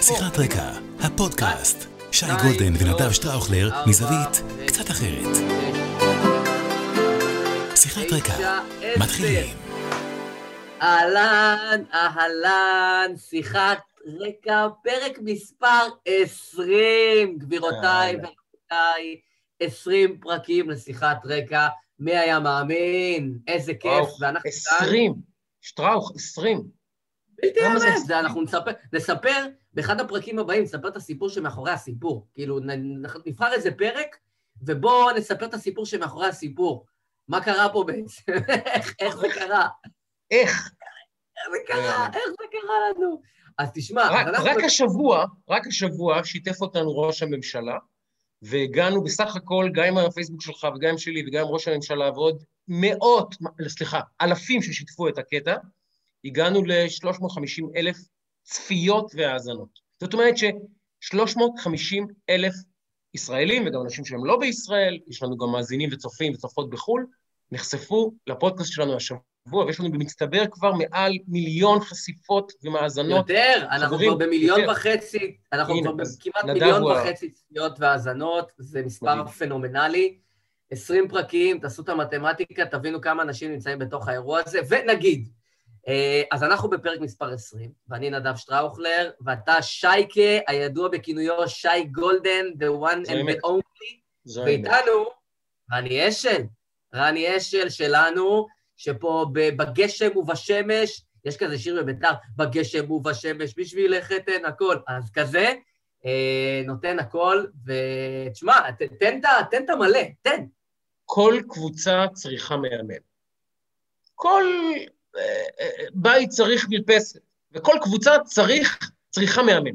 שיחת רקע, הפודקאסט. שי גולדן ונדב שטראוכלר מזווית קצת אחרת. שיחת רקע, מתחילים. אהלן, אהלן, שיחת רקע, פרק מספר 20, גבירותיי ורבותיי, 20 פרקים לשיחת רקע. מי היה מאמין? איזה כיף. ואנחנו 20, שטראוך, 20. בלתי אמת, אנחנו נספר, נספר באחד הפרקים הבאים, נספר את הסיפור שמאחורי הסיפור. כאילו, נבחר איזה פרק, ובואו נספר את הסיפור שמאחורי הסיפור. מה קרה פה בעצם? איך זה קרה? איך? איך זה קרה? איך זה קרה לנו? אז תשמע, רק, אנחנו... רק השבוע, רק השבוע שיתף אותנו ראש הממשלה, והגענו בסך הכל, גם עם הפייסבוק שלך וגם עם שלי וגם עם ראש הממשלה ועוד מאות, סליחה, אלפים ששיתפו את הקטע, הגענו ל-350 אלף צפיות והאזנות. זאת אומרת ש-350 אלף ישראלים, וגם אנשים שהם לא בישראל, יש לנו גם מאזינים וצופים וצופות בחו"ל, נחשפו לפודקאסט שלנו השבוע, ויש לנו במצטבר כבר מעל מיליון חשיפות ומאזנות. יותר, אנחנו כבר במיליון יותר. וחצי, אנחנו הנה, כבר כמעט מיליון וחצי צפיות והאזנות, זה מספר מדהים. פנומנלי. 20 פרקים, תעשו את המתמטיקה, תבינו כמה אנשים נמצאים בתוך האירוע הזה, ונגיד, אז אנחנו בפרק מספר 20, ואני נדב שטראוכלר, ואתה שייקה, הידוע בכינויו שי גולדן, the one and the only, ואיתנו רני אשל, רני אשל שלנו, שפה בגשם ובשמש, יש כזה שיר בביתר, בגשם ובשמש, בשבילך אתן הכל, אז כזה, אה, נותן הכל, ותשמע, תן את המלא, תן. כל קבוצה צריכה מאמן. כל בית צריך מרפסת, וכל קבוצה צריך, צריכה מאמן.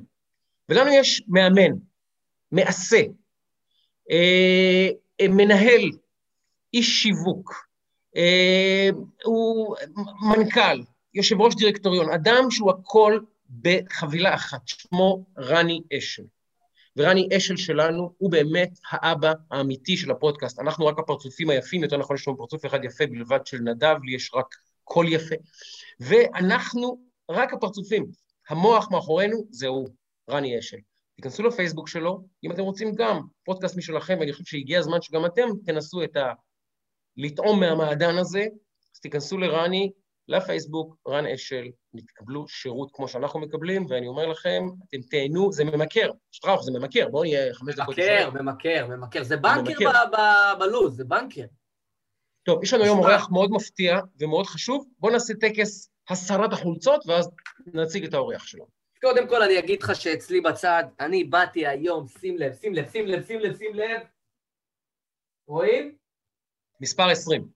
ולנו יש מאמן, מעשה, אה, מנהל, איש שיווק, אה, הוא מנכ"ל, יושב ראש דירקטוריון, אדם שהוא הכל בחבילה אחת, שמו רני אשל. ורני אשל שלנו הוא באמת האבא האמיתי של הפודקאסט. אנחנו רק הפרצופים היפים, יותר נכון יש לנו פרצוף אחד יפה בלבד של נדב, לי יש רק קול יפה. ואנחנו רק הפרצופים. המוח מאחורינו זהו רני אשל. תיכנסו לפייסבוק שלו, אם אתם רוצים גם פודקאסט משלכם, ואני חושב שהגיע הזמן שגם אתם תנסו את ה... לטעום מהמעדן הזה, אז תיכנסו לרני, לפייסבוק, רן אשל, תקבלו שירות כמו שאנחנו מקבלים, ואני אומר לכם, אתם תהנו, זה ממכר. שטראוך, זה ממכר, בואו נהיה חמש דקות. ממכר, ממכר, ממכר. זה בנקר בלו"ז, זה בנקר. טוב, יש לנו היום אורח מאוד מפתיע ומאוד חשוב. בואו נעשה טקס הסרת החולצות, ואז נציג את האורח שלו. קודם כל אני אגיד לך שאצלי בצד, אני באתי היום, שים לב, שים לב, שים לב, שים לב, שים לב. רואים? מספר 20.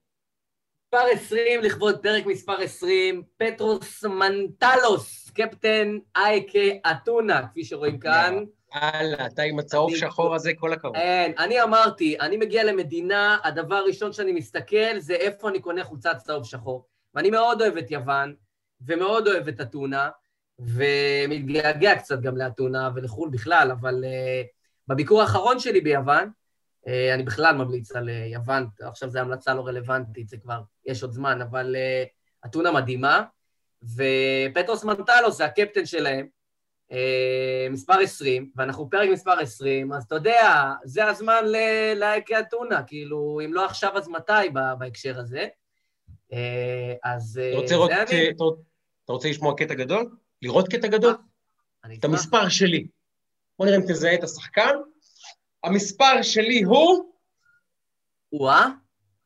מספר 20, לכבוד פרק מספר 20, פטרוס מנטלוס, קפטן אייקה אתונה, כפי שרואים כאן. הלאה, אתה עם הצהוב שחור הזה, כל הכבוד. אין, אני אמרתי, אני מגיע למדינה, הדבר הראשון שאני מסתכל זה איפה אני קונה חולצת צהוב שחור. ואני מאוד אוהב את יוון, ומאוד אוהב את אתונה, ומתגעגע קצת גם לאתונה ולחו"ל בכלל, אבל uh, בביקור האחרון שלי ביוון, uh, אני בכלל ממליץ על uh, יוון, עכשיו זו המלצה לא רלוונטית, זה כבר, יש עוד זמן, אבל uh, אתונה מדהימה, ופטרוס מנטלוס זה הקפטן שלהם, מספר 20, ואנחנו בפרק מספר 20, אז אתה יודע, זה הזמן לאייקי אתונה, כאילו, אם לא עכשיו אז מתי בהקשר הזה. אה, אז אתה רוצה, לראות, אני... אתה רוצה לשמוע קטע גדול? לראות קטע גדול? את המספר שלי. בוא נראה אם תזהה את השחקן. המספר שלי הוא... וואה?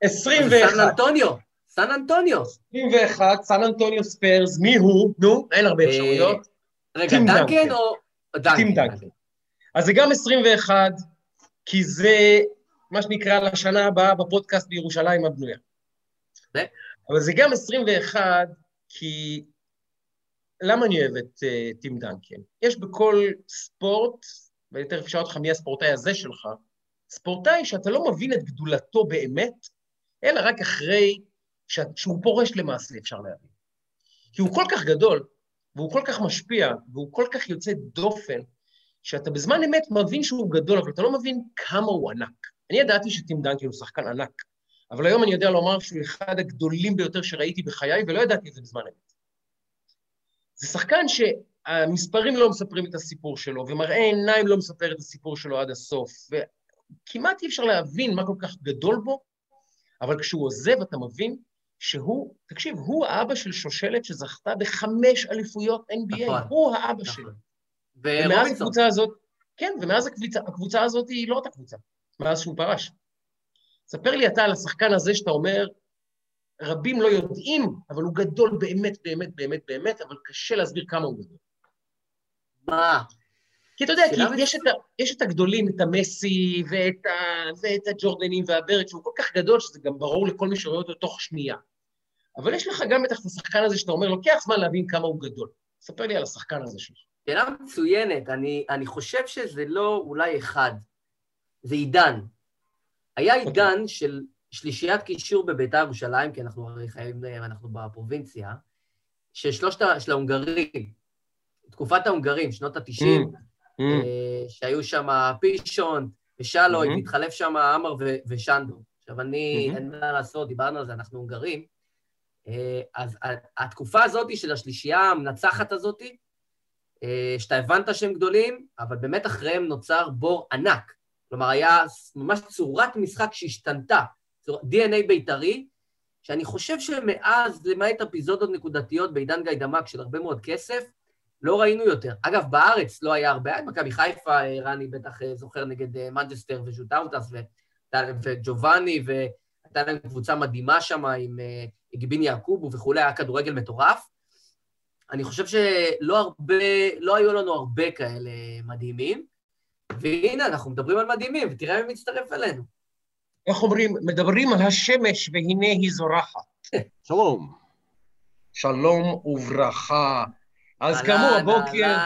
21. סן אנטוניו. סן אנטוניו. 21, סן אנטוניו ספרס, מי הוא? נו, אין הרבה אה, אפשרויות. רגע, דנקן או... טים דנקן. אז זה גם 21, כי זה מה שנקרא לשנה הבאה בפודקאסט בירושלים הבנויה. אבל זה גם 21, כי... למה אני אוהב את uh, טים דנקן? יש בכל ספורט, ואני תכף אשאל אותך מי הספורטאי הזה שלך, ספורטאי שאתה לא מבין את גדולתו באמת, אלא רק אחרי ש... שהוא פורש למעשה, אפשר להבין. כי הוא כל כך גדול, והוא כל כך משפיע, והוא כל כך יוצא דופן, שאתה בזמן אמת מבין שהוא גדול, אבל אתה לא מבין כמה הוא ענק. אני ידעתי שטים דנקן הוא שחקן ענק, אבל היום אני יודע לומר שהוא אחד הגדולים ביותר שראיתי בחיי, ולא ידעתי את זה בזמן אמת. זה שחקן המספרים לא מספרים את הסיפור שלו, ומראה עיניים לא מספר את הסיפור שלו עד הסוף, וכמעט אי אפשר להבין מה כל כך גדול בו, אבל כשהוא עוזב אתה מבין שהוא, תקשיב, הוא האבא של שושלת שזכתה בחמש אליפויות NBA, נכון, הוא האבא נכון. שלו. ומאז הקבוצה הזאת, כן, ומאז הקבוצה, הקבוצה הזאת היא לא אותה קבוצה, מאז שהוא פרש. ספר לי אתה על השחקן הזה שאתה אומר, רבים לא יודעים, אבל הוא גדול באמת, באמת, באמת, באמת, אבל קשה להסביר כמה הוא גדול. מה? כי אתה יודע, כי יש את, ה, יש את הגדולים, את המסי ואת, ה, ואת הג'ורדנים והברק, שהוא כל כך גדול, שזה גם ברור לכל מי שרואה אותו תוך שנייה. אבל יש לך גם את השחקן הזה שאתה אומר, לוקח זמן להבין כמה הוא גדול. ספר לי על השחקן הזה שלך. שאלה מצוינת, אני, אני חושב שזה לא אולי אחד, זה עידן. היה אוקיי. עידן. של שלישיית קישור בביתר ירושלים, כי אנחנו הרי חיים, אנחנו בפרובינציה, של שלושת, של ההונגרים, תקופת ההונגרים, שנות ה-90, mm, mm. אה, שהיו שם פישון ושלוי, mm-hmm. והתחלף שם עמר ושנדו. עכשיו, אני, mm-hmm. אין מה לעשות, דיברנו על זה, אנחנו הונגרים. אה, אז התקופה הזאת של השלישייה המנצחת הזאת, אה, שאתה הבנת שהם גדולים, אבל באמת אחריהם נוצר בור ענק. כלומר, היה ממש צורת משחק שהשתנתה, DNA בית"רי, שאני חושב שמאז, למעט אפיזודות נקודתיות בעידן גיידמק של הרבה מאוד כסף, לא ראינו יותר. אגב, בארץ לא היה הרבה, מכבי חיפה, רני בטח אה, זוכר נגד אה, מנצ'סטר וז'וטאוטס וג'ובאני, והייתה להם קבוצה מדהימה שם עם גיבין יעקובו וכולי, היה כדורגל מטורף. אני חושב שלא הרבה, לא היו לנו הרבה כאלה מדהימים, והנה, אנחנו מדברים על מדהימים, ותראה מי מצטרף אלינו. איך אומרים? מדברים על השמש והנה היא זורחת. שלום. שלום וברכה. אז כאמור, הבוקר...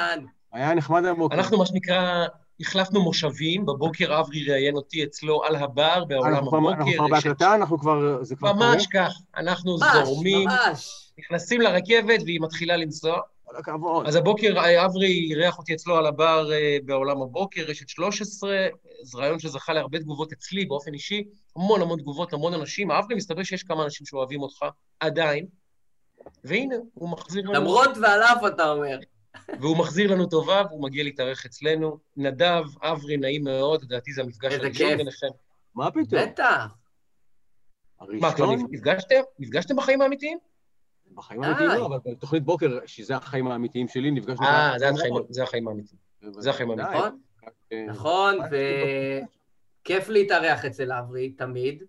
היה נחמד הבוקר. אנחנו, מה שנקרא, החלפנו מושבים, בבוקר אברי ראיין אותי אצלו על הבר בעולם הבוקר. אנחנו כבר בהקלטה, אנחנו כבר... זה כבר קורה? ממש כך, אנחנו זורמים, נכנסים לרכבת והיא מתחילה לנסוע. כל הכבוד. אז הבוקר אברי אירח אותי אצלו על הבר אה, בעולם הבוקר, רשת 13, זה רעיון שזכה להרבה תגובות אצלי באופן אישי, המון המון תגובות, המון אנשים. אברי, מסתבר שיש כמה אנשים שאוהבים אותך, עדיין, והנה, הוא מחזיר. למרות ועל אף, אתה אומר. והוא מחזיר לנו טובה, והוא מגיע להתארח אצלנו. נדב, אברי, נעים מאוד, לדעתי זה המפגש הראשון ביניכם. מה פתאום? בטח. מה, כבר נפגשתם? נפגשתם בחיים האמיתיים? בחיים האמיתיים לא, אבל בתוכנית בוקר, שזה החיים האמיתיים שלי, נפגשנו... אה, זה החיים האמיתיים. זה החיים האמיתיים. נכון, נכון, וכיף להתארח אצל אברי, תמיד.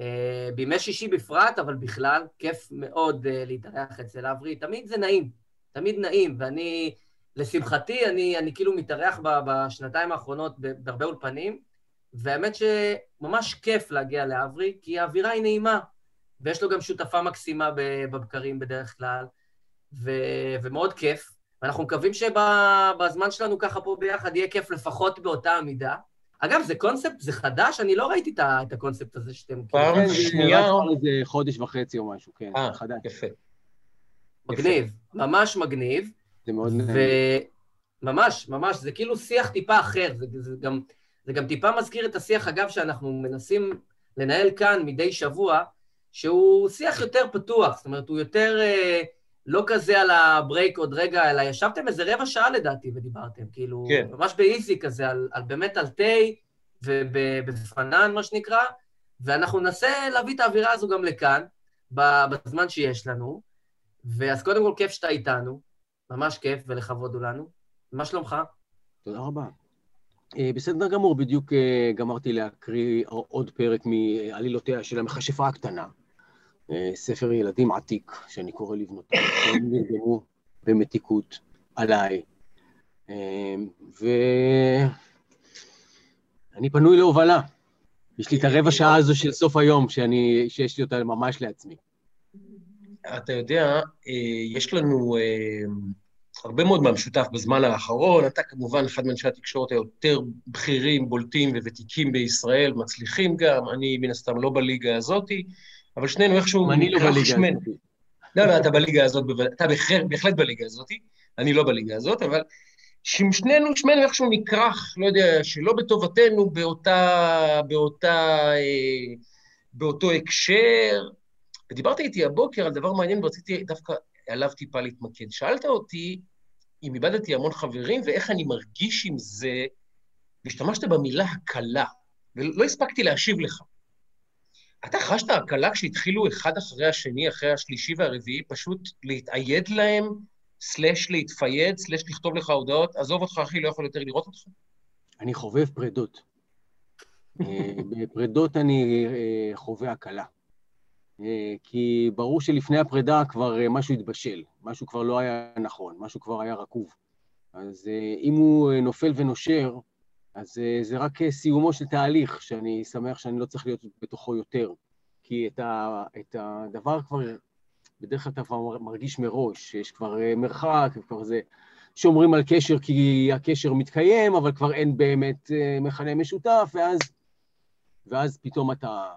אה, בימי שישי בפרט, אבל בכלל, כיף מאוד אה, להתארח אצל אברי. תמיד זה נעים, תמיד נעים, ואני, לשמחתי, אני, אני כאילו מתארח בשנתיים האחרונות בהרבה אולפנים, והאמת שממש כיף להגיע לאברי, כי האווירה היא נעימה. ויש לו גם שותפה מקסימה בבקרים בדרך כלל, ו, ומאוד כיף. ואנחנו מקווים שבזמן שלנו ככה פה ביחד יהיה כיף לפחות באותה המידה. אגב, זה קונספט, זה חדש, אני לא ראיתי את הקונספט הזה שאתם... פעם שנייה... איזה חודש וחצי או משהו, כן, אה, חדש. יפה. מגניב. ממש מגניב. זה מאוד... ו... ממש, ממש, זה כאילו שיח טיפה אחר, זה, זה, גם, זה גם טיפה מזכיר את השיח, אגב, שאנחנו מנסים לנהל כאן מדי שבוע, שהוא שיח יותר פתוח, זאת אומרת, הוא יותר אה, לא כזה על הברייק עוד רגע, אלא ישבתם איזה רבע שעה לדעתי ודיברתם, כאילו, כן. ממש באיזי כזה, על, על באמת על תה ובפנן, מה שנקרא, ואנחנו ננסה להביא את האווירה הזו גם לכאן, בזמן שיש לנו. ואז קודם כל, כיף שאתה איתנו, ממש כיף, ולכבוד הוא לנו. מה שלומך? תודה רבה. אה, בסדר גמור, בדיוק אה, גמרתי להקריא עוד פרק מעלילותיה של המכשפה הקטנה. אה, ספר ילדים עתיק, שאני קורא לבנותיי, שהם נרדמו במתיקות עליי. ואני פנוי להובלה. יש לי את הרבע שעה הזו של סוף היום, שאני, שיש לי אותה ממש לעצמי. אתה יודע, אה, יש לנו הרבה מאוד מהמשותף בזמן האחרון. אתה כמובן אחד מאנשי התקשורת היותר בכירים, בולטים וותיקים בישראל, מצליחים גם. אני מן הסתם לא בליגה הזאתי. אבל שנינו איכשהו אני לא בליגה הזאת. לא, לא, אתה בליגה הזאת, אתה בהחלט בליגה הזאת, אני לא בליגה הזאת, אבל שנינו, שנינו איכשהו נכרך, לא יודע, שלא בטובתנו באותה, באותה, אה, באותו הקשר. ודיברת איתי הבוקר על דבר מעניין ורציתי דווקא עליו טיפה להתמקד. שאלת אותי, אם איבדתי המון חברים ואיך אני מרגיש עם זה, והשתמשת במילה הקלה, ולא הספקתי להשיב לך. אתה חשת הקלה כשהתחילו אחד אחרי השני, אחרי השלישי והרביעי, פשוט להתאייד להם, סלש להתפייד, סלש לכתוב לך הודעות, עזוב אותך, אחי, לא יכול יותר לראות אותך? אני חובב פרדות. אה, בפרדות אני אה, חווה הקלה. אה, כי ברור שלפני הפרידה כבר משהו התבשל, משהו כבר לא היה נכון, משהו כבר היה רקוב. אז אם הוא נופל ונושר, אז זה רק סיומו של תהליך, שאני שמח שאני לא צריך להיות בתוכו יותר. כי את, ה, את הדבר כבר, בדרך כלל אתה כבר מרגיש מראש, שיש כבר מרחק, כבר זה... שומרים על קשר כי הקשר מתקיים, אבל כבר אין באמת מכנה משותף, ואז ואז פתאום אתה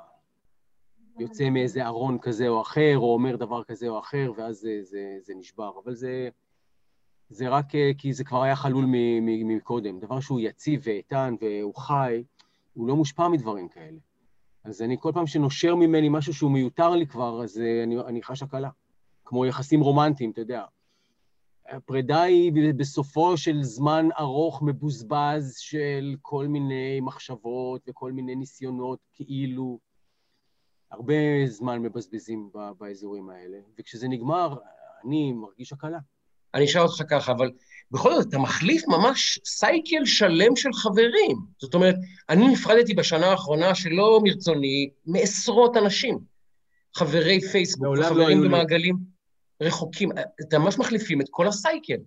יוצא מאיזה ארון כזה או אחר, או אומר דבר כזה או אחר, ואז זה, זה, זה נשבר. אבל זה, זה רק אה, כי זה כבר היה חלול מקודם. דבר שהוא יציב ואיתן והוא חי, הוא לא מושפע מדברים כאלה. אז אני כל פעם שנושר ממני משהו שהוא מיותר לי כבר, אז אה, אני, אני חש הקלה. כמו יחסים רומנטיים, אתה יודע. הפרידה היא בסופו של זמן ארוך מבוזבז של כל מיני מחשבות וכל מיני ניסיונות כאילו. הרבה זמן מבזבזים באזורים האלה, וכשזה נגמר, אני מרגיש הקלה. אני אשאל אותך ככה, אבל בכל זאת, אתה מחליף ממש סייקל שלם של חברים. זאת אומרת, אני נפרדתי בשנה האחרונה שלא מרצוני מעשרות אנשים. חברי פייסבוק, לא חברים במעגלים. רחוקים, אתם ממש מחליפים את כל הסייקל.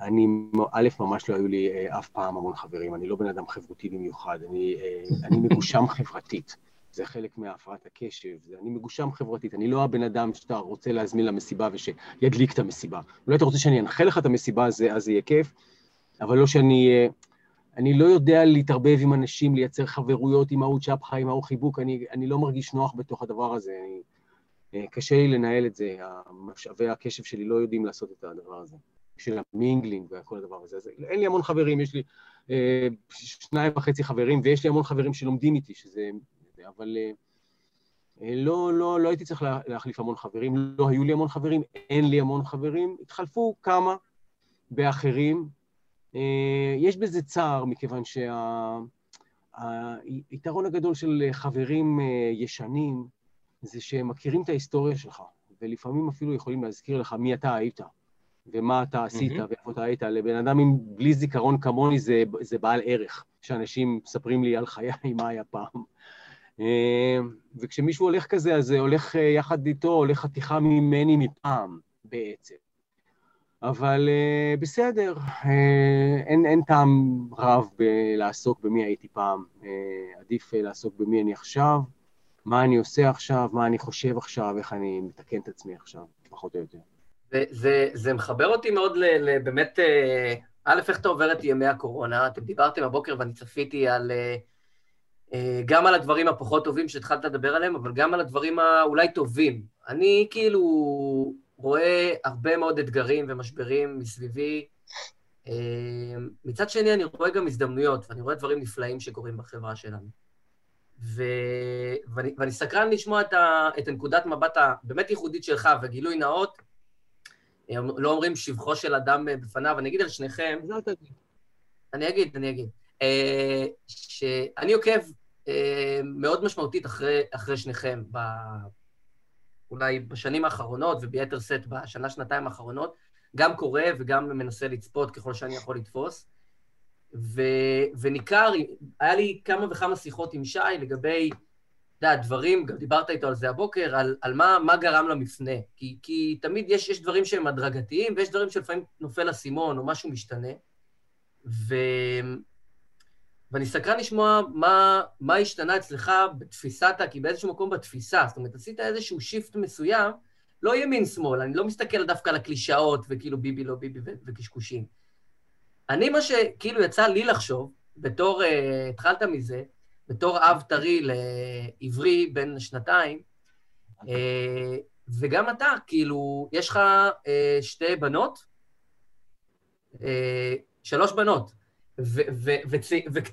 אני, א', ממש לא היו לי אה, אף פעם המון חברים, אני לא בן אדם חברותי במיוחד, אני, אה, אני מגושם חברתית. זה חלק מהפרעת הקשב, זה, אני מגושם חברתית, אני לא הבן אדם שאתה רוצה להזמין למסיבה ושידליק את המסיבה. אולי אתה רוצה שאני אנחה לך את המסיבה, אז זה יהיה כיף, אבל לא שאני... אה, אני לא יודע להתערבב עם אנשים, לייצר חברויות עם ההוא צ'פחה, עם ההוא חיבוק, אני, אני לא מרגיש נוח בתוך הדבר הזה. אני, אה, קשה לי לנהל את זה, המשאבי הקשב שלי לא יודעים לעשות את הדבר הזה, של המינגלינג וכל הדבר הזה. אז אין לי המון חברים, יש לי אה, שניים וחצי חברים, ויש לי המון חברים שלומדים איתי, שזה... אבל אה, לא, לא, לא הייתי צריך להחליף המון חברים, לא היו לי המון חברים, אין לי המון חברים, התחלפו כמה באחרים. יש בזה צער, מכיוון שהיתרון הגדול של חברים ישנים, זה שהם מכירים את ההיסטוריה שלך, ולפעמים אפילו יכולים להזכיר לך מי אתה היית, ומה אתה עשית, mm-hmm. ואיפה אתה היית. לבן אדם עם בלי זיכרון כמוני זה, זה בעל ערך, שאנשים מספרים לי על חיי, מה היה פעם. אה, וכשמישהו הולך כזה, אז זה הולך אה, יחד איתו, הולך חתיכה ממני מפעם, בעצם. אבל uh, בסדר, uh, אין, אין טעם רב בלעסוק במי הייתי פעם. Uh, עדיף uh, לעסוק במי אני עכשיו, מה אני עושה עכשיו, מה אני חושב עכשיו, איך אני מתקן את עצמי עכשיו, פחות או יותר. זה, זה מחבר אותי מאוד לבאמת, אה, א', איך אתה עובר את ימי הקורונה? אתם דיברתם הבוקר ואני צפיתי על... אה, אה, גם על הדברים הפחות טובים שהתחלת לדבר עליהם, אבל גם על הדברים האולי טובים. אני כאילו רואה הרבה מאוד אתגרים ומשברים מסביבי. מצד שני, אני רואה גם הזדמנויות, ואני רואה דברים נפלאים שקורים בחברה שלנו. ו... ואני, ואני סקרן לשמוע את, ה... את הנקודת מבט הבאמת ייחודית שלך, וגילוי נאות, לא אומרים שבחו של אדם בפניו, אני אגיד על שניכם... תגיד. אני אגיד, אני אגיד. אה, שאני עוקב אה, מאוד משמעותית אחרי, אחרי שניכם, ב... אולי בשנים האחרונות, וביתר שאת בשנה-שנתיים האחרונות, גם קורא וגם מנסה לצפות ככל שאני יכול לתפוס. ו, וניכר, היה לי כמה וכמה שיחות עם שי לגבי, אתה יודע, דברים, גם דיברת איתו על זה הבוקר, על, על מה, מה גרם למפנה. כי, כי תמיד יש, יש דברים שהם הדרגתיים, ויש דברים שלפעמים נופל אסימון או משהו משתנה. ו... ואני סקרן לשמוע מה, מה השתנה אצלך בתפיסת, כי באיזשהו מקום בתפיסה, זאת אומרת, עשית איזשהו shift מסוים, לא ימין-שמאל, אני לא מסתכל דווקא על הקלישאות וכאילו ביבי לא ביבי וקשקושים. אני, מה שכאילו יצא לי לחשוב, בתור, אה, התחלת מזה, בתור אב טרי לעברי בן שנתיים, אה, וגם אתה, כאילו, יש לך אה, שתי בנות, uh, שלוש בנות,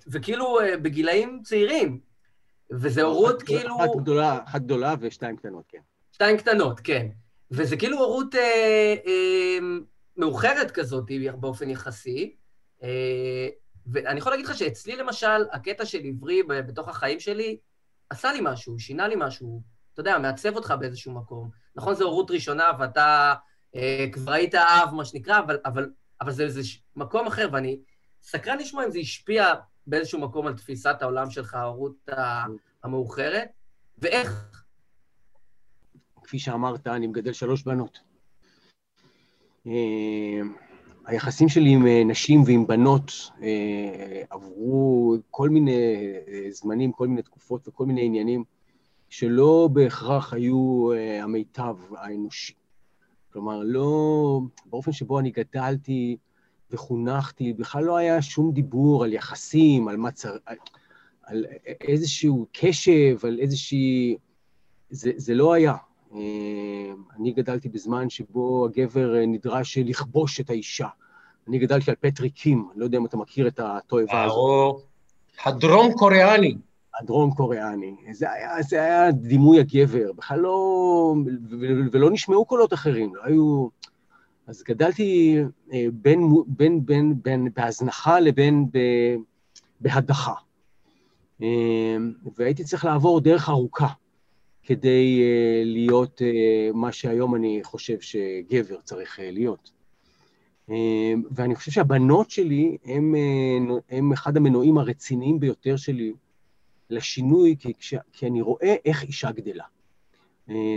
וכאילו uh, בגילאים צעירים, וזה הורות כאילו... אחת גדולה, אחת גדולה ושתיים קטנות, כן. שתיים קטנות, כן. וזה כאילו הורות... Uh, uh, מאוחרת כזאת באופן יחסי, ואני יכול להגיד לך שאצלי למשל, הקטע של עברי בתוך החיים שלי, עשה לי משהו, שינה לי משהו, אתה יודע, מעצב אותך באיזשהו מקום. נכון, זו הורות ראשונה ואתה אה, כבר היית אב, מה שנקרא, אבל, אבל, אבל זה, זה מקום אחר, ואני סקרן לשמוע אם זה השפיע באיזשהו מקום על תפיסת העולם שלך, ההורות המאוחרת, ואיך. כפי שאמרת, אני מגדל שלוש בנות. אה, היחסים שלי עם אה, נשים ועם בנות אה, עברו כל מיני זמנים, כל מיני תקופות וכל מיני עניינים שלא בהכרח היו המיטב האנושי. כלומר, לא... באופן שבו אני גדלתי וחונכתי, בכלל לא היה שום דיבור על יחסים, על מה צר... על, על איזשהו קשב, על איזושהי... זה, זה לא היה. אה, אני גדלתי בזמן שבו הגבר אה, נדרש לכבוש את האישה. אני גדלתי על פטרי קים, אני לא יודע אם אתה מכיר את התועבה הזאת. הדרום קוריאני. הדרום קוריאני. זה היה, זה היה דימוי הגבר, בכלל לא... ולא נשמעו קולות אחרים, לא היו... אז גדלתי אה, בין, בין, בין, בין בהזנחה לבין ב, בהדחה. והייתי צריך לעבור דרך ארוכה. כדי uh, להיות מה שהיום אני חושב שגבר צריך להיות. ואני חושב שהבנות שלי הם, הם אחד המנועים הרציניים ביותר שלי לשינוי, כי, כש, כי אני רואה איך אישה גדלה.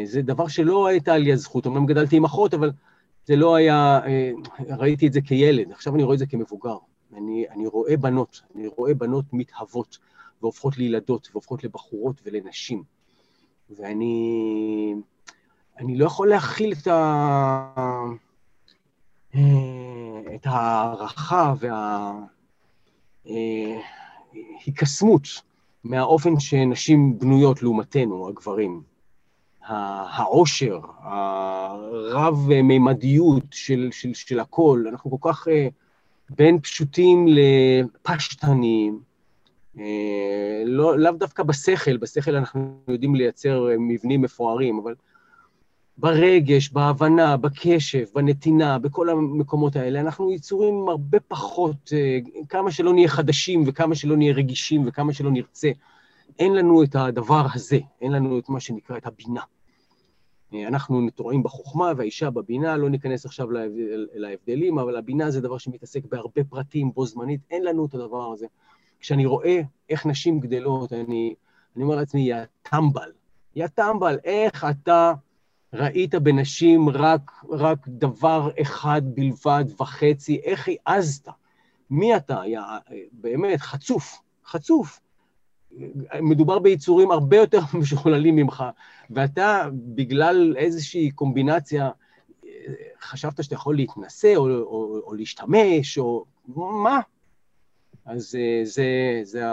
זה דבר שלא הייתה לי הזכות, אמנם גדלתי עם אחות, אבל זה לא היה, uh, ראיתי את זה כילד, עכשיו אני רואה את זה כמבוגר. אני, אני רואה בנות, אני רואה בנות מתהוות והופכות לילדות והופכות לבחורות ולנשים. ואני אני לא יכול להכיל את, ה... את הערכה וההיקסמות מהאופן שנשים בנויות לעומתנו, הגברים. העושר, הרב-מימדיות של, של, של הכל, אנחנו כל כך אה, בין פשוטים לפשטניים, אה, לא, לאו דווקא בשכל, בשכל אנחנו יודעים לייצר אה, מבנים מפוארים, אבל ברגש, בהבנה, בקשב, בנתינה, בכל המקומות האלה, אנחנו יצורים הרבה פחות, אה, כמה שלא נהיה חדשים וכמה שלא נהיה רגישים וכמה שלא נרצה, אין לנו את הדבר הזה, אין לנו את מה שנקרא את הבינה. אנחנו נטועים בחוכמה והאישה בבינה, לא ניכנס עכשיו להבדלים, אבל הבינה זה דבר שמתעסק בהרבה פרטים בו זמנית, אין לנו את הדבר הזה. כשאני רואה איך נשים גדלות, אני, אני אומר לעצמי, יא טמבל, יא טמבל, איך אתה ראית בנשים רק, רק דבר אחד בלבד וחצי, איך העזת? מי אתה? יא, באמת, חצוף, חצוף. מדובר ביצורים הרבה יותר משוכללים ממך, ואתה, בגלל איזושהי קומבינציה, חשבת שאתה יכול להתנשא או, או, או להשתמש, או מה? אז אה, זה, זה,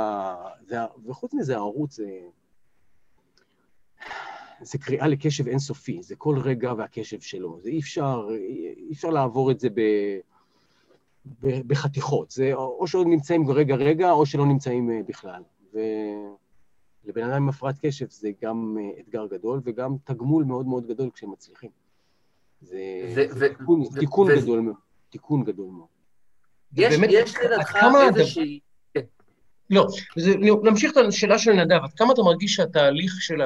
זה, ה, וחוץ מזה, הערוץ זה, זה קריאה לקשב אינסופי, זה כל רגע והקשב שלו. זה אי אפשר, אי אפשר לעבור את זה ב, ב, בחתיכות. זה או שעוד נמצאים רגע-רגע, או שלא נמצאים אה, בכלל. ולבן אדם עם הפרעת קשב זה גם אה, אתגר גדול, וגם תגמול מאוד מאוד גדול כשהם מצליחים. זה, זה, זה ו- תיקון, ו- תיקון ו- גדול מאוד. תיקון גדול מאוד. יש, באמת, יש לדעתך איזושהי... כן. לא, זה, נמשיך את השאלה של נדב, עד כמה אתה מרגיש שהתהליך של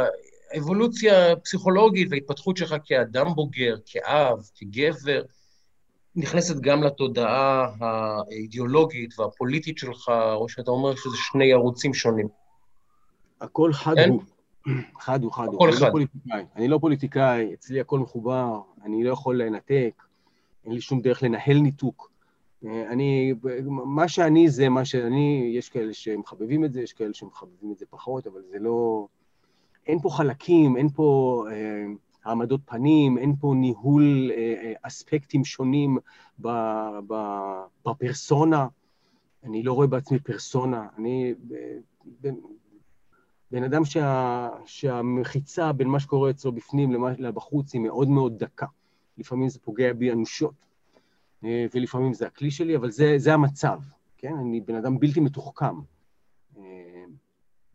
האבולוציה הפסיכולוגית וההתפתחות שלך כאדם בוגר, כאב, כגבר, נכנסת גם לתודעה האידיאולוגית והפוליטית שלך, או שאתה אומר שזה שני ערוצים שונים? הכל חד כן? הוא. חד הוא, חד הוא. הכל חד. לא אני לא פוליטיקאי, אצלי הכל מחובר, אני לא יכול לנתק, אין לי שום דרך לנהל ניתוק. אני, מה שאני זה מה שאני, יש כאלה שמחבבים את זה, יש כאלה שמחבבים את זה פחות, אבל זה לא... אין פה חלקים, אין פה אה, העמדות פנים, אין פה ניהול אה, אה אספקטים שונים בפרסונה. אני לא רואה בעצמי פרסונה. אני בן, בן אדם שה, שהמחיצה בין מה שקורה אצלו בפנים לבחוץ היא מאוד מאוד דקה. לפעמים זה פוגע בי אנושות. אה, ולפעמים זה הכלי שלי, אבל זה, זה המצב, כן? אני בן אדם בלתי מתוחכם.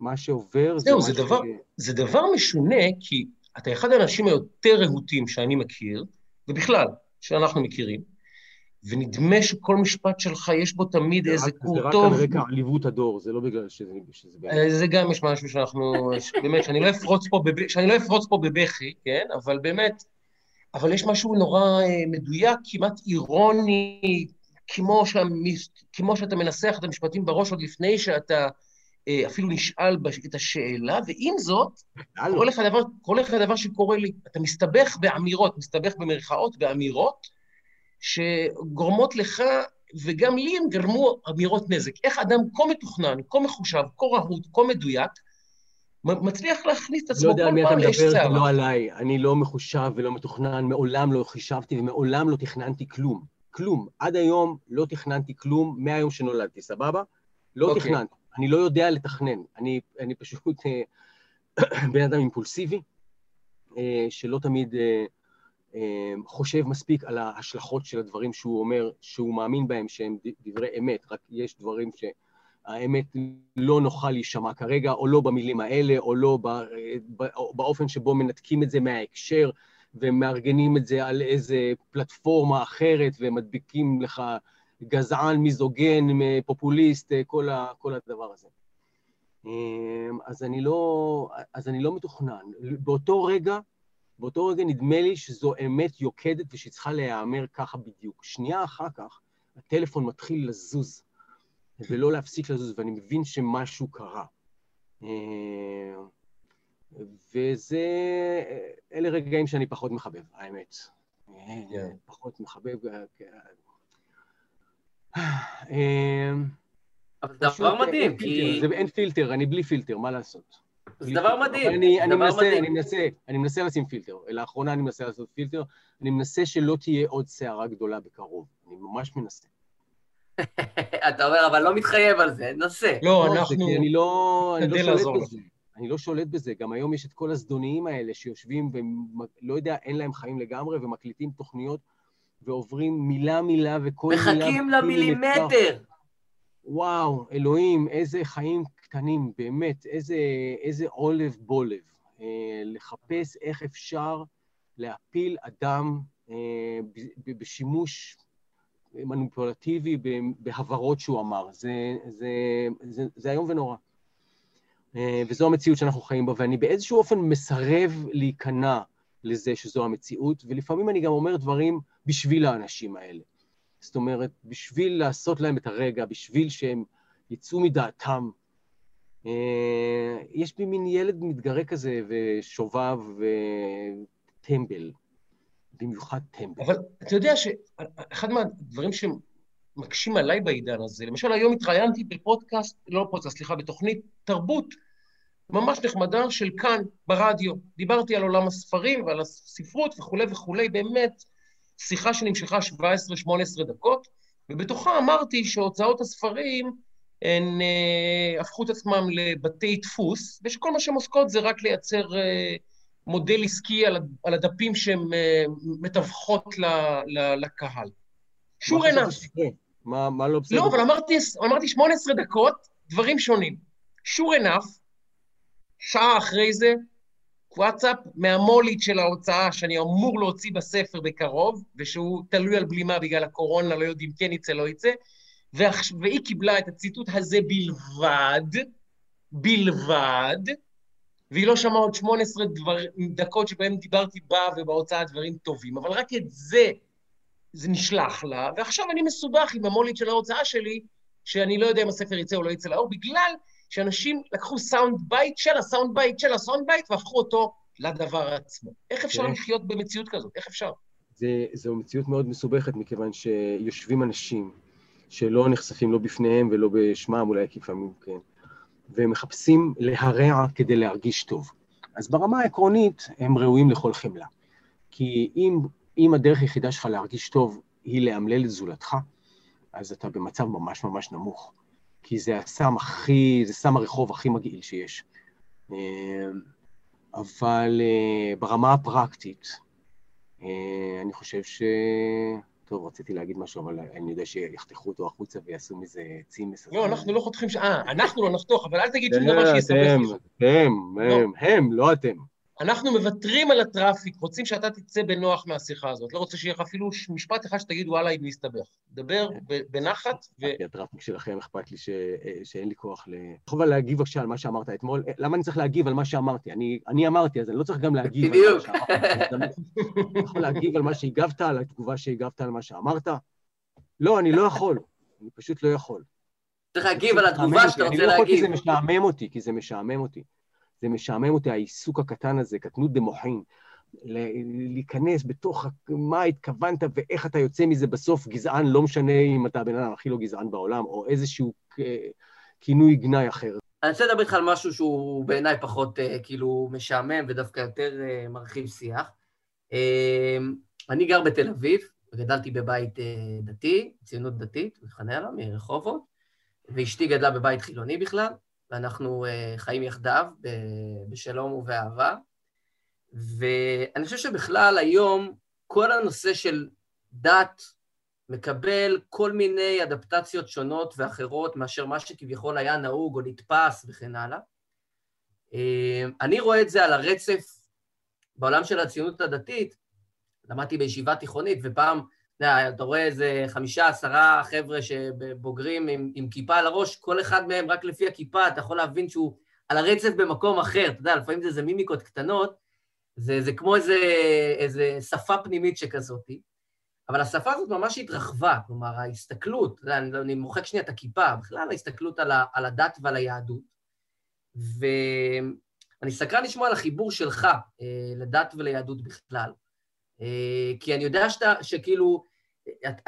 מה שעובר זה... זהו, זה, דבר, ש... זה דבר משונה, כי אתה אחד האנשים היותר רהוטים שאני מכיר, ובכלל, שאנחנו מכירים, ונדמה שכל משפט שלך יש בו תמיד איזה קור טוב. זה רק על רקע עליבות הדור, זה לא בגלל שזה... שזה באמת... זה גם יש משהו שאנחנו... באמת, שאני לא אפרוץ פה, בב... שאני לא אפרוץ פה בבכי, כן? אבל באמת, אבל יש משהו נורא אה, מדויק, כמעט אירוני, כמו, שהמס... כמו שאתה מנסח את המשפטים בראש עוד לפני שאתה אה, אפילו נשאל את השאלה, ועם זאת, קורה לך, דבר, קורה לך דבר שקורה לי. אתה מסתבך באמירות, מסתבך במרכאות, באמירות, שגורמות לך, וגם לי הם גרמו אמירות נזק. איך אדם כה מתוכנן, כה מחושב, כה רהוט, כה מדויק, מצליח להכניס את עצמו כל פעם לאש סערה. לא יודע על מי אתה מדבר, לא עליי. אני לא מחושב ולא מתוכנן, מעולם לא חישבתי ומעולם לא תכננתי כלום. כלום. עד היום לא תכננתי כלום מהיום שנולדתי, סבבה? לא okay. אוקיי. תכננתי. אני לא יודע לתכנן. אני, אני פשוט אה, בן אדם אימפולסיבי, אה, שלא תמיד אה, חושב מספיק על ההשלכות של הדברים שהוא אומר, שהוא מאמין בהם שהם דברי אמת, רק יש דברים שהאמת לא נוחה להישמע כרגע, או לא במילים האלה, או לא באופן שבו מנתקים את זה מההקשר ומארגנים את זה על איזה פלטפורמה אחרת ומדביקים לך גזען, מיזוגן, פופוליסט, כל, ה, כל הדבר הזה. אז אני לא, אז אני לא מתוכנן. באותו רגע, באותו רגע נדמה לי שזו אמת יוקדת ושהיא צריכה להיאמר ככה בדיוק. שנייה אחר כך, הטלפון מתחיל לזוז, ולא להפסיק לזוז, ואני מבין שמשהו קרה. וזה, אלה רגעים שאני פחות מחבב, האמת. Yeah. פחות מחבב. אבל זה דבר מדהים, כי... זה אין פילטר, אני בלי פילטר, מה לעשות? זה דבר מדהים. אני, אני, מנסה, מדהים. אני, מנסה, אני מנסה לשים פילטר. לאחרונה אני מנסה לעשות פילטר. אני מנסה שלא תהיה עוד סערה גדולה בקרוב. אני ממש מנסה. אתה אומר, אבל לא מתחייב על זה, נסה. לא, לא אנחנו... אני לא, אני לא שולט בזה. אני לא שולט בזה. גם היום יש את כל הזדוניים האלה שיושבים ולא יודע, אין להם חיים לגמרי, ומקליטים תוכניות ועוברים מילה-מילה וכל מילה... מחכים למילימטר. וואו, אלוהים, איזה חיים קטנים, באמת, איזה, איזה עולב בולב. אה, לחפש איך אפשר להפיל אדם אה, בשימוש מניפולטיבי בהברות שהוא אמר. זה, זה, זה, זה איום ונורא. אה, וזו המציאות שאנחנו חיים בה, ואני באיזשהו אופן מסרב להיכנע לזה שזו המציאות, ולפעמים אני גם אומר דברים בשביל האנשים האלה. זאת אומרת, בשביל לעשות להם את הרגע, בשביל שהם יצאו מדעתם. אה, יש בי מין ילד מתגרה כזה, ושובב וטמבל, במיוחד טמבל. אבל אתה יודע שאחד מהדברים שמקשים עליי בעידן הזה, למשל היום התראיינתי בפודקאסט, לא פודקאסט, סליחה, בתוכנית תרבות ממש נחמדה של כאן, ברדיו. דיברתי על עולם הספרים ועל הספרות וכולי וכולי, באמת, שיחה שנמשכה 17-18 דקות, ובתוכה אמרתי שהוצאות הספרים הן אה, הפכו את עצמם לבתי דפוס, ושכל מה שהן עוסקות זה רק לייצר אה, מודל עסקי על, על הדפים שהן אה, מתווכות ל, ל, לקהל. שור עיניו. מה, מה לא בסדר? לא, אבל אמרתי, אמרתי 18 דקות, דברים שונים. שור enough, שעה אחרי זה, וואטסאפ מהמולית של ההוצאה שאני אמור להוציא בספר בקרוב, ושהוא תלוי על בלימה בגלל הקורונה, לא יודעים כן יצא, לא יצא, והיא קיבלה את הציטוט הזה בלבד, בלבד, והיא לא שמעה עוד 18 דבר, דקות שבהן דיברתי בה ובהוצאה דברים טובים, אבל רק את זה, זה נשלח לה, ועכשיו אני מסובך עם המו"לית של ההוצאה שלי, שאני לא יודע אם הספר יצא או לא יצא לאור, בגלל שאנשים לקחו sound bite של ה sound bite של ה sound bite והפכו אותו לדבר עצמו. איך אפשר כן. לחיות במציאות כזאת? איך אפשר? זה, זו מציאות מאוד מסובכת, מכיוון שיושבים אנשים שלא נחשפים לא בפניהם ולא בשמם, אולי לפעמים כן, והם מחפשים להרע כדי להרגיש טוב. אז ברמה העקרונית הם ראויים לכל חמלה. כי אם, אם הדרך היחידה שלך להרגיש טוב היא לאמלל את זולתך, אז אתה במצב ממש ממש נמוך. כי זה הסם הכי, זה סם הרחוב הכי מגעיל שיש. אה, אבל אה, ברמה הפרקטית, אה, אני חושב ש... טוב, רציתי להגיד משהו, אבל אני יודע שיחתכו אותו החוצה ויעשו מזה צימס. לא, אנחנו לא חותכים ש... אה, אנחנו לא נחתוך, אבל אל תגיד שום דבר שיסבך. הם, הם, לא. הם, לא אתם. אנחנו מוותרים על הטראפיק, רוצים שאתה תצא בנוח מהשיחה הזאת. לא רוצה שיהיה לך אפילו משפט אחד שתגיד, וואלה, אם נסתבך. דבר בנחת ו... הטראפיק שלכם, אכפת לי שאין לי כוח ל... יכול להגיב בבקשה על מה שאמרת אתמול. למה אני צריך להגיב על מה שאמרתי? אני אמרתי, אז אני לא צריך גם להגיב על מה שאמרתי. אני יכול להגיב על מה שהגבת, על התגובה שהגבת על מה שאמרת? לא, אני לא יכול. אני פשוט לא יכול. צריך להגיב על התגובה שאתה רוצה להגיב. אני לא יכול כי זה משעמם אותי, כי זה משעמם אותי. זה משעמם אותי, העיסוק הקטן הזה, קטנות דמוחין. להיכנס בתוך מה התכוונת ואיך אתה יוצא מזה בסוף גזען, לא משנה אם אתה הבן אדם הכי לא גזען בעולם, או איזשהו כינוי גנאי אחר. אני רוצה לדבר איתך על משהו שהוא בעיניי פחות uh, כאילו משעמם ודווקא יותר uh, מרחיב שיח. Uh, אני גר בתל אביב, גדלתי בבית דתי, ציונות דתית, בחניה מרחובות, ואשתי גדלה בבית חילוני בכלל, ואנחנו uh, חיים יחדיו בשלום ובאהבה. ואני חושב שבכלל היום כל הנושא של דת מקבל כל מיני אדפטציות שונות ואחרות מאשר מה שכביכול היה נהוג או נתפס וכן הלאה. אה, אני רואה את זה על הרצף בעולם של הציונות הדתית, למדתי בישיבה תיכונית, ופעם, אתה רואה איזה חמישה, עשרה חבר'ה שבוגרים עם, עם כיפה על הראש, כל אחד מהם רק לפי הכיפה, אתה יכול להבין שהוא על הרצף במקום אחר, אתה יודע, לפעמים זה איזה מימיקות קטנות, זה, זה כמו איזה, איזה שפה פנימית שכזאתי. אבל השפה הזאת ממש התרחבה, כלומר, ההסתכלות, אני, אני מוחק שנייה את הכיפה, בכלל ההסתכלות על, ה, על הדת ועל היהדות. ואני סקרן לשמוע על החיבור שלך אה, לדת וליהדות בכלל, אה, כי אני יודע שאתה, שכאילו,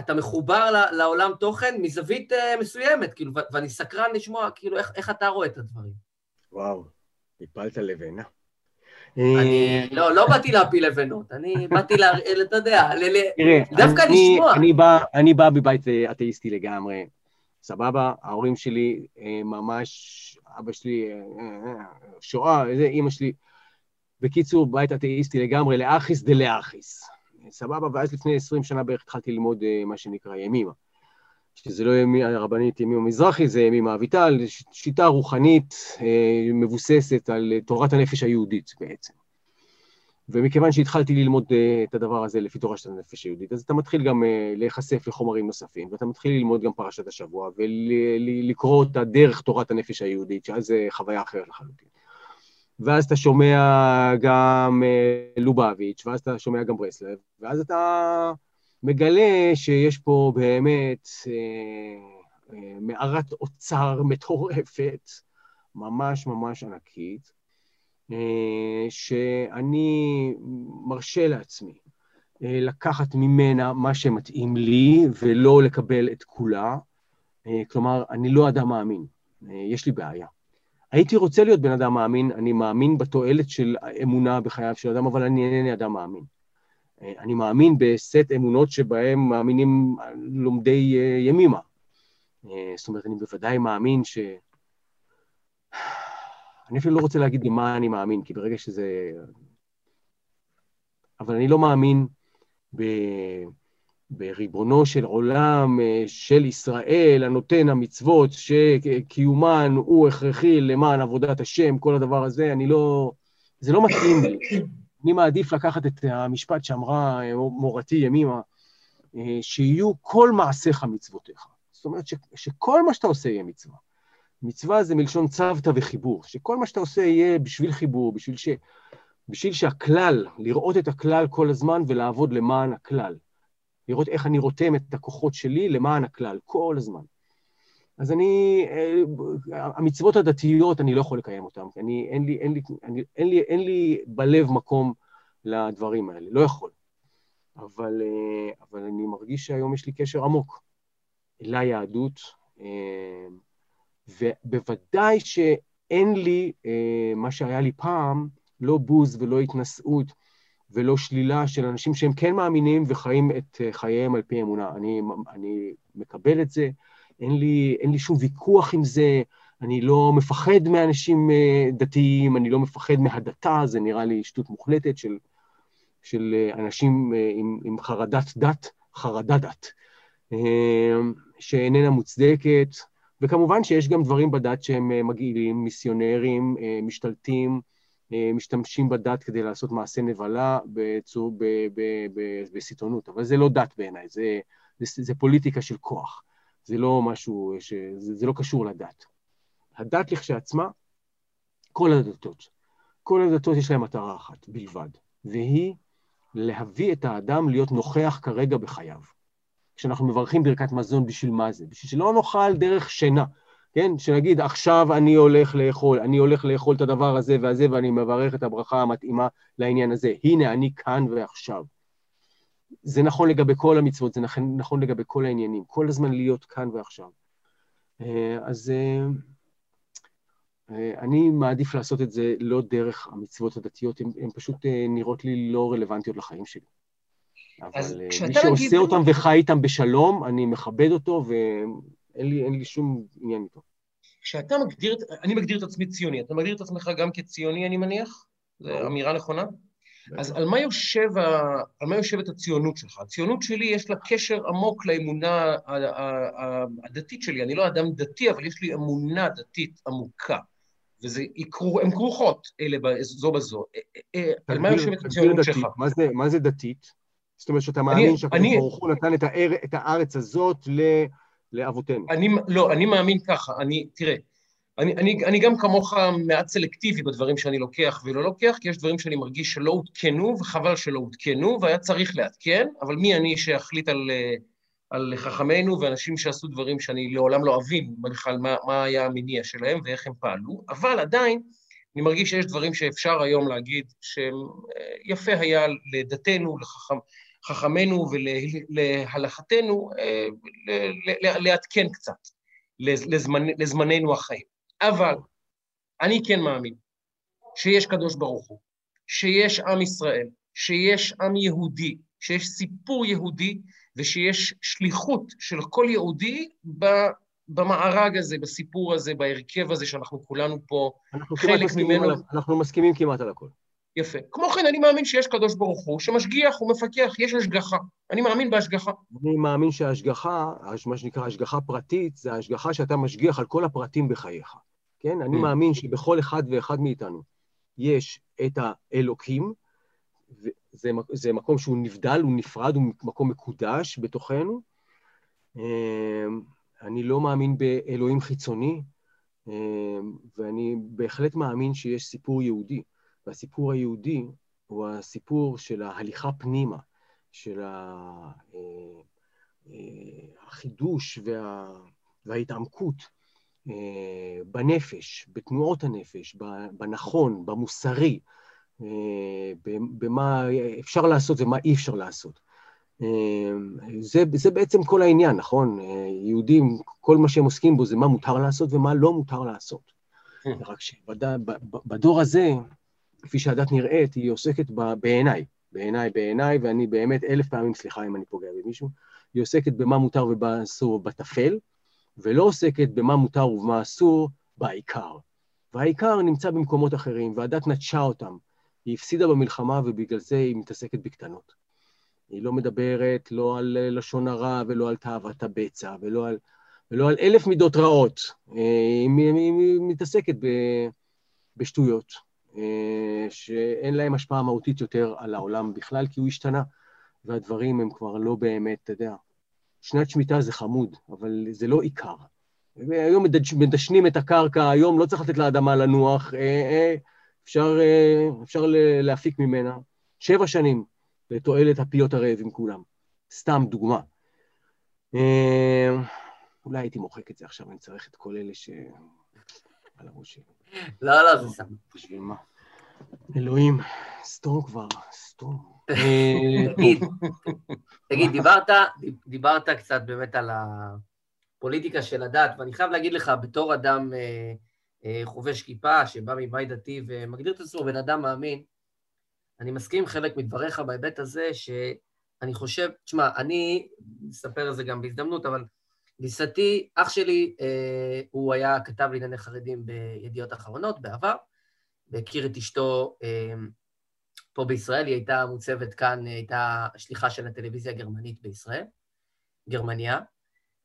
אתה מחובר לעולם תוכן מזווית אה, מסוימת, כאילו, ואני סקרן לשמוע, כאילו, איך, איך אתה רואה את הדברים. וואו, הפלת לבנה. אני אה, לא, לא באתי להפיל לבנות, אני באתי, לה, אתה יודע, דווקא לשמוע. אני בא בבית אה, אתאיסטי לגמרי, סבבה, ההורים שלי ממש, אבא שלי, שואה, זה אימא שלי. בקיצור, בית אתאיסטי לגמרי, לאחיס דלאחיס. סבבה, ואז לפני 20 שנה בערך התחלתי ללמוד מה שנקרא ימימה. שזה לא ימי הרבנית ימימה מזרחי, זה ימימה אביטל, שיטה רוחנית אה, מבוססת על תורת הנפש היהודית בעצם. ומכיוון שהתחלתי ללמוד אה, את הדבר הזה לפי תורה של הנפש היהודית, אז אתה מתחיל גם אה, להיחשף לחומרים נוספים, ואתה מתחיל ללמוד גם פרשת השבוע, ולקרוא אותה דרך תורת הנפש היהודית, שאז זה חוויה אחרת לחלוטין. ואז אתה שומע גם לובביץ', ואז אתה שומע גם ברסלב, ואז אתה מגלה שיש פה באמת אה, אה, מערת אוצר מטורפת, ממש ממש ענקית, אה, שאני מרשה לעצמי אה, לקחת ממנה מה שמתאים לי ולא לקבל את כולה. אה, כלומר, אני לא אדם מאמין, אה, יש לי בעיה. הייתי רוצה להיות בן אדם מאמין, אני מאמין בתועלת של אמונה בחייו של אדם, אבל אני אינני אדם מאמין. אה, אני מאמין בסט אמונות שבהם מאמינים לומדי אה, ימימה. אה, זאת אומרת, אני בוודאי מאמין ש... אני אפילו לא רוצה להגיד במה אני מאמין, כי ברגע שזה... אבל אני לא מאמין ב... בריבונו של עולם של ישראל, הנותן המצוות, שקיומן הוא הכרחי למען עבודת השם, כל הדבר הזה, אני לא... זה לא מתאים לי. אני מעדיף לקחת את המשפט שאמרה אה, מורתי ימימה, אה, שיהיו כל מעשיך מצוותיך. זאת אומרת ש, שכל מה שאתה עושה יהיה מצווה. מצווה זה מלשון צוותא וחיבור, שכל מה שאתה עושה יהיה בשביל חיבור, בשביל, ש, בשביל שהכלל, לראות את הכלל כל הזמן ולעבוד למען הכלל. לראות איך אני רותם את הכוחות שלי למען הכלל, כל הזמן. אז אני, אה, המצוות הדתיות, אני לא יכול לקיים אותן, אני, אין לי, אין לי, אני, אין לי, אין לי בלב מקום לדברים האלה, לא יכול. אבל, אה, אבל אני מרגיש שהיום יש לי קשר עמוק ליהדות, אה, ובוודאי שאין לי מה שהיה לי פעם, לא בוז ולא התנשאות ולא שלילה של אנשים שהם כן מאמינים וחיים את חייהם על פי אמונה. אני, אני מקבל את זה, אין לי, אין לי שום ויכוח עם זה, אני לא מפחד מאנשים אה, דתיים, אני לא מפחד מהדתה, זה נראה לי שטות מוחלטת של, של אה, אנשים אה, עם, עם חרדת דת, חרדת דת, שאיננה מוצדקת, וכמובן שיש גם דברים בדת שהם מגעילים, מיסיונרים, משתלטים, משתמשים בדת כדי לעשות מעשה נבלה בסיטונות, אבל זה לא דת בעיניי, זה, זה, זה פוליטיקה של כוח, זה לא משהו, ש, זה, זה לא קשור לדת. הדת לכשעצמה, כל הדתות, כל הדתות יש להן מטרה אחת בלבד, והיא להביא את האדם להיות נוכח כרגע בחייו. כשאנחנו מברכים ברכת מזון, בשביל מה זה? בשביל שלא נאכל דרך שינה, כן? שנגיד, עכשיו אני הולך לאכול, אני הולך לאכול את הדבר הזה והזה, ואני מברך את הברכה המתאימה לעניין הזה. הנה, אני כאן ועכשיו. זה נכון לגבי כל המצוות, זה נכון, נכון לגבי כל העניינים, כל הזמן להיות כאן ועכשיו. אה, אז אה, אה, אני מעדיף לעשות את זה לא דרך המצוות הדתיות, הן פשוט נראות לי לא רלוונטיות לחיים שלי. אבל מי שעושה נגיד... אותם וחי איתם בשלום, אני מכבד אותו ואין לי, לי שום עניין איתו. כשאתה מגדיר, אני מגדיר את עצמי ציוני, אתה מגדיר את עצמך גם כציוני, אני מניח? זו אמירה נכונה? אז על מה, יושב ה... על מה יושבת הציונות שלך? הציונות שלי יש לה קשר עמוק לאמונה הדתית שלי. אני לא אדם דתי, אבל יש לי אמונה דתית עמוקה. והן כרוכות אלה זו בזו. אה, אה, אה, על מה יושבת הציונות שלך? מה זה דתית? זאת אומרת שאתה מאמין שהקדוש ברוך הוא נתן את הארץ הזאת לאבותינו. לא, אני מאמין ככה. אני, תראה, אני, אני, אני גם כמוך מעט סלקטיבי בדברים שאני לוקח ולא לוקח, כי יש דברים שאני מרגיש שלא עודכנו, וחבל שלא עודכנו, והיה צריך לעדכן, אבל מי אני שאחליט על, על חכמינו ואנשים שעשו דברים שאני לעולם לא אבין בכלל מה, מה היה המניע שלהם ואיך הם פעלו, אבל עדיין אני מרגיש שיש דברים שאפשר היום להגיד שיפה היה לדתנו, לחכם, חכמינו ולהלכתנו לעדכן קצת לזמנ, לזמננו החיים. אבל אני כן מאמין שיש קדוש ברוך הוא, שיש עם ישראל, שיש עם יהודי, שיש סיפור יהודי ושיש שליחות של כל יהודי במארג הזה, בסיפור הזה, בהרכב הזה שאנחנו כולנו פה חלק ממנו. על, אנחנו מסכימים כמעט על הכל. יפה. כמו כן, אני מאמין שיש קדוש ברוך הוא, שמשגיח ומפקח, יש השגחה. אני מאמין בהשגחה. אני מאמין שההשגחה, מה שנקרא השגחה פרטית, זה ההשגחה שאתה משגיח על כל הפרטים בחייך. כן? אני mm. מאמין שבכל אחד ואחד מאיתנו יש את האלוקים, זה, זה מקום שהוא נבדל, הוא נפרד, הוא מקום מקודש בתוכנו. אמ, אני לא מאמין באלוהים חיצוני, אמ, ואני בהחלט מאמין שיש סיפור יהודי. והסיפור היהודי הוא הסיפור של ההליכה פנימה, של אה, אה, החידוש וה, וההתעמקות אה, בנפש, בתנועות הנפש, בנכון, במוסרי, במה אפשר לעשות ומה אי אפשר לעשות. זה, זה בעצם כל העניין, נכון? יהודים, כל מה שהם עוסקים בו זה מה מותר לעשות ומה לא מותר לעשות. כן. רק שבדור הזה, כפי שהדת נראית, היא עוסקת בעיניי, בעיניי, בעיניי, ואני באמת אלף פעמים, סליחה אם אני פוגע במישהו, היא עוסקת במה מותר ומה אסור בטפל, ולא עוסקת במה מותר ובמה אסור בעיקר. והעיקר נמצא במקומות אחרים, והדת נטשה אותם. היא הפסידה במלחמה ובגלל זה היא מתעסקת בקטנות. היא לא מדברת לא על לשון הרע ולא על תאוות הבצע ולא על, ולא על אלף מידות רעות. היא, היא, היא מתעסקת ב, בשטויות. אה, שאין להם השפעה מהותית יותר על העולם בכלל, כי הוא השתנה, והדברים הם כבר לא באמת, אתה יודע, שנת שמיטה זה חמוד, אבל זה לא עיקר. היום מדשנים את הקרקע, היום לא צריך לתת לאדמה לנוח, אה, אה, אפשר, אפשר להפיק ממנה שבע שנים לתועלת הפיות הרעבים כולם. סתם דוגמה. אולי הייתי מוחק את זה עכשיו, אני צריך את כל אלה ש... על הראש שלי. לא, לא, זה סתם. בשביל מה? אלוהים, סתום כבר, סתום. תגיד, תגיד, דיברת, דיברת קצת באמת על הפוליטיקה של הדת, ואני חייב להגיד לך, בתור אדם אה, אה, חובש כיפה, שבא מבית דתי ומגדיר את עצמו בן אדם מאמין, אני מסכים עם חלק מדבריך בהיבט הזה, שאני חושב, תשמע, אני אספר על זה גם בהזדמנות, אבל גיסתי, אח שלי, אה, הוא היה כתב לענייני חרדים בידיעות אחרונות בעבר, והכיר את אשתו אה, פה בישראל, היא הייתה מוצבת כאן, הייתה שליחה של הטלוויזיה הגרמנית בישראל, גרמניה.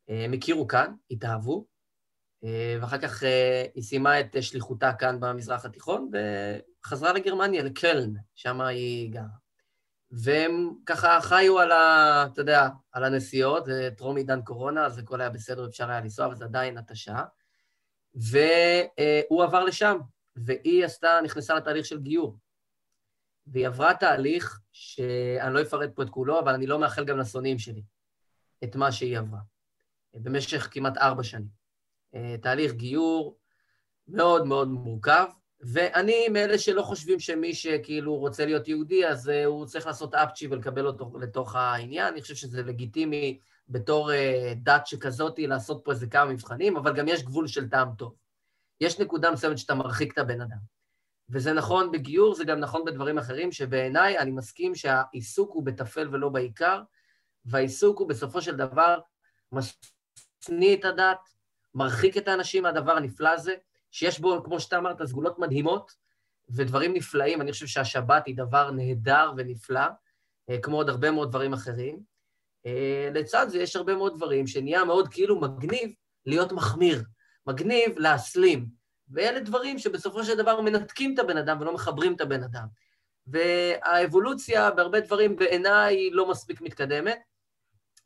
אה, הם הכירו כאן, התאהבו, ואחר כך היא סיימה את שליחותה כאן במזרח התיכון, וחזרה לגרמניה, לקלן, שם היא גרה. והם ככה חיו על ה... אתה יודע, על הנסיעות, זה טרום עידן קורונה, אז הכל היה בסדר, אפשר היה לנסוע, אבל זה עדיין התשה. והוא עבר לשם, והיא עשתה, נכנסה לתהליך של גיור. והיא עברה תהליך שאני לא אפרט פה את כולו, אבל אני לא מאחל גם לשונאים שלי את מה שהיא עברה, במשך כמעט ארבע שנים. תהליך גיור מאוד מאוד מורכב, ואני מאלה שלא חושבים שמי שכאילו רוצה להיות יהודי, אז uh, הוא צריך לעשות אפצ'י ולקבל אותו לתוך העניין. אני חושב שזה לגיטימי בתור uh, דת שכזאתי לעשות פה איזה כמה מבחנים, אבל גם יש גבול של טעם טוב. יש נקודה מסוימת שאתה מרחיק את הבן אדם. וזה נכון בגיור, זה גם נכון בדברים אחרים, שבעיניי אני מסכים שהעיסוק הוא בטפל ולא בעיקר, והעיסוק הוא בסופו של דבר משניא את הדת, מרחיק את האנשים מהדבר הנפלא הזה, שיש בו, כמו שאתה אמרת, סגולות מדהימות ודברים נפלאים. אני חושב שהשבת היא דבר נהדר ונפלא, אה, כמו עוד הרבה מאוד דברים אחרים. אה, לצד זה יש הרבה מאוד דברים שנהיה מאוד כאילו מגניב להיות מחמיר, מגניב להסלים. ואלה דברים שבסופו של דבר מנתקים את הבן אדם ולא מחברים את הבן אדם. והאבולוציה בהרבה דברים בעיניי היא לא מספיק מתקדמת,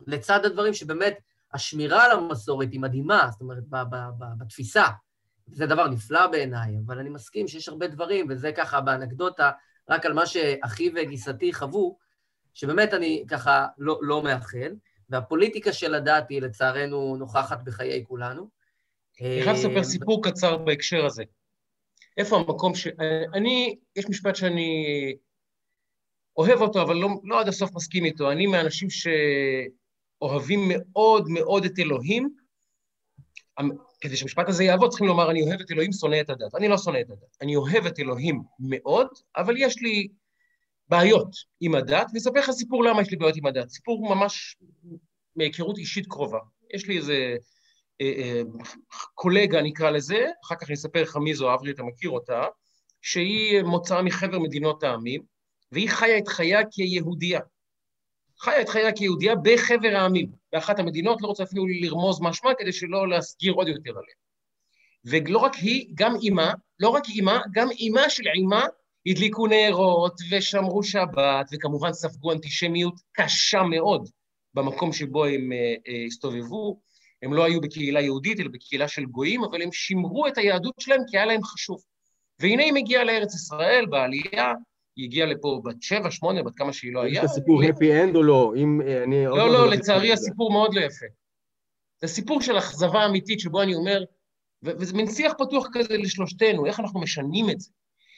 לצד הדברים שבאמת השמירה על המסורת היא מדהימה, זאת אומרת, בתפיסה, זה דבר נפלא בעיניי, אבל אני מסכים שיש הרבה דברים, וזה ככה באנקדוטה, רק על מה שאחי וגיסתי חוו, שבאמת אני ככה לא, לא מאחל, והפוליטיקה של הדת היא לצערנו נוכחת בחיי כולנו. אני חייב לספר אה, סיפור קצר בהקשר הזה. איפה המקום ש... אני, יש משפט שאני אוהב אותו, אבל לא, לא עד הסוף מסכים איתו. אני מהאנשים שאוהבים מאוד מאוד את אלוהים, כדי שהמשפט הזה יעבוד, צריכים לומר, אני אוהב את אלוהים, שונא את הדת. אני לא שונא את הדת. אני אוהב את אלוהים מאוד, אבל יש לי בעיות עם הדת, ואספר לך סיפור למה יש לי בעיות עם הדת. סיפור ממש מהיכרות אישית קרובה. יש לי איזה אה, אה, קולגה, נקרא לזה, אחר כך אני אספר לך מי זו, אברי, אתה מכיר אותה, שהיא מוצאה מחבר מדינות העמים, והיא חיה את חייה כיהודייה. חיה את חייה כיהודייה בחבר העמים, באחת המדינות, לא רוצה אפילו לרמוז משמע כדי שלא להסגיר עוד יותר עליה. ולא רק היא, גם אימה, לא רק אימה, גם אימה של אימה הדליקו נרות ושמרו שבת, וכמובן ספגו אנטישמיות קשה מאוד במקום שבו הם uh, uh, הסתובבו. הם לא היו בקהילה יהודית, אלא בקהילה של גויים, אבל הם שימרו את היהדות שלהם כי היה להם חשוב. והנה היא מגיעה לארץ ישראל בעלייה, היא הגיעה לפה בת שבע, שמונה, בת כמה שהיא לא היה. יש את הסיפור הפי אנד או לא? אם אה, אני... לא, לא, לצערי הסיפור מאוד לא יפה. זה סיפור של אכזבה אמיתית, שבו אני אומר, וזה מין שיח פתוח כזה לשלושתנו, איך אנחנו משנים את זה.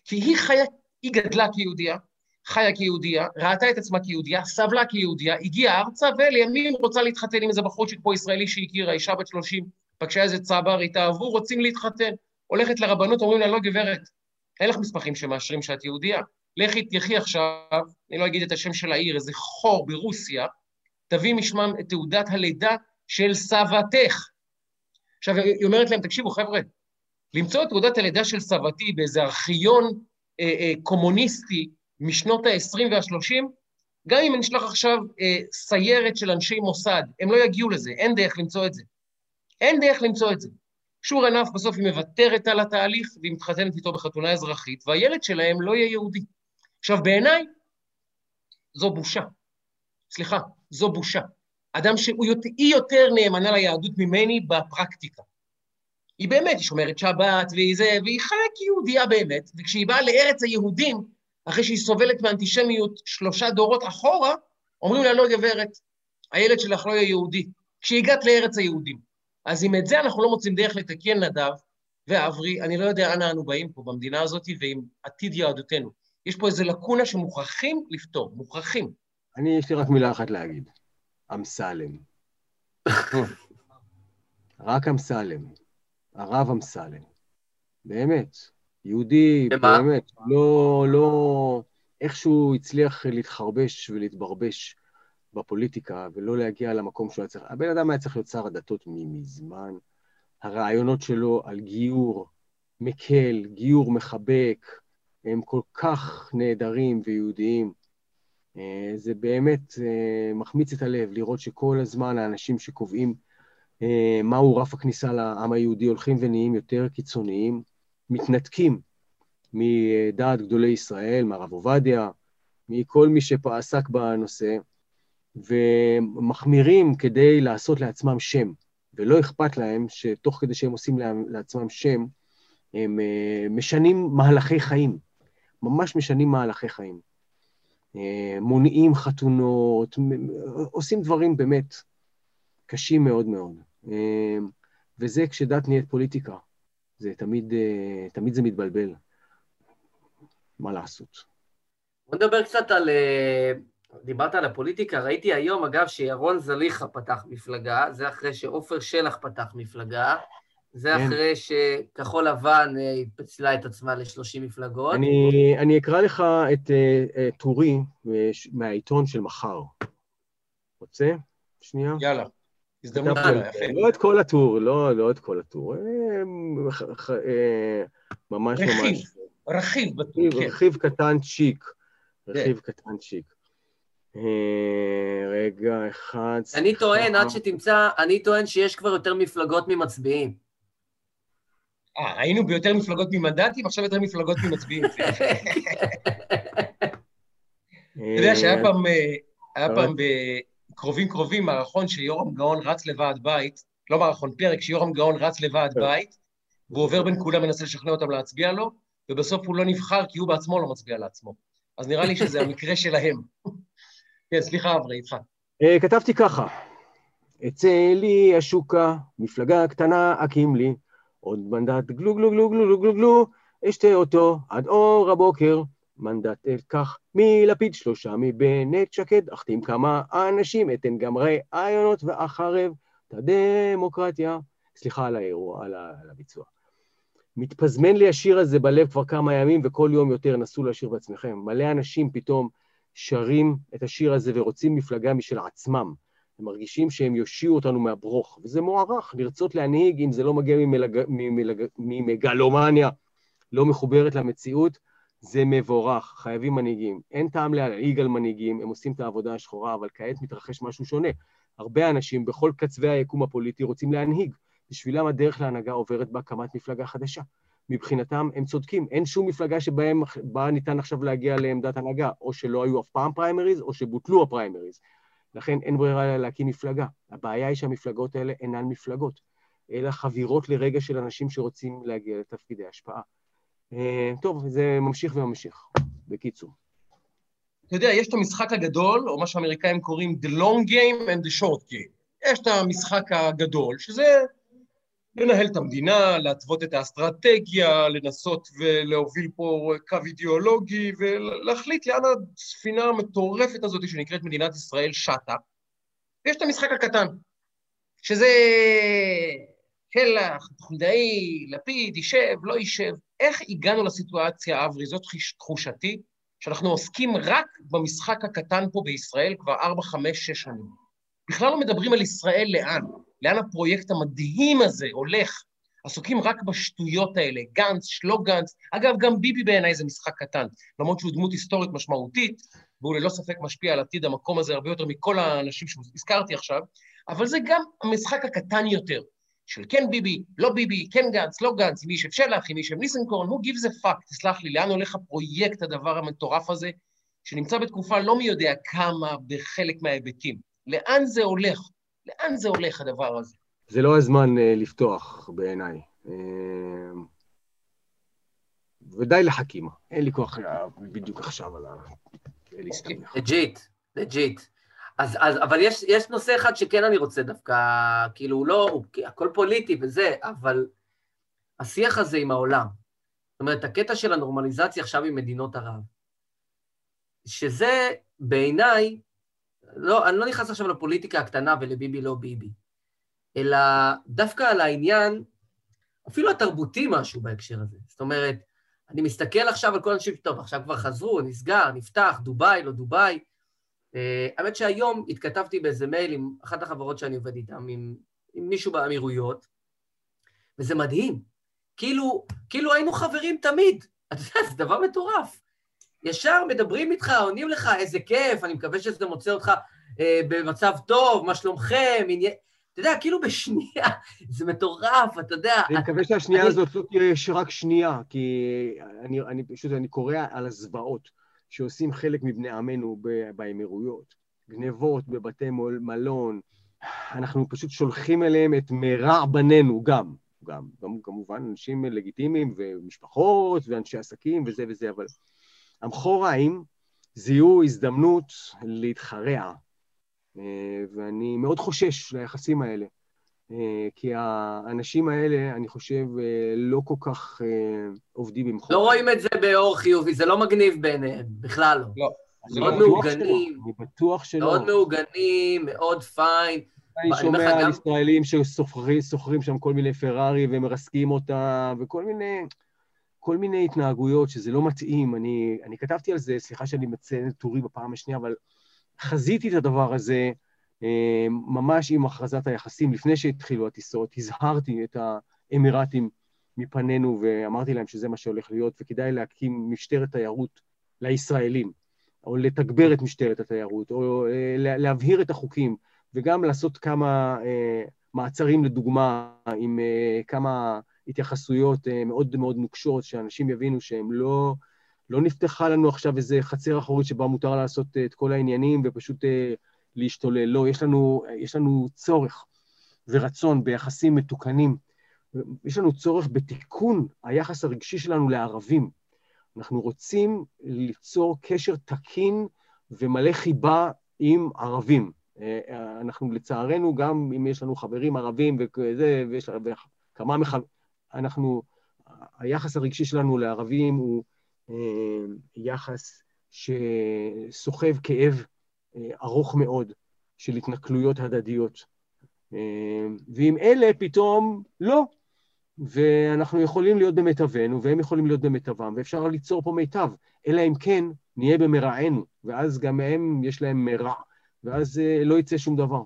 כי היא חיה, היא גדלה כיהודייה, חיה כיהודייה, ראתה את עצמה כיהודייה, סבלה כיהודייה, הגיעה ארצה, ולימים רוצה להתחתן עם איזה בחורצ'יק פה ישראלי שהיא הכירה, אישה בת 30, פגשה איזה צבר, התאהבו, רוצים להתחתן. הולכת לרבנות, אומרים לה, לא גברת, אין לך מסמכים שמאשרים שאת יהודייה. לכי תלכי עכשיו, אני לא אגיד את השם של העיר, איזה חור ברוסיה, תביא משמם את תעודת הלידה של סבתך. עכשיו, היא אומרת להם, תקשיבו, חבר'ה, למצוא את תעודת הלידה של סבתי באיזה ארכיון אה, אה, קומוניסטי משנות ה-20 וה-30, גם אם אני אשלח עכשיו אה, סיירת של אנשי מוסד, הם לא יגיעו לזה, אין דרך למצוא את זה. אין דרך למצוא את זה. שור ענף בסוף היא מוותרת על התהליך והיא מתחתנת איתו בחתונה אזרחית, והילד שלהם לא יהיה יהודי. עכשיו, בעיניי, זו בושה. סליחה, זו בושה. אדם שהיא יותר נאמנה ליהדות ממני בפרקטיקה. היא באמת, היא שומרת שבת, והיא זה, והיא חיה כיהודייה באמת, וכשהיא באה לארץ היהודים, אחרי שהיא סובלת מאנטישמיות שלושה דורות אחורה, אומרים לה, לא גברת, הילד שלך לא יהיה יהודי. כשהגעת לארץ היהודים. אז אם את זה אנחנו לא מוצאים דרך לתקן, נדב ואברי, אני לא יודע אנה אנו באים פה במדינה הזאת ועם עתיד יהדותנו. יש פה איזו לקונה שמוכרחים לפתור, מוכרחים. אני, יש לי רק מילה אחת להגיד. אמסלם. רק אמסלם. הרב אמסלם. באמת. יהודי, במה? באמת, לא, לא... איכשהו הצליח להתחרבש ולהתברבש בפוליטיקה ולא להגיע למקום שהוא היה צריך. הבן אדם היה צריך להיות שר הדתות מזמן. הרעיונות שלו על גיור מקל, גיור מחבק, הם כל כך נהדרים ויהודיים. אה, זה באמת אה, מחמיץ את הלב לראות שכל הזמן האנשים שקובעים אה, מהו רף הכניסה לעם היהודי, הולכים ונהיים יותר קיצוניים, מתנתקים מדעת גדולי ישראל, מהרב עובדיה, מכל מי שעסק בנושא, ומחמירים כדי לעשות לעצמם שם, ולא אכפת להם שתוך כדי שהם עושים לעצמם שם, הם משנים מהלכי חיים, ממש משנים מהלכי חיים. אה, מונעים חתונות, עושים דברים באמת קשים מאוד מאוד. אה, וזה כשדת נהיית פוליטיקה. זה תמיד, תמיד זה מתבלבל. מה לעשות? בוא נדבר קצת על... דיברת על הפוליטיקה, ראיתי היום, אגב, שירון זליכה פתח מפלגה, זה אחרי שעופר שלח פתח מפלגה, זה כן. אחרי שכחול לבן אה, התפצלה את עצמה ל-30 מפלגות. אני, אני אקרא לך את uh, טורי מהעיתון של מחר. רוצה? שנייה. יאללה. הזדמנות גדולה, יפה. לא את כל הטור, לא, לא את כל הטור. ממש רכיב, ממש. רכיב בטור, כן. רכיב קטן צ'יק. רכיב קטן צ'יק. רגע, אחד... אני טוען, עד שתמצא, אני טוען שיש כבר יותר מפלגות ממצביעים. אה, היינו ביותר מפלגות ממנדטים, עכשיו יותר מפלגות ממצביעים. אתה יודע שהיה פעם, אה, היה פעם בקרובים קרובים מערכון שיורם גאון רץ לוועד בית, לא מערכון, פרק שיורם גאון רץ לוועד כן. בית, והוא עובר בין כולם, מנסה לשכנע אותם להצביע לו, ובסוף הוא לא נבחר כי הוא בעצמו לא מצביע לעצמו. אז נראה לי שזה המקרה שלהם. כן, סליחה, אברי, איתך. אה, כתבתי ככה, אצא לי השוקה, מפלגה קטנה אקים לי, עוד מנדט גלו גלו גלו גלו גלו גלו אשתה אותו עד אור הבוקר. מנדט אקח מלפיד שלושה מבנט שקד, אחתים כמה אנשים, אתן גם רעיונות ואחרב את הדמוקרטיה. סליחה על האירוע, על, על הביצוע. מתפזמן לי השיר הזה בלב כבר כמה ימים, וכל יום יותר נסו לשיר בעצמכם. מלא אנשים פתאום שרים את השיר הזה ורוצים מפלגה משל עצמם. הם מרגישים שהם יושיעו אותנו מהברוך, וזה מוערך, לרצות להנהיג אם זה לא מגיע ממלג... ממלג... ממגלומניה, לא מחוברת למציאות, זה מבורך, חייבים מנהיגים. אין טעם להנהיג על מנהיגים, הם עושים את העבודה השחורה, אבל כעת מתרחש משהו שונה. הרבה אנשים בכל קצווי היקום הפוליטי רוצים להנהיג. בשבילם הדרך להנהגה עוברת בהקמת מפלגה חדשה. מבחינתם הם צודקים, אין שום מפלגה שבהם, בה ניתן עכשיו להגיע לעמדת הנהגה, או שלא היו אף פעם פריימריז, או שבוטלו הפריימריז. לכן אין ברירה אלא להקים מפלגה. הבעיה היא שהמפלגות האלה אינן מפלגות, אלא חבירות לרגע של אנשים שרוצים להגיע לתפקידי השפעה. אה, טוב, זה ממשיך וממשיך, בקיצור. אתה יודע, יש את המשחק הגדול, או מה שהאמריקאים קוראים the long game and the short game. יש את המשחק הגדול, שזה לנהל את המדינה, להתוות את האסטרטגיה, לנסות ולהוביל פה קו אידיאולוגי ולהחליט לאן הספינה המטורפת הזאת שנקראת מדינת ישראל שטה. ויש את המשחק הקטן, שזה שלח, חולדאי, לפיד, יישב, לא יישב. איך הגענו לסיטואציה, אברי, זאת תחושתי, שאנחנו עוסקים רק במשחק הקטן פה בישראל כבר 4, 5, 6 שנים. בכלל לא מדברים על ישראל לאן. לאן הפרויקט המדהים הזה הולך. עסוקים רק בשטויות האלה, גנץ, שלא גנץ. אגב, גם ביבי בעיניי זה משחק קטן, למרות שהוא דמות היסטורית משמעותית, והוא ללא ספק משפיע על עתיד המקום הזה הרבה יותר מכל האנשים שהזכרתי עכשיו, אבל זה גם המשחק הקטן יותר, של כן ביבי, לא ביבי, כן גנץ, לא גנץ, מי ישב שלח, מי ישב ניסנקורן, הוא gives a fuck, תסלח לי, לאן הולך הפרויקט, הדבר המטורף הזה, שנמצא בתקופה לא מי יודע כמה בחלק מההיבטים. לאן זה הולך? לאן זה הולך הדבר הזה? זה לא הזמן uh, לפתוח בעיניי. Uh, ודי לחכימא. אין לי כוח בדיוק עכשיו על ה... legit, legit. אז, אז, אבל יש, יש נושא אחד שכן אני רוצה דווקא, כאילו, הוא לא, הוא, הכל פוליטי וזה, אבל השיח הזה עם העולם, זאת אומרת, הקטע של הנורמליזציה עכשיו עם מדינות ערב, שזה בעיניי לא, אני לא נכנס עכשיו לפוליטיקה הקטנה ולביבי לא ביבי, אלא דווקא על העניין, אפילו התרבותי משהו בהקשר הזה. זאת אומרת, אני מסתכל עכשיו על כל האנשים, טוב, עכשיו כבר חזרו, נסגר, נפתח, דובאי, לא דובאי. Uh, האמת שהיום התכתבתי באיזה מייל עם אחת החברות שאני עובד איתן, עם, עם מישהו באמירויות, וזה מדהים. כאילו, כאילו היינו חברים תמיד. אתה יודע, זה דבר מטורף. ישר מדברים איתך, עונים לך, איזה כיף, אני מקווה שזה מוצא אותך אה, במצב טוב, מה שלומכם, עניין... אתה יודע, כאילו בשנייה, זה מטורף, אתה יודע. אני מקווה שהשנייה אני... הזאת לא תהיה רק שנייה, כי אני, אני פשוט, אני קורא על הזוועות שעושים חלק מבני עמנו באמירויות. גנבות בבתי מלון, אנחנו פשוט שולחים אליהם את מרע בנינו גם, גם, גם כמובן אנשים לגיטימיים ומשפחות ואנשי עסקים וזה וזה, אבל המחוריים זיהו הזדמנות להתחרע, אה, ואני מאוד חושש ליחסים האלה, אה, כי האנשים האלה, אני חושב, אה, לא כל כך עובדים עם חוריים. לא רואים את זה באור חיובי, זה לא מגניב בעיניהם, בכלל לא. לא. מאוד מעוגנים. אני בטוח שלא. מאוד מעוגנים, מאוד פיין. אני שומע על גם... ישראלים ששוכרים שם כל מיני פרארי ומרסקים אותה, וכל מיני, כל מיני התנהגויות שזה לא מתאים. אני, אני כתבתי על זה, סליחה שאני מציין את טורי בפעם השנייה, אבל חזיתי את הדבר הזה אה, ממש עם הכרזת היחסים, לפני שהתחילו הטיסות, הזהרתי את האמירתים מפנינו ואמרתי להם שזה מה שהולך להיות, וכדאי להקים משטרת תיירות לישראלים, או לתגבר את משטרת התיירות, או אה, להבהיר את החוקים. וגם לעשות כמה אה, מעצרים לדוגמה, עם כמה התייחסויות אה, מאוד מאוד נוקשות, שאנשים יבינו שהם לא, לא נפתחה לנו עכשיו איזה חצר אחורית שבה מותר לעשות אה, את כל העניינים ופשוט אה, להשתולל. לא, יש לנו, יש לנו צורך ורצון ביחסים מתוקנים. יש לנו צורך בתיקון היחס הרגשי שלנו לערבים. אנחנו רוצים ליצור קשר תקין ומלא חיבה עם ערבים. אנחנו לצערנו, גם אם יש לנו חברים ערבים וזה, ויש כמה מחברים, אנחנו, היחס הרגשי שלנו לערבים הוא אה, יחס שסוחב כאב אה, ארוך מאוד של התנכלויות הדדיות. ועם אלה פתאום לא. ואנחנו יכולים להיות במיטבנו, והם יכולים להיות במיטבם, ואפשר ליצור פה מיטב, אלא אם כן נהיה במרענו, ואז גם הם, יש להם מרע. ואז אה, לא יצא שום דבר,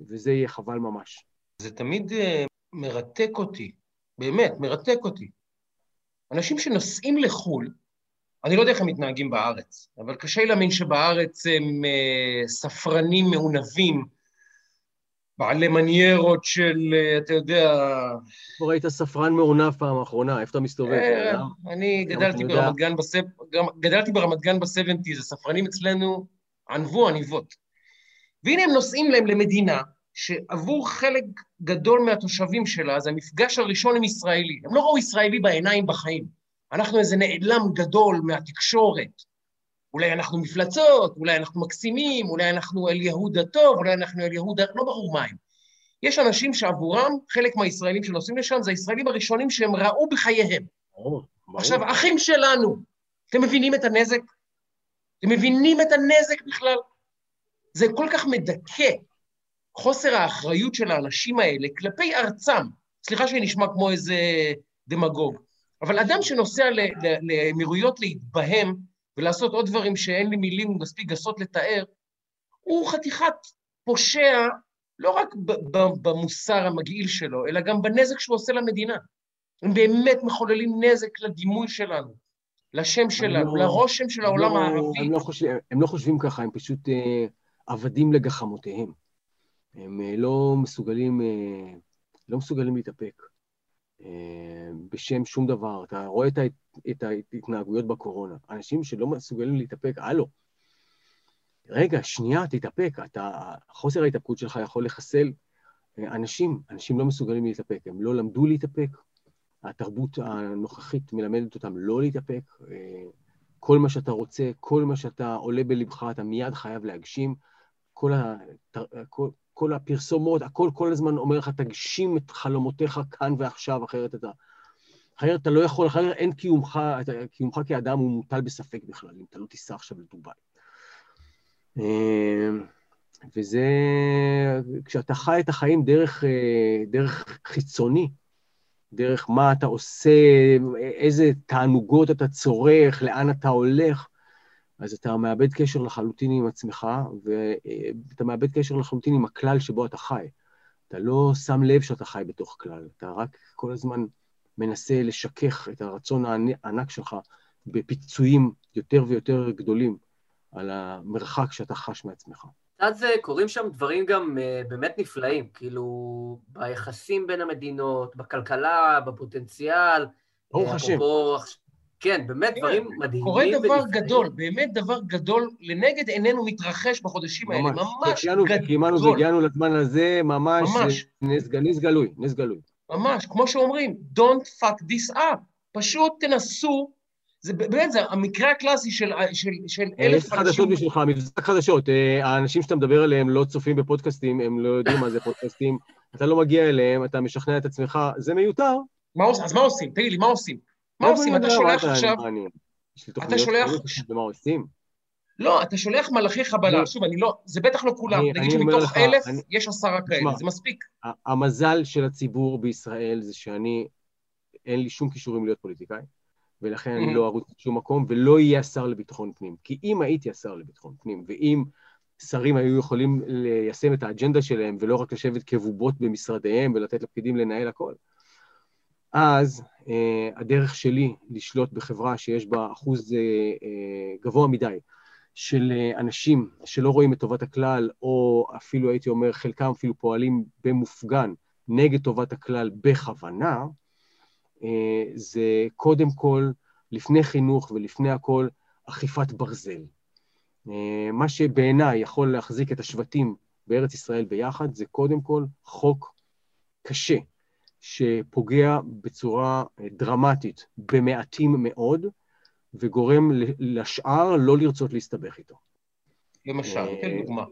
וזה יהיה חבל ממש. זה תמיד אה, מרתק אותי, באמת, מרתק אותי. אנשים שנוסעים לחו"ל, אני לא יודע איך הם מתנהגים בארץ, אבל קשה לי להאמין שבארץ הם אה, ספרנים מעונבים, בעלי מניירות של, אתה יודע... איפה ראית ספרן מעונב פעם אחרונה? איפה אתה מסתובב? אני גדלתי ברמת גן גדלתי ברמת גן ב-70, הספרנים אצלנו ענבו עניבות. והנה הם נוסעים להם למדינה שעבור חלק גדול מהתושבים שלה זה המפגש הראשון עם ישראלי. הם לא ראו ישראלי בעיניים בחיים. אנחנו איזה נעלם גדול מהתקשורת. אולי אנחנו מפלצות, אולי אנחנו מקסימים, אולי אנחנו אל יהוד הטוב, אולי אנחנו אל יהוד. לא ברור מה הם. יש אנשים שעבורם, חלק מהישראלים שנוסעים לשם, זה הישראלים הראשונים שהם ראו בחייהם. ברור, ברור. עכשיו, אחים שלנו, אתם מבינים את הנזק? אתם מבינים את הנזק בכלל? זה כל כך מדכא חוסר האחריות של האנשים האלה כלפי ארצם. סליחה שאני נשמע כמו איזה דמגוג, אבל אדם שנוסע לאמירויות להתבהם ולעשות עוד דברים שאין לי מילים מספיק גסות לתאר, הוא חתיכת פושע לא רק במוסר המגעיל שלו, אלא גם בנזק שהוא עושה למדינה. הם באמת מחוללים נזק לדימוי שלנו, לשם שלנו, לא, לרושם של העולם לא, הערבי. הם לא, חושב, הם לא חושבים ככה, הם פשוט... אה... עבדים לגחמותיהם. הם אה, לא מסוגלים, אה, לא מסוגלים להתאפק אה, בשם שום דבר. אתה רואה את, את ההתנהגויות בקורונה. אנשים שלא מסוגלים להתאפק, הלו, רגע, שנייה, תתאפק. אתה, חוסר ההתאפקות שלך יכול לחסל אנשים. אנשים לא מסוגלים להתאפק, הם לא למדו להתאפק. התרבות הנוכחית מלמדת אותם לא להתאפק. כל מה שאתה רוצה, כל מה שאתה עולה בלבך, אתה מיד חייב להגשים. כל, ה, כל, כל הפרסומות, הכל כל הזמן אומר לך, תגשים את חלומותיך כאן ועכשיו, אחרת אתה... אחרת אתה לא יכול, אחרת אין קיומך, קיומך כאדם הוא מוטל בספק בכלל, אם אתה לא תיסע עכשיו לדובאי. אמ, וזה, כשאתה חי את החיים דרך, אה, דרך חיצוני, דרך מה אתה עושה, איזה תענוגות אתה צורך, לאן אתה הולך, אז אתה מאבד קשר לחלוטין עם עצמך, ואתה מאבד קשר לחלוטין עם הכלל שבו אתה חי. אתה לא שם לב שאתה חי בתוך כלל, אתה רק כל הזמן מנסה לשכך את הרצון הענק שלך בפיצויים יותר ויותר גדולים על המרחק שאתה חש מעצמך. לצד זה קורים שם דברים גם uh, באמת נפלאים, כאילו, ביחסים בין המדינות, בכלכלה, בפוטנציאל. ברוך uh, השם. כן, באמת דברים מדהימים. קורה דבר. גדול, באמת דבר גדול, לנגד עינינו מתרחש בחודשים האלה, ממש, גדול. קיימנו והגיענו לזמן הזה, ממש. נס, גלוי, נס גלוי. ממש, כמו שאומרים, Don't fuck this up. פשוט תנסו, זה באמת, זה המקרה הקלאסי של, של, של אלף אנשים. חדשות בשבילך, מבזק חדשות. אה, האנשים שאתה מדבר עליהם לא צופים בפודקאסטים, הם לא יודעים מה זה פודקאסטים, אתה לא מגיע אליהם, אתה משכנע את עצמך, זה מיותר. מה, אז מה עושים? תגיד לי, מה עושים? מה עושים? אתה שולח עכשיו... אתה שולח... ומה עושים? לא, אתה שולח מלאכי חבלה. שוב, אני לא... זה בטח לא כולם. נגיד שמתוך אלף יש עשרה כאלה, זה מספיק. המזל של הציבור בישראל זה שאני... אין לי שום כישורים להיות פוליטיקאי, ולכן אני mm-hmm. לא ארוץ לשום מקום, ולא אהיה השר לביטחון פנים. כי אם הייתי השר לביטחון פנים, ואם שרים היו יכולים ליישם את האג'נדה שלהם, ולא רק לשבת כבובות במשרדיהם ולתת לפקידים לנהל הכל, אז אה, הדרך שלי לשלוט בחברה שיש בה אחוז אה, אה, גבוה מדי של אנשים שלא רואים את טובת הכלל, או אפילו הייתי אומר, חלקם אפילו פועלים במופגן נגד טובת הכלל בכוונה, זה קודם כל, לפני חינוך ולפני הכל, אכיפת ברזל. מה שבעיניי יכול להחזיק את השבטים בארץ ישראל ביחד, זה קודם כל חוק קשה, שפוגע בצורה אה, דרמטית במעטים מאוד, וגורם לשאר לא לרצות להסתבך איתו. למשל, תן דוגמה.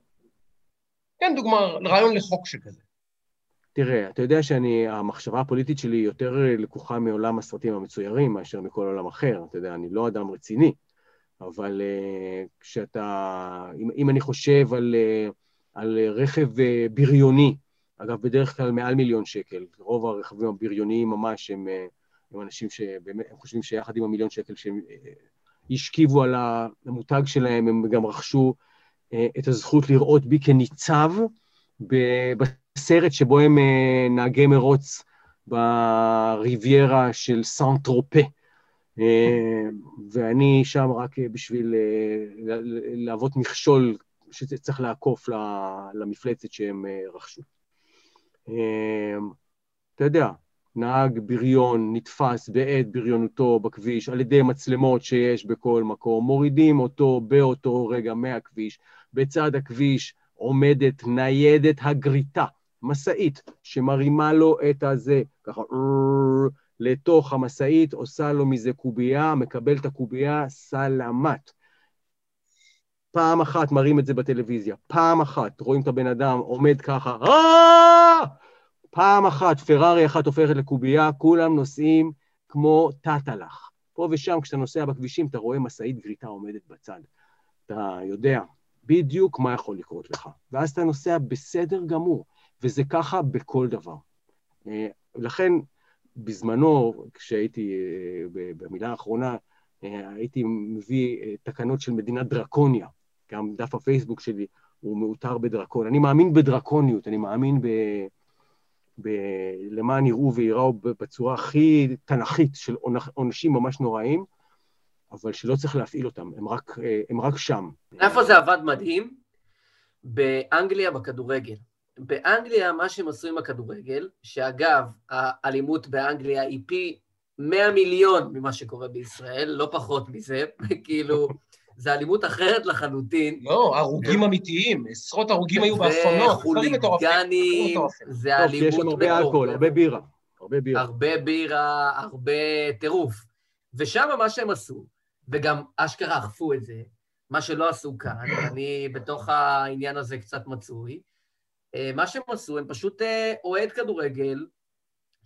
תן דוגמה, רעיון לחוק שכזה. תראה, אתה יודע שאני, המחשבה הפוליטית שלי יותר לקוחה מעולם הסרטים המצוירים מאשר מכל עולם אחר. אתה יודע, אני לא אדם רציני, אבל uh, כשאתה, אם, אם אני חושב על, uh, על רכב uh, בריוני, אגב, בדרך כלל מעל מיליון שקל, רוב הרכבים הבריוניים ממש הם, הם אנשים שבאמת, הם חושבים שיחד עם המיליון שקל שהם השכיבו על המותג שלהם, הם גם רכשו את הזכות לראות בי כניצב סרט שבו הם אה, נהגי מרוץ בריביירה של סן טרופה. אה, ואני שם רק בשביל אה, להוות מכשול שצריך לעקוף למפלצת שהם רכשו. אתה יודע, נהג בריון נתפס בעת בריונותו בכביש על ידי מצלמות שיש בכל מקום, מורידים אותו באותו רגע מהכביש, בצד הכביש עומדת ניידת הגריטה משאית שמרימה לו את הזה, ככה, לתוך המשאית, עושה לו מזה קובייה, מקבל את הקובייה, סלמת. פעם אחת מראים את זה בטלוויזיה, פעם אחת רואים את הבן אדם עומד ככה, אה! פעם אחת פרארי אחת הופכת לקובייה, כולם נוסעים כמו טאטלח. פה ושם, כשאתה נוסע בכבישים, אתה רואה משאית גריטה עומדת בצד. אתה יודע בדיוק מה יכול לקרות לך. ואז אתה נוסע בסדר גמור. וזה ככה בכל דבר. אה, לכן, בזמנו, כשהייתי, אה, במילה האחרונה, הייתי מביא תקנות של מדינת דרקוניה. גם דף הפייסבוק שלי הוא מאותר בדרקון. אני מאמין בדרקוניות, אני מאמין ב... ב... למען יראו וייראו בצורה הכי תנכית של עונשים ממש נוראים, אבל שלא צריך להפעיל אותם, הם רק, הם רק שם. איפה זה עבד מדהים? באנגליה בכדורגל. באנגליה, מה שהם עשו עם הכדורגל, שאגב, האלימות באנגליה היא פי 100 מיליון ממה שקורה בישראל, לא פחות מזה, כאילו, זה אלימות אחרת לחלוטין. לא, הרוגים אמיתיים, עשרות הרוגים היו באסונות, דברים מטורפים. זה אלימות מטורפת. יש שם הרבה אלכוהול, הרבה בירה. הרבה בירה. הרבה בירה, הרבה טירוף. ושם מה שהם עשו, וגם אשכרה אכפו את זה, מה שלא עשו כאן, אני בתוך העניין הזה קצת מצוי, אה, מה שהם עשו, הם פשוט אה, אוהד כדורגל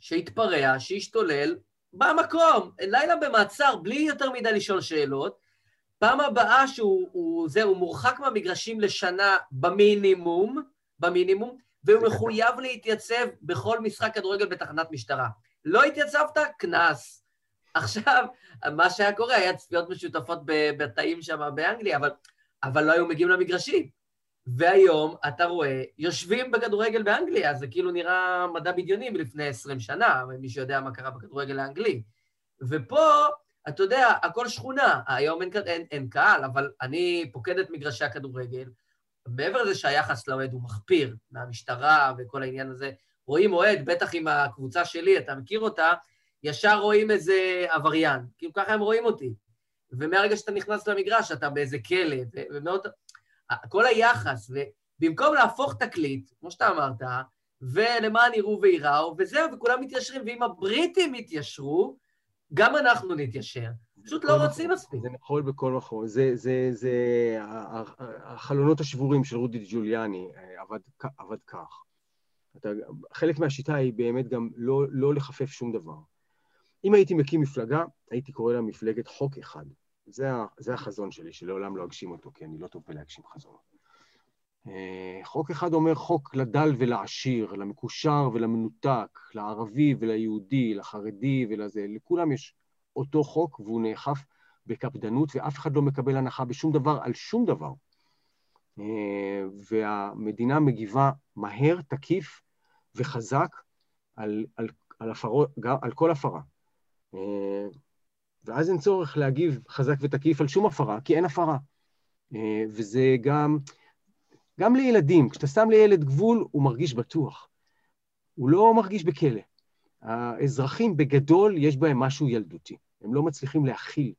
שהתפרע, שהשתולל, במקום, לילה במעצר, בלי יותר מדי לשאול שאלות. פעם הבאה שהוא, הוא, זה, הוא מורחק מהמגרשים לשנה במינימום, במינימום, והוא מחויב להתייצב בכל משחק כדורגל בתחנת משטרה. לא התייצבת? קנס. עכשיו, מה שהיה קורה, היה צפיות משותפות בתאים שם באנגליה, אבל, אבל לא היו מגיעים למגרשים. והיום אתה רואה, יושבים בכדורגל באנגליה, זה כאילו נראה מדע בדיוני מלפני 20 שנה, מי שיודע מה קרה בכדורגל האנגלי. ופה, אתה יודע, הכל שכונה, היום אין, אין, אין קהל, אבל אני פוקד את מגרשי הכדורגל, מעבר לזה שהיחס לאוהד הוא מחפיר, מהמשטרה וכל העניין הזה, רואים אוהד, בטח עם הקבוצה שלי, אתה מכיר אותה, ישר רואים איזה עבריין, כאילו ככה הם רואים אותי. ומהרגע שאתה נכנס למגרש, אתה באיזה כלא, ומאוד... כל היחס, ובמקום להפוך תקליט, כמו שאתה אמרת, ולמען יראו וייראו, וזהו, וכולם מתיישרים, ואם הבריטים יתיישרו, גם אנחנו נתיישר. פשוט לא רוצים מספיק. זה נכון בכל מקום. זה, זה, זה, החלונות השבורים של רודי ג'וליאני אה, עבד, עבד כך. אתה, חלק מהשיטה היא באמת גם לא, לא לחפף שום דבר. אם הייתי מקים מפלגה, הייתי קורא לה מפלגת חוק אחד. זה, זה החזון שלי, שלעולם לא אגשים אותו, כי אני לא טוב בלהגשים חזון. אה, חוק אחד אומר חוק לדל ולעשיר, למקושר ולמנותק, לערבי וליהודי, לחרדי ולזה, לכולם יש אותו חוק והוא נאכף בקפדנות ואף אחד לא מקבל הנחה בשום דבר על שום דבר. אה, והמדינה מגיבה מהר, תקיף וחזק על, על, על, הפרות, על כל הפרה. אה, ואז אין צורך להגיב חזק ותקיף על שום הפרה, כי אין הפרה. וזה גם... גם לילדים, כשאתה שם לילד גבול, הוא מרגיש בטוח. הוא לא מרגיש בכלא. האזרחים בגדול, יש בהם משהו ילדותי. הם לא מצליחים להכיל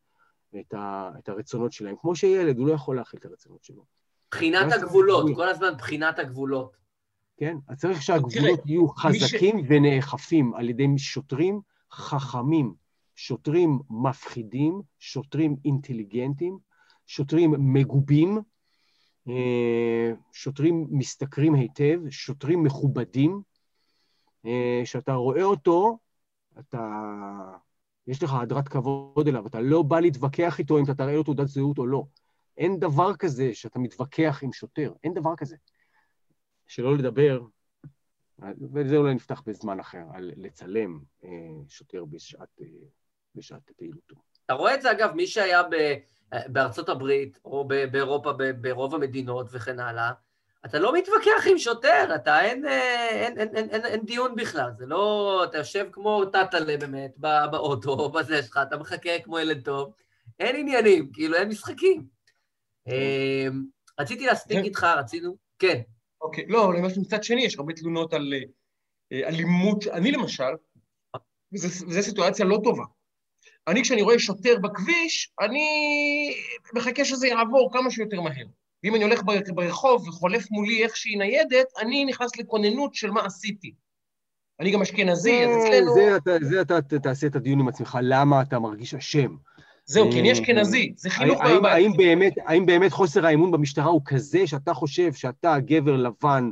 את, ה, את הרצונות שלהם. כמו שילד, הוא לא יכול להכיל את הרצונות שלו. בחינת הגבולות, כל הזמן בחינת הגבולות. כן, אז צריך שהגבולות יהיו חזקים ש... ונאכפים על ידי שוטרים חכמים, שוטרים מפחידים, שוטרים אינטליגנטים, שוטרים מגובים, שוטרים משתכרים היטב, שוטרים מכובדים, אה, שאתה רואה אותו, אתה... יש לך הדרת כבוד אליו, אתה לא בא להתווכח איתו אם אתה תראה לו תעודת זהות או לא. אין דבר כזה שאתה מתווכח עם שוטר, אין דבר כזה. שלא לדבר, וזה אולי נפתח בזמן אחר, על לצלם אה, שוטר בשעת, בשעת פעילותו. אתה רואה את זה, אגב, מי שהיה ב... בארצות הברית, או באירופה, ברוב המדינות וכן הלאה, אתה לא מתווכח עם שוטר, אתה אין, אה, אין, אין, אין, אין, אין דיון בכלל, זה לא, אתה יושב כמו טאטאלה באמת, באוטו, בזה שלך, אתה מחכה כמו ילד טוב, אין עניינים, כאילו אין משחקים. אה, רציתי להספיק איתך, רצינו, כן. אוקיי, לא, אבל מצד שני, יש הרבה תלונות על אה, אלימות, אני למשל, וזו סיטואציה לא טובה. אני, כשאני רואה שוטר בכביש, אני מחכה שזה יעבור כמה שיותר מהר. ואם אני הולך ברחוב וחולף מולי איכשהי ניידת, אני נכנס לכוננות של מה עשיתי. אני גם אשכנזי, אז אצלנו... זה אתה, זה אתה תעשה את הדיון עם עצמך, למה אתה מרגיש אשם. זהו, כי אני אשכנזי, זה חינוך האם, האם, באמת, האם באמת חוסר האמון במשטרה הוא כזה שאתה חושב שאתה גבר לבן,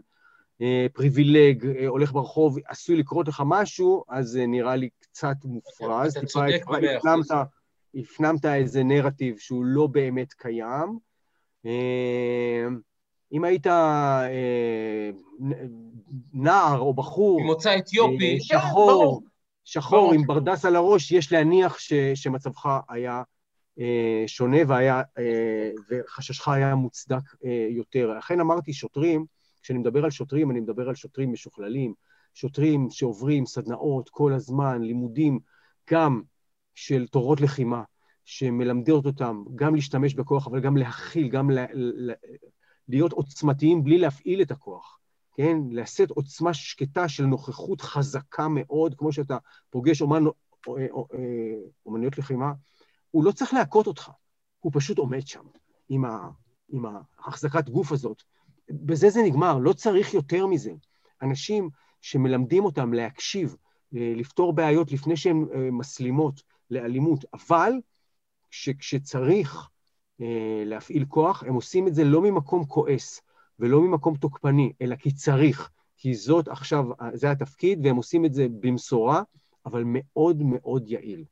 אה, פריבילג, אה, הולך ברחוב, עשוי לקרות לך משהו, אז נראה לי קצת מופרז. במאה אחוז. הפנמת איזה נרטיב שהוא לא באמת קיים. אה, אם היית נער או בחור... ממוצא אתיופי, שחור, שחור עם ברדס על הראש, יש להניח ש, שמצבך היה שונה והיה, וחששך היה מוצדק יותר. לכן אמרתי, שוטרים, כשאני מדבר על שוטרים, אני מדבר על שוטרים משוכללים, שוטרים שעוברים סדנאות כל הזמן, לימודים גם של תורות לחימה, שמלמדות אותם גם להשתמש בכוח, אבל גם להכיל, גם ל- ל- להיות עוצמתיים בלי להפעיל את הכוח, כן? לשאת עוצמה שקטה של נוכחות חזקה מאוד, כמו שאתה פוגש אומן, אומנויות לחימה, הוא לא צריך להכות אותך, הוא פשוט עומד שם עם, ה, עם ההחזקת גוף הזאת, בזה זה נגמר, לא צריך יותר מזה. אנשים שמלמדים אותם להקשיב, אה, לפתור בעיות לפני שהן אה, מסלימות לאלימות, אבל כשצריך אה, להפעיל כוח, הם עושים את זה לא ממקום כועס ולא ממקום תוקפני, אלא כי צריך, כי זאת עכשיו, זה התפקיד, והם עושים את זה במשורה, אבל מאוד מאוד יעיל.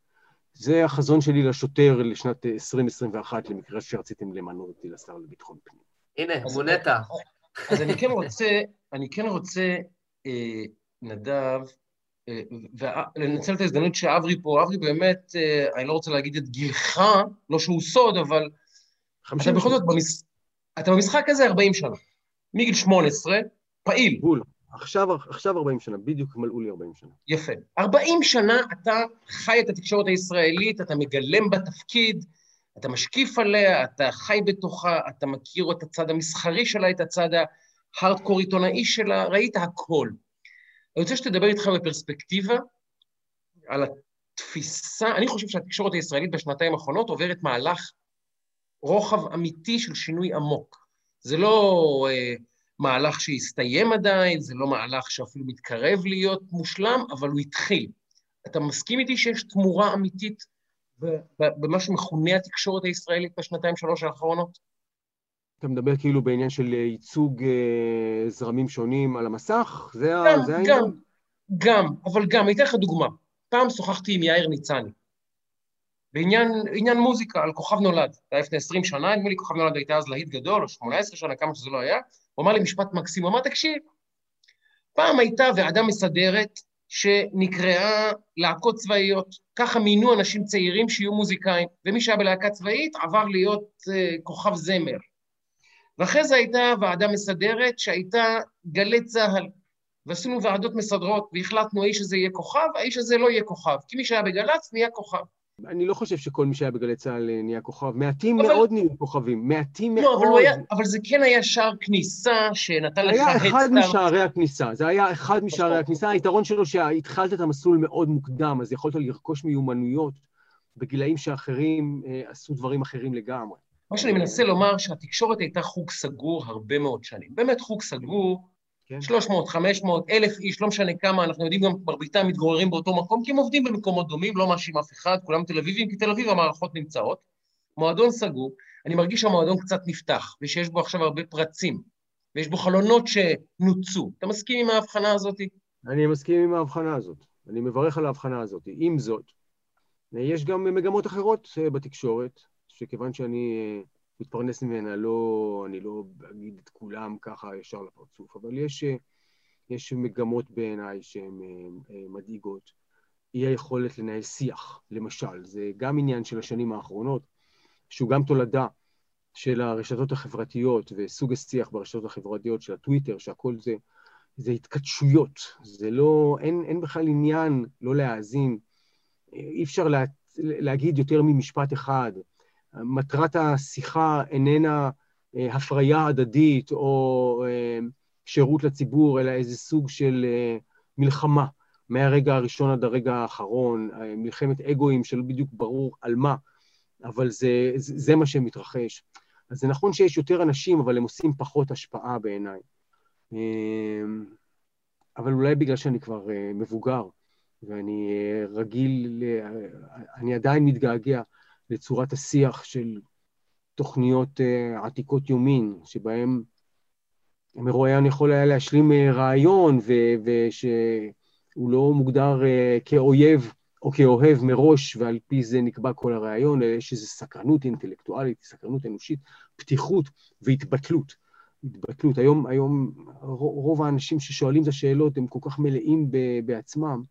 זה החזון שלי לשוטר לשנת 2021, למקרה שרציתם למנות אותי לשר לביטחון פנים. הנה, מונית. אז אני כן רוצה, אני כן רוצה, נדב, אה, ולנצל את ההזדמנות שאברי פה, אברי באמת, אה, אני לא רוצה להגיד את גילך, לא שהוא סוד, אבל אתה בכל זאת, במש... אתה במשחק הזה 40 שנה. מגיל 18, פעיל. בול. עכשיו, עכשיו 40 שנה, בדיוק מלאו לי 40 שנה. יפה. 40 שנה אתה חי את התקשורת הישראלית, אתה מגלם בתפקיד, אתה משקיף עליה, אתה חי בתוכה, אתה מכיר את הצד המסחרי שלה, את הצד ההארדקור עיתונאי שלה, ראית הכל. אני רוצה שתדבר איתך בפרספקטיבה על התפיסה, אני חושב שהתקשורת הישראלית בשנתיים האחרונות עוברת מהלך רוחב אמיתי של שינוי עמוק. זה לא אה, מהלך שהסתיים עדיין, זה לא מהלך שאפילו מתקרב להיות מושלם, אבל הוא התחיל. אתה מסכים איתי שיש תמורה אמיתית במה שמכונה התקשורת הישראלית בשנתיים-שלוש האחרונות? אתה מדבר כאילו בעניין של ייצוג אה, זרמים שונים על המסך? זה זה גם, גם, אבל גם, אני אתן לך דוגמה. פעם שוחחתי עם יאיר ניצני, בעניין מוזיקה, על כוכב נולד. זה היה לפני 20 שנה, נדמה לי כוכב נולד הייתה אז להיט גדול, או 18 שנה, כמה שזה לא היה. הוא אמר לי משפט מקסים, הוא אמר, תקשיב, פעם הייתה ועדה מסדרת שנקראה להקות צבאיות. ככה מינו אנשים צעירים שיהיו מוזיקאים, ומי שהיה בלהקה צבאית עבר להיות uh, כוכב זמר. ואחרי זה הייתה ועדה מסדרת שהייתה גלי צה"ל, ועשינו ועדות מסדרות, והחלטנו האיש הזה יהיה כוכב, האיש הזה לא יהיה כוכב, כי מי שהיה בגל"צ נהיה כוכב. אני לא חושב שכל מי שהיה בגלי צה"ל אה, נהיה כוכב. מעטים אבל... מאוד נהיו כוכבים, מעטים לא, מאוד. לא, אבל, היה, אבל זה כן היה שער כניסה שנתן לך היה אחד משערי הכניסה, זה היה אחד משערי הכניסה. היתרון שלו שהתחלת את המסלול מאוד מוקדם, אז יכולת לרכוש מיומנויות בגילאים שאחרים אה, עשו דברים אחרים לגמרי. מה שאני מנסה לומר, שהתקשורת הייתה חוג סגור הרבה מאוד שנים. באמת חוג סגור, כן. 300, 500, אלף איש, לא משנה כמה, אנחנו יודעים גם, מרביתם מתגוררים באותו מקום, כי הם עובדים במקומות דומים, לא מאשים אף אחד, כולם תל אביבים, כי תל אביב המערכות נמצאות. מועדון סגור, אני מרגיש שהמועדון קצת נפתח, ושיש בו עכשיו הרבה פרצים, ויש בו חלונות שנוצו. אתה מסכים עם ההבחנה הזאת? אני מסכים עם ההבחנה הזאת. אני מברך על ההבחנה הזאת. עם זאת, יש גם מגמות אחרות אה, בתקשורת, שכיוון שאני אה, מתפרנס ממנה, לא, אני לא אגיד את כולם ככה ישר לפרצוף, אבל יש, יש מגמות בעיניי שהן אה, אה, מדאיגות. אי היכולת לנהל שיח, למשל, זה גם עניין של השנים האחרונות, שהוא גם תולדה של הרשתות החברתיות וסוג השיח ברשתות החברתיות של הטוויטר, שהכל זה, זה התכתשויות, זה לא, אין, אין בכלל עניין לא להאזין, אי אפשר לה, להגיד יותר ממשפט אחד, מטרת השיחה איננה אה, הפריה הדדית או אה, שירות לציבור, אלא איזה סוג של אה, מלחמה מהרגע הראשון עד הרגע האחרון, מלחמת אגואים שלא בדיוק ברור על מה, אבל זה, זה מה שמתרחש. אז זה נכון שיש יותר אנשים, אבל הם עושים פחות השפעה בעיניי. אבל אולי בגלל שאני כבר מבוגר, ואני רגיל, אני עדיין מתגעגע לצורת השיח של תוכניות uh, עתיקות יומין, שבהן המרואיין יכול היה להשלים uh, רעיון, ושהוא לא מוגדר uh, כאויב או כאוהב מראש, ועל פי זה נקבע כל הרעיון, אלא יש איזו סקרנות אינטלקטואלית, סקרנות אנושית, פתיחות והתבטלות. התבטלות. היום, היום רוב האנשים ששואלים את השאלות הם כל כך מלאים בעצמם,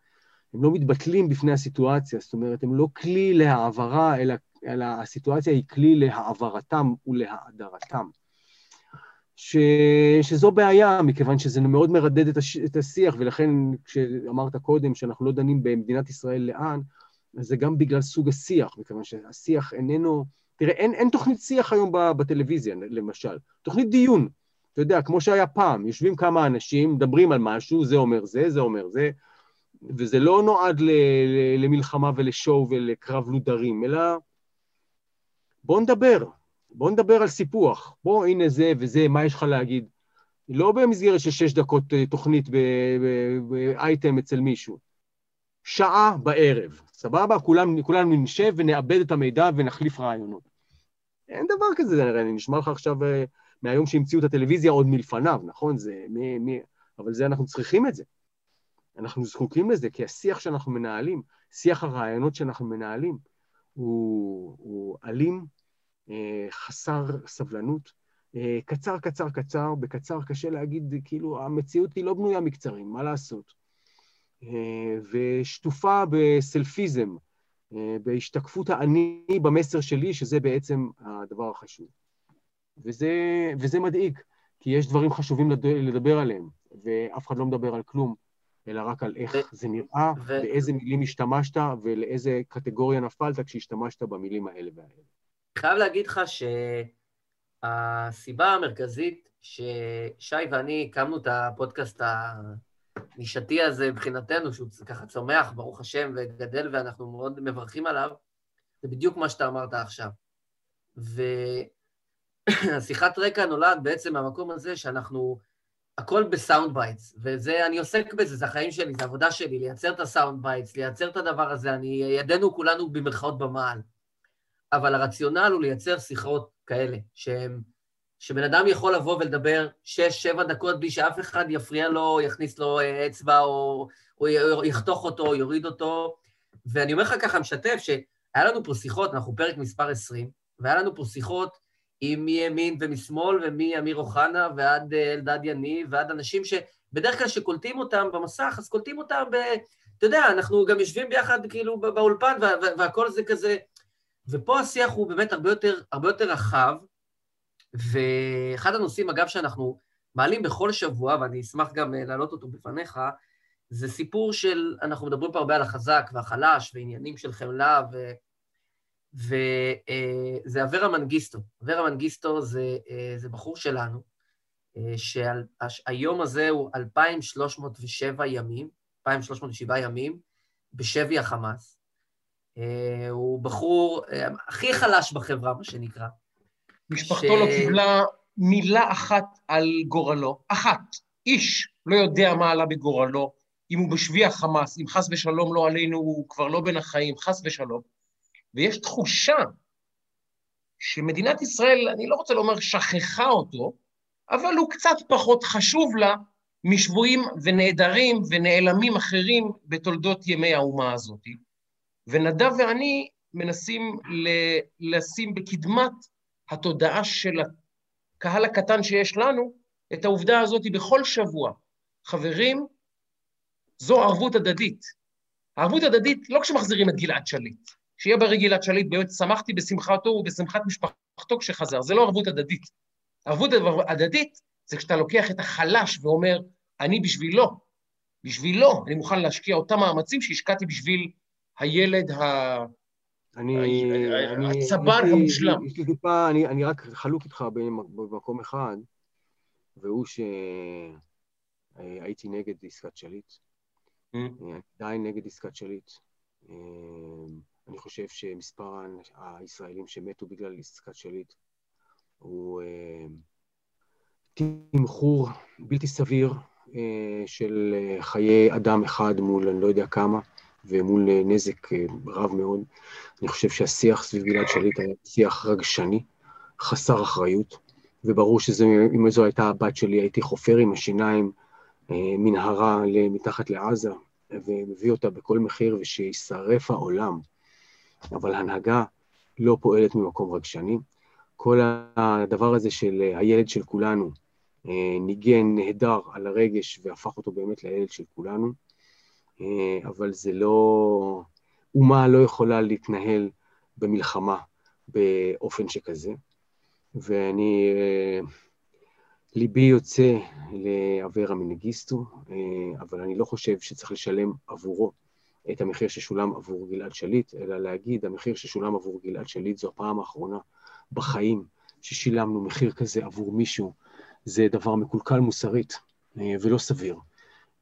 הם לא מתבטלים בפני הסיטואציה, זאת אומרת, הם לא כלי להעברה, אלא, אלא הסיטואציה היא כלי להעברתם ולהאדרתם. ש, שזו בעיה, מכיוון שזה מאוד מרדד את, הש, את השיח, ולכן כשאמרת קודם שאנחנו לא דנים במדינת ישראל לאן, אז זה גם בגלל סוג השיח, מכיוון שהשיח איננו... תראה, אין, אין תוכנית שיח היום בטלוויזיה, למשל. תוכנית דיון. אתה יודע, כמו שהיה פעם, יושבים כמה אנשים, מדברים על משהו, זה אומר זה, זה אומר זה, וזה לא נועד למלחמה ולשואו ולקרב לודרים, אלא בוא נדבר, בוא נדבר על סיפוח. בוא, הנה זה וזה, מה יש לך להגיד? לא במסגרת של שש דקות אה, תוכנית באייטם אצל מישהו. שעה בערב, סבבה? כולנו נשב ונאבד את המידע ונחליף רעיונות. אין דבר כזה, אני נשמע לך עכשיו אה, מהיום שהמציאו את הטלוויזיה עוד מלפניו, נכון? זה, מי, מי, אבל זה, אנחנו צריכים את זה. אנחנו זקוקים לזה, כי השיח שאנחנו מנהלים, שיח הרעיונות שאנחנו מנהלים, הוא, הוא אלים, אה, חסר סבלנות, אה, קצר, קצר, קצר, בקצר קשה להגיד, כאילו, המציאות היא לא בנויה מקצרים, מה לעשות? אה, ושטופה בסלפיזם, בהשתקפות האני במסר שלי, שזה בעצם הדבר החשוב. וזה, וזה מדאיג, כי יש דברים חשובים לדבר עליהם, ואף אחד לא מדבר על כלום. אלא רק על איך ו- זה נראה, ו- באיזה מילים השתמשת ולאיזה קטגוריה נפלת כשהשתמשת במילים האלה והאלה. חייב להגיד לך שהסיבה המרכזית ששי ואני הקמנו את הפודקאסט הנישתי הזה מבחינתנו, שהוא ככה צומח, ברוך השם, וגדל, ואנחנו מאוד מברכים עליו, זה בדיוק מה שאתה אמרת עכשיו. והשיחת רקע נולד בעצם מהמקום הזה שאנחנו, הכל ב sound bites, וזה, אני עוסק בזה, זה החיים שלי, זה עבודה שלי, לייצר את ה sound bites, לייצר את הדבר הזה, אני, ידינו כולנו במרכאות במעל. אבל הרציונל הוא לייצר שיחות כאלה, שהם, שבן אדם יכול לבוא ולדבר שש, שבע דקות בלי שאף אחד יפריע לו, יכניס לו אה, אצבע, או, או יחתוך אותו, או יוריד אותו. ואני אומר לך ככה, משתף, שהיה לנו פה שיחות, אנחנו פרק מספר 20, והיה לנו פה שיחות עם מימין ומשמאל, ומאמיר אוחנה ועד אה, אלדד יניב, ועד אנשים שבדרך כלל שקולטים אותם במסך, אז קולטים אותם ב... אתה יודע, אנחנו גם יושבים ביחד כאילו באולפן, והכל זה כזה... ופה השיח הוא באמת הרבה יותר, הרבה יותר רחב, ואחד הנושאים, אגב, שאנחנו מעלים בכל שבוע, ואני אשמח גם אה, להעלות אותו בפניך, זה סיפור של, אנחנו מדברים פה הרבה על החזק והחלש, ועניינים של חמלה, ו... וזה אה, אברה מנגיסטו. אברה מנגיסטו זה, אה, זה בחור שלנו, שהיום הזה הוא 2,307 ימים, 2,307 ימים, בשבי החמאס. הוא בחור הכי חלש בחברה, מה שנקרא. משפחתו ש... לא קיבלה מילה אחת על גורלו, אחת. איש לא יודע מה עלה בגורלו, אם הוא בשבי החמאס, אם חס ושלום לא עלינו, הוא כבר לא בין החיים, חס ושלום. ויש תחושה שמדינת ישראל, אני לא רוצה לומר שכחה אותו, אבל הוא קצת פחות חשוב לה משבויים ונעדרים ונעלמים אחרים בתולדות ימי האומה הזאת. ונדב ואני מנסים ל- לשים בקדמת התודעה של הקהל הקטן שיש לנו, את העובדה הזאת בכל שבוע. חברים, זו ערבות הדדית. ערבות הדדית לא כשמחזירים את גלעד שליט. שיהיה בריא גלעד שליט, באמת שמחתי בשמחתו ובשמחת משפחתו כשחזר, זה לא ערבות הדדית. ערבות הדדית זה כשאתה לוקח את החלש ואומר, אני בשבילו, בשבילו, אני מוכן להשקיע אותם מאמצים שהשקעתי בשביל הילד ה... אני... הצבר המושלם. יש לי טיפה, אני רק חלוק איתך במקום אחד, והוא שהייתי נגד עסקת שליט. Mm. אני עדיין נגד עסקת שליט. אה, אני חושב שמספר הישראלים שמתו בגלל עסקת שליט הוא אה, תמחור בלתי סביר אה, של חיי אדם אחד מול אני לא יודע כמה. ומול אה, נזק אה, רב מאוד. אני חושב שהשיח סביב גלעד שליט היה שיח רגשני, חסר אחריות, וברור שאם זו הייתה הבת שלי, הייתי חופר עם השיניים אה, מנהרה מתחת לעזה, ומביא אותה בכל מחיר, ושישרף העולם. אבל הנהגה לא פועלת ממקום רגשני. כל הדבר הזה של הילד של כולנו ניגן נהדר על הרגש והפך אותו באמת לילד של כולנו. אה, אבל זה לא... אומה לא יכולה להתנהל במלחמה באופן שכזה. ואני, אה, ליבי יוצא לאברה מנגיסטו, אה, אבל אני לא חושב שצריך לשלם עבורו את המחיר ששולם עבור גלעד שליט, אלא להגיד, המחיר ששולם עבור גלעד שליט זו הפעם האחרונה בחיים ששילמנו מחיר כזה עבור מישהו, זה דבר מקולקל מוסרית ולא סביר.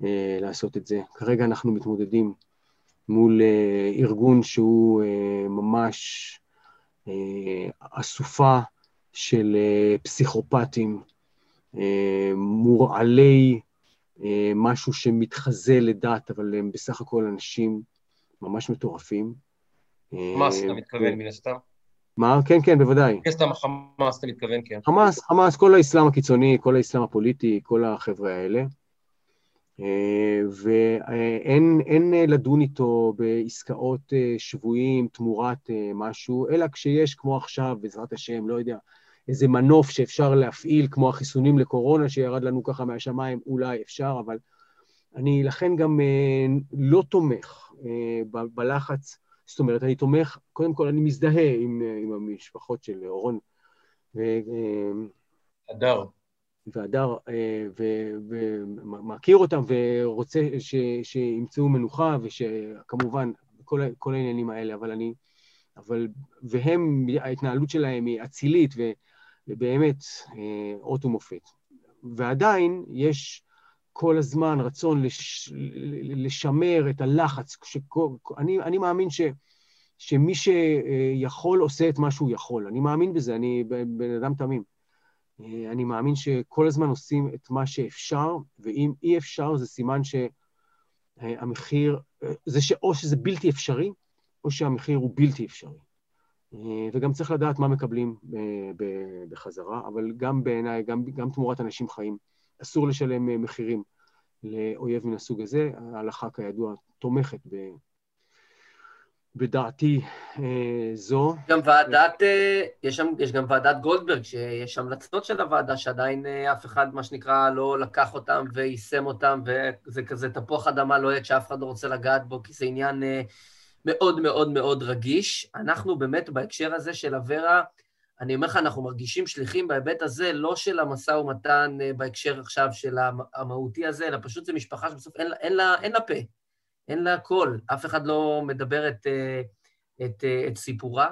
אה, לעשות את זה. כרגע אנחנו מתמודדים מול אה, ארגון שהוא אה, ממש אסופה של פסיכופטים, מורעלי משהו שמתחזה לדת, אבל הם בסך הכל אנשים ממש מטורפים. חמאס, אתה מתכוון מן הסתם? מה? כן, כן, בוודאי. כן, סתם חמאס, אתה מתכוון, כן. חמאס, חמאס, כל האסלאם הקיצוני, כל האסלאם הפוליטי, כל החבר'ה האלה. ואין לדון איתו בעסקאות אה, שבויים תמורת אה, משהו, אלא כשיש, כמו עכשיו, בעזרת השם, לא יודע, איזה מנוף שאפשר להפעיל, כמו החיסונים לקורונה שירד לנו ככה מהשמיים, אולי אפשר, אבל אני לכן גם אה, לא תומך בלחץ, זאת אומרת, אני תומך, קודם כל אני מזדהה עם, עם המשפחות של אורון. הדר. והדר, אה, ומכיר אותם ורוצה ש, שימצאו מנוחה, ושכמובן, כל, כל העניינים האלה, אבל אני אבל, והם, ההתנהלות שלהם היא אצילית ובאמת אות ומופת. ועדיין יש כל הזמן רצון לש, לשמר את הלחץ. שכל, אני, אני מאמין ש, שמי שיכול עושה את מה שהוא יכול. אני מאמין בזה, אני בן אדם תמים. אני מאמין שכל הזמן עושים את מה שאפשר, ואם אי אפשר זה סימן שהמחיר, זה שאו שזה בלתי אפשרי, או שהמחיר הוא בלתי אפשרי. וגם צריך לדעת מה מקבלים בחזרה, אבל גם בעיניי, גם, גם תמורת אנשים חיים. אסור לשלם אה, מחירים לאויב מן הסוג הזה. ההלכה, כידוע, תומכת ב... בדעתי אה, זו. גם ועדת, אה, יש, שם, יש גם ועדת גולדברג, שיש המלצות של הוועדה שעדיין אף אחד, מה שנקרא, לא לקח אותם ויישם אותם, וזה כזה תפוח אדמה לוהט שאף אחד לא רוצה לגעת בו, כי זה עניין מאוד מאוד מאוד רגיש. אנחנו באמת בהקשר הזה של אברה, אני אומר לך, אנחנו מרגישים שליחים בהיבט הזה, לא של המשא ומתן אה, בהקשר עכשיו של המהותי הזה, אלא פשוט זו משפחה שבסוף אין, אין, לה, אין לה פה, אין לה קול, אף אחד לא מדבר את, אה, את, אה, את סיפורה,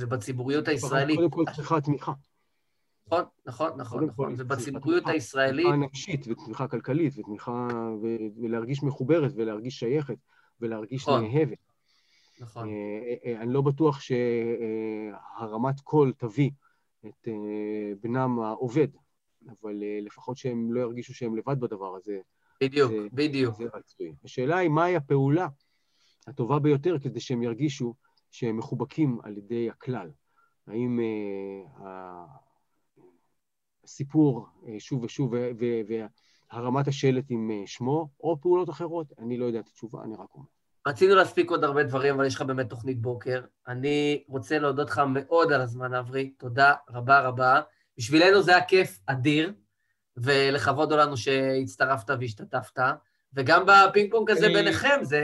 ובציבוריות הישראלית... קודם כל צריכה תמיכה. נכון, נכון, נכון, נכון, ובציבוריות הישראלית... תמיכה נפשית ותמיכה כלכלית ותמיכה, ולהרגיש מחוברת ולהרגיש שייכת ולהרגיש נכון. נאהבת. נכון. אה, אה, אני לא בטוח שהרמת קול תביא את אה, בנם העובד, אבל לפחות שהם לא ירגישו שהם לבד בדבר הזה. בדיוק, זה, בדיוק. זה רצוי. השאלה היא מהי הפעולה הטובה ביותר כדי שהם ירגישו שהם מחובקים על ידי הכלל. האם הסיפור שוב ושוב והרמת השלט עם שמו, או פעולות אחרות? אני לא יודע את התשובה, אני רק אומר. רצינו להספיק עוד הרבה דברים, אבל יש לך באמת תוכנית בוקר. אני רוצה להודות לך מאוד על הזמן, אברי. תודה רבה רבה. בשבילנו זה היה כיף אדיר, ולכבוד לנו שהצטרפת והשתתפת. וגם בפינג פונג הזה אני... ביניכם, זה,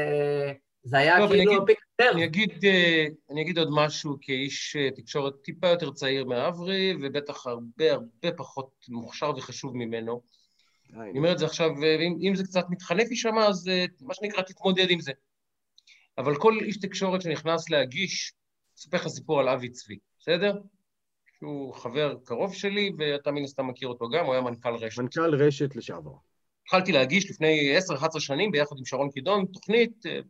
זה היה טוב, כאילו הפינג יותר. אני אגיד, אה, אני אגיד עוד משהו כאיש אה, תקשורת טיפה יותר צעיר מאברי, ובטח הרבה הרבה פחות מוכשר וחשוב ממנו. אני אומר את זה עכשיו, ואם זה קצת מתחנף לי שם, אז אה, מה שנקרא, תתמודד עם זה. אבל כל איש תקשורת שנכנס להגיש, אספר לך סיפור על אבי צבי, בסדר? שהוא חבר קרוב שלי, ואתה מן הסתם מכיר אותו גם, הוא היה מנכ"ל רשת. מנכ"ל רשת לשעבר. התחלתי להגיש לפני 10-11 שנים ביחד עם שרון קידון תוכנית אה,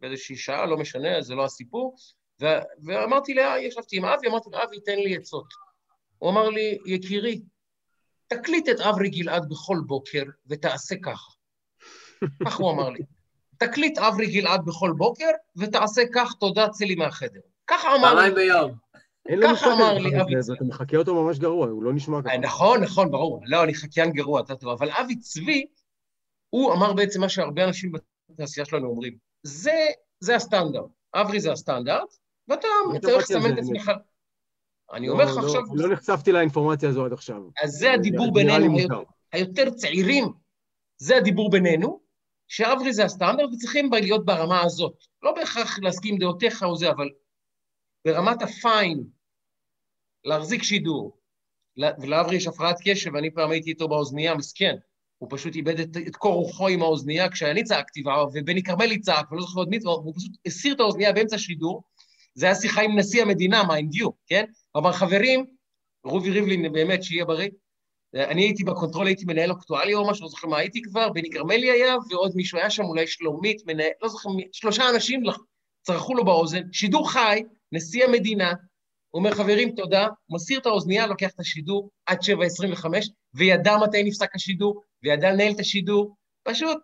באיזושהי שעה, לא משנה, זה לא הסיפור, ו- ואמרתי לה, ישבתי עם אבי, אמרתי לו, אבי, תן לי עצות. הוא אמר לי, יקירי, תקליט את אברי גלעד בכל בוקר ותעשה ככה. כך הוא אמר לי. תקליט אברי גלעד בכל בוקר, ותעשה כך, תודה, צא לי מהחדר. ככה אמר לי. פעמיים ביום. ככה אמר לי אבי צבי. אתה מחכה אותו ממש גרוע, הוא לא נשמע ככה. נכון, נכון, ברור. לא, אני חקיין גרוע, אתה טוב. אבל אבי צבי, הוא אמר בעצם מה שהרבה אנשים בתעשייה שלנו אומרים. זה, זה הסטנדרט. אברי זה הסטנדרט, ואתה צריך לסמן את עצמך. אני אומר לך לא, עכשיו... לא נחשפתי לאינפורמציה הזו עד עכשיו. אז זה הדיבור בינינו, היותר צעירים, זה הדיבור בינינו, שאברי זה הסטנדרט וצריכים להיות ברמה הזאת. לא בהכרח להסכים עם דעותיך או זה, אבל ברמת הפיין, להחזיק שידור. ולאברי יש הפרעת קשב, ואני פעם הייתי איתו באוזנייה, מסכן. הוא פשוט איבד את, את קור רוחו עם האוזנייה כשאני צעקתי, ובני כרמלי צעק, ואני לא זוכר עוד מי, והוא פשוט הסיר את האוזנייה באמצע השידור. זה היה שיחה עם נשיא המדינה, mind you, כן? אמר, חברים, רובי ריבלין, באמת, שיהיה בריא, אני הייתי ב control, הייתי מנהל אקטואלי או משהו, לא זוכר מה הייתי כבר, בני כרמלי היה, ועוד מישהו היה שם, אולי שלומית, מנהל, לא זוכר, שלושה אנשים צרחו לו באוזן, שידור חי, נשיא המדינה, הוא אומר, חברים, תודה, מסיר את האוזנייה, לוקח את השידור עד 7.25, וידע מתי נפסק השידור, וידע לנהל את השידור, פשוט.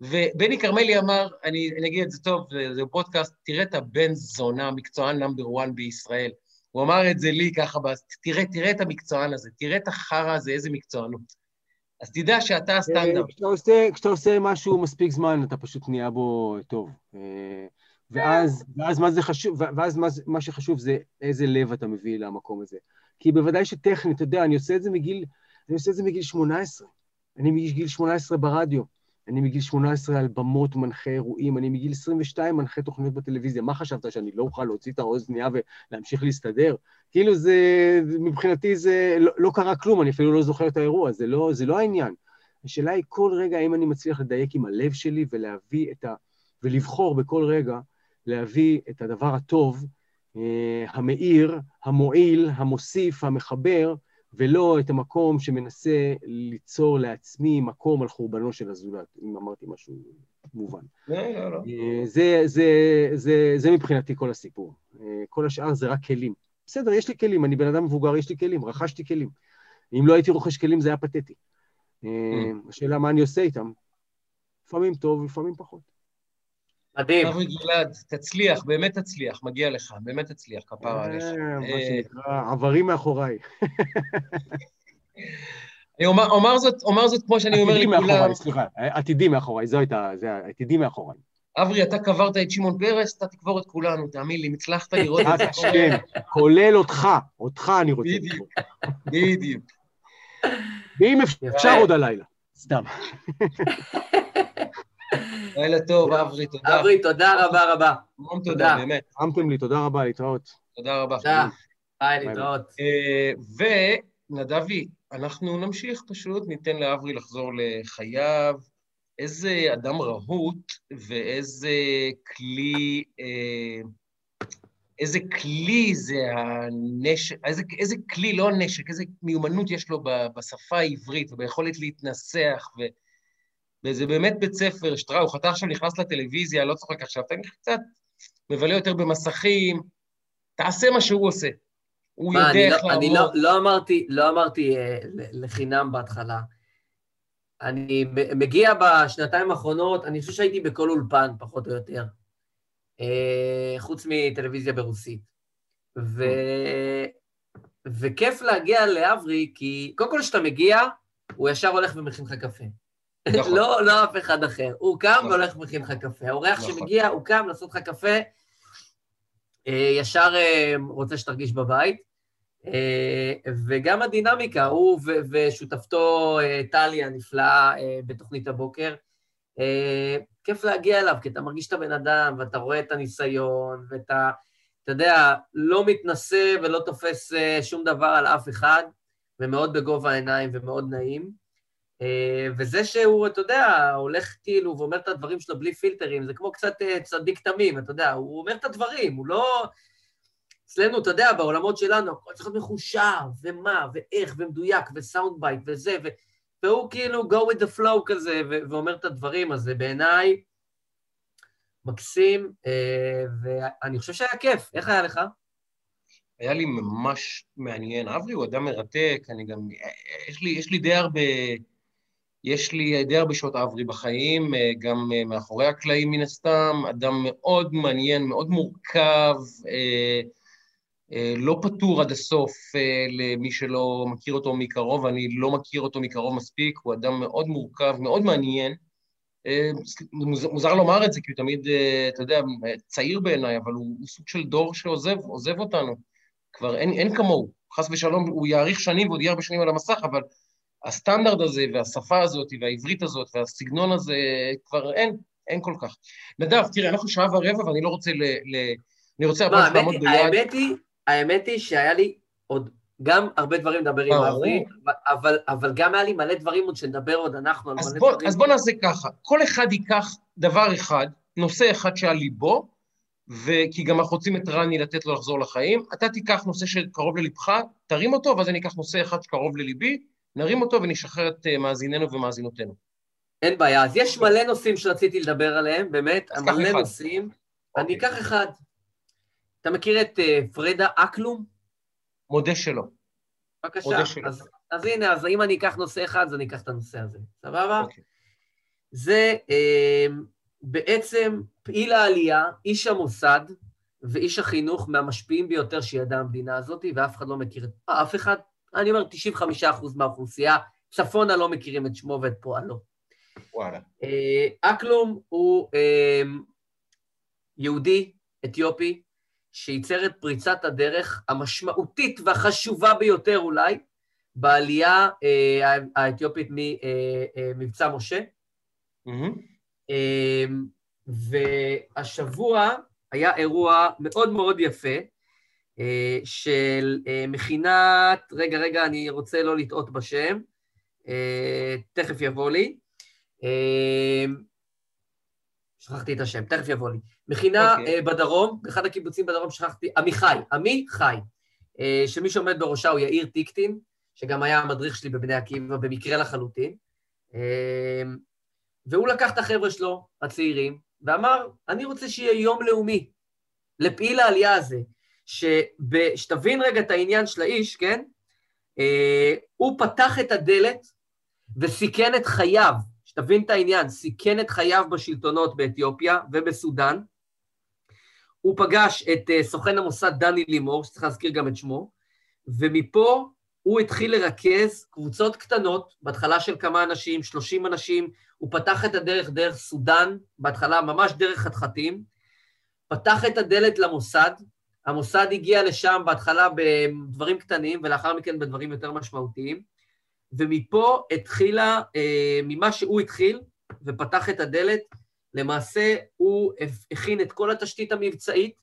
ובני כרמלי אמר, אני, אני אגיד את זה טוב, זה פודקאסט, תראה את הבן זונה, מקצוען נאמבר 1 בישראל. הוא אמר את זה לי ככה, תראה, תראה את המקצוען הזה, תראה את החרא הזה, איזה מקצוענות. אז תדע שאתה הסטנדרט. כשאתה עושה, כשאתה עושה משהו מספיק זמן, אתה פשוט נהיה בו טוב. אה, ואז, ואז מה זה חשוב, ואז מה, מה שחשוב זה איזה לב אתה מביא למקום הזה. כי בוודאי שטכנית, אתה יודע, אני עושה את זה מגיל, אני עושה את זה מגיל 18. אני מגיל 18 ברדיו. אני מגיל 18 על במות מנחה אירועים, אני מגיל 22 מנחה תוכניות בטלוויזיה. מה חשבת, שאני לא אוכל להוציא את האוזנייה ולהמשיך להסתדר? כאילו זה, מבחינתי זה, לא, לא קרה כלום, אני אפילו לא זוכר את האירוע, זה לא, זה לא העניין. השאלה היא כל רגע האם אני מצליח לדייק עם הלב שלי ולהביא את ה... ולבחור בכל רגע להביא את הדבר הטוב המאיר, המועיל, המוסיף, המחבר, ולא את המקום שמנסה ליצור לעצמי מקום על חורבנו של הזולת, אם אמרתי משהו מובן. לא, לא, לא. זה, זה, זה, זה מבחינתי כל הסיפור. כל השאר זה רק כלים. בסדר, יש לי כלים, אני בן אדם מבוגר, יש לי כלים, רכשתי כלים. אם לא הייתי רוכש כלים זה היה פתטי. Mm. השאלה מה אני עושה איתם. לפעמים טוב, לפעמים פחות. מדהים. אבי גלעד, תצליח, באמת תצליח, מגיע לך, באמת תצליח, כפרה עליך. מה שנקרא, עברים מאחוריי. אני אומר זאת, אומר זאת כמו שאני אומר לכולם. עתידי מאחוריי, סליחה, עתידי מאחוריי, זו הייתה, זה עתידי מאחוריי. אברי, אתה קברת את שמעון פרס, אתה תקבור את כולנו, תאמין לי, אם הצלחת לראות את זה קורה. כולל אותך, אותך אני רוצה לקבור. בדיוק. ואם אפשר עוד הלילה, סתם. לילה טוב, אברי, תודה. אברי, תודה רבה רבה. המון תודה, באמת. הרמתם לי, תודה רבה, להתראות. תודה רבה. תודה. ביי, להתראות. ונדבי, אנחנו נמשיך פשוט, ניתן לאברי לחזור לחייו. איזה אדם רהוט ואיזה כלי, איזה כלי זה הנשק, איזה, איזה כלי, לא הנשק, איזה מיומנות יש לו בשפה העברית וביכולת להתנסח, ו, וזה באמת בית ספר, שטראוך, אתה עכשיו נכנס לטלוויזיה, לא צוחק עכשיו, אתה קצת מבלה יותר במסכים, תעשה מה שהוא עושה. הוא מה, יודע איך לא, לעמוד. אני לא, לא אמרתי, לא אמרתי אה, לחינם בהתחלה. אני מגיע בשנתיים האחרונות, אני חושב שהייתי בכל אולפן, פחות או יותר, אה, חוץ מטלוויזיה ברוסית. ו... וכיף להגיע לאברי, כי קודם כל כשאתה מגיע, הוא ישר הולך ומכין לך קפה. נכון. לא, לא אף אחד אחר. הוא קם נכון. והולך ומכין לך קפה. האורח נכון. שמגיע, הוא קם לעשות לך קפה, אה, ישר אה, רוצה שתרגיש בבית. אה, וגם הדינמיקה, הוא ושותפתו טלי הנפלאה אה, בתוכנית הבוקר, כיף להגיע אליו, כי אתה מרגיש את הבן אדם, ואתה רואה את הניסיון, ואתה, אתה יודע, לא מתנשא ולא תופס שום דבר על אף אחד, ומאוד בגובה העיניים ומאוד נעים. אה, וזה שהוא, אתה יודע, הולך כאילו ואומר את הדברים שלו בלי פילטרים, זה כמו קצת אה, צדיק תמים, אתה יודע, הוא אומר את הדברים, הוא לא... אצלנו, אתה יודע, בעולמות שלנו, הכל צריך להיות מחושב, ומה, ואיך, ומדויק, ו sound bite, וזה, ו... והוא כאילו go with the flow כזה, ו... ואומר את הדברים, אז זה בעיניי מקסים, אה, ואני חושב שהיה כיף. איך היה לך? היה לי ממש מעניין. אברי הוא אדם מרתק, אני גם... יש לי, יש לי די הרבה... יש לי די הרבה שעות אברי בחיים, אה, גם אה, מאחורי הקלעים מן הסתם, אדם מאוד מעניין, מאוד מורכב, אה, לא פתור עד הסוף למי שלא מכיר אותו מקרוב, אני לא מכיר אותו מקרוב מספיק, הוא אדם מאוד מורכב, מאוד מעניין. מוז- מוזר לומר את זה, כי הוא תמיד, אתה יודע, צעיר בעיניי, אבל הוא, הוא סוג של דור שעוזב עוזב אותנו. כבר אין, אין כמוהו. חס ושלום, הוא יאריך שנים ועוד יהיה הרבה שנים על המסך, אבל הסטנדרט הזה והשפה הזאת והעברית הזאת והסגנון הזה, כבר אין, אין כל כך. נדב, תראה, אנחנו שעה ורבע ואני לא רוצה ל... ל... אני רוצה לא, הפעם לעמוד ביעד. האמת היא, האמת היא שהיה לי עוד גם הרבה דברים לדבר עם. אברי, אבל, אבל גם היה לי מלא דברים עוד שנדבר עוד אנחנו על אז מלא בוא, דברים. אז בוא נעשה ככה, כל אחד ייקח דבר אחד, נושא אחד שעל ליבו, וכי גם אנחנו רוצים את רני לתת לו לחזור לחיים, אתה תיקח נושא שקרוב ללבך, תרים אותו, ואז אני אקח נושא אחד שקרוב לליבי, נרים אותו ונשחרר את אה, מאזיננו ומאזינותינו. אין בעיה. אז יש מלא נושאים שרציתי לדבר עליהם, באמת, מלא. נושאים. אני אוקיי. אקח אחד. אתה מכיר את אה, פרדה אקלום? מודה שלא. בבקשה. מודה שלא. אז, אז הנה, אז אם אני אקח נושא אחד, אז אני אקח את הנושא הזה. סבבה? אוקיי. זה אה, בעצם פעיל העלייה, איש המוסד ואיש החינוך מהמשפיעים ביותר שידעה המדינה הזאת, ואף אחד לא מכיר את... אף אחד, אני אומר 95% מהאוכלוסייה, צפונה לא מכירים את שמו ואת פועלו. וואלה. אה, אקלום הוא אה, יהודי אתיופי שייצר את פריצת הדרך המשמעותית והחשובה ביותר אולי בעלייה אה, האתיופית ממבצע משה. אה, והשבוע היה אירוע מאוד מאוד יפה של אה, מכינת, רגע, רגע, אני רוצה לא לטעות בשם, אה, תכף יבוא לי, אה, שכחתי את השם, תכף יבוא לי. מכינה okay. אוקיי. בדרום, באחד הקיבוצים בדרום שכחתי, עמיחי, עמי חי, שמי שעומד בראשה הוא יאיר טיקטין, שגם היה המדריך שלי בבני עקיבא, במקרה לחלוטין. והוא לקח את החבר'ה שלו, הצעירים, ואמר, אני רוצה שיהיה יום לאומי לפעיל העלייה הזה, שתבין רגע את העניין של האיש, כן? Uh, הוא פתח את הדלת וסיכן את חייו שתבין את העניין, סיכן את חייו בשלטונות באתיופיה ובסודאן. הוא פגש את uh, סוכן המוסד דני לימור, שצריך להזכיר גם את שמו, ומפה הוא התחיל לרכז קבוצות קטנות, בהתחלה של כמה אנשים, 30 אנשים, הוא פתח את הדרך דרך סודאן, בהתחלה ממש דרך חתחתים, פתח את הדלת למוסד, המוסד הגיע לשם בהתחלה בדברים קטנים, ולאחר מכן בדברים יותר משמעותיים. ומפה התחילה, אה, ממה שהוא התחיל ופתח את הדלת, למעשה הוא הכין את כל התשתית המבצעית,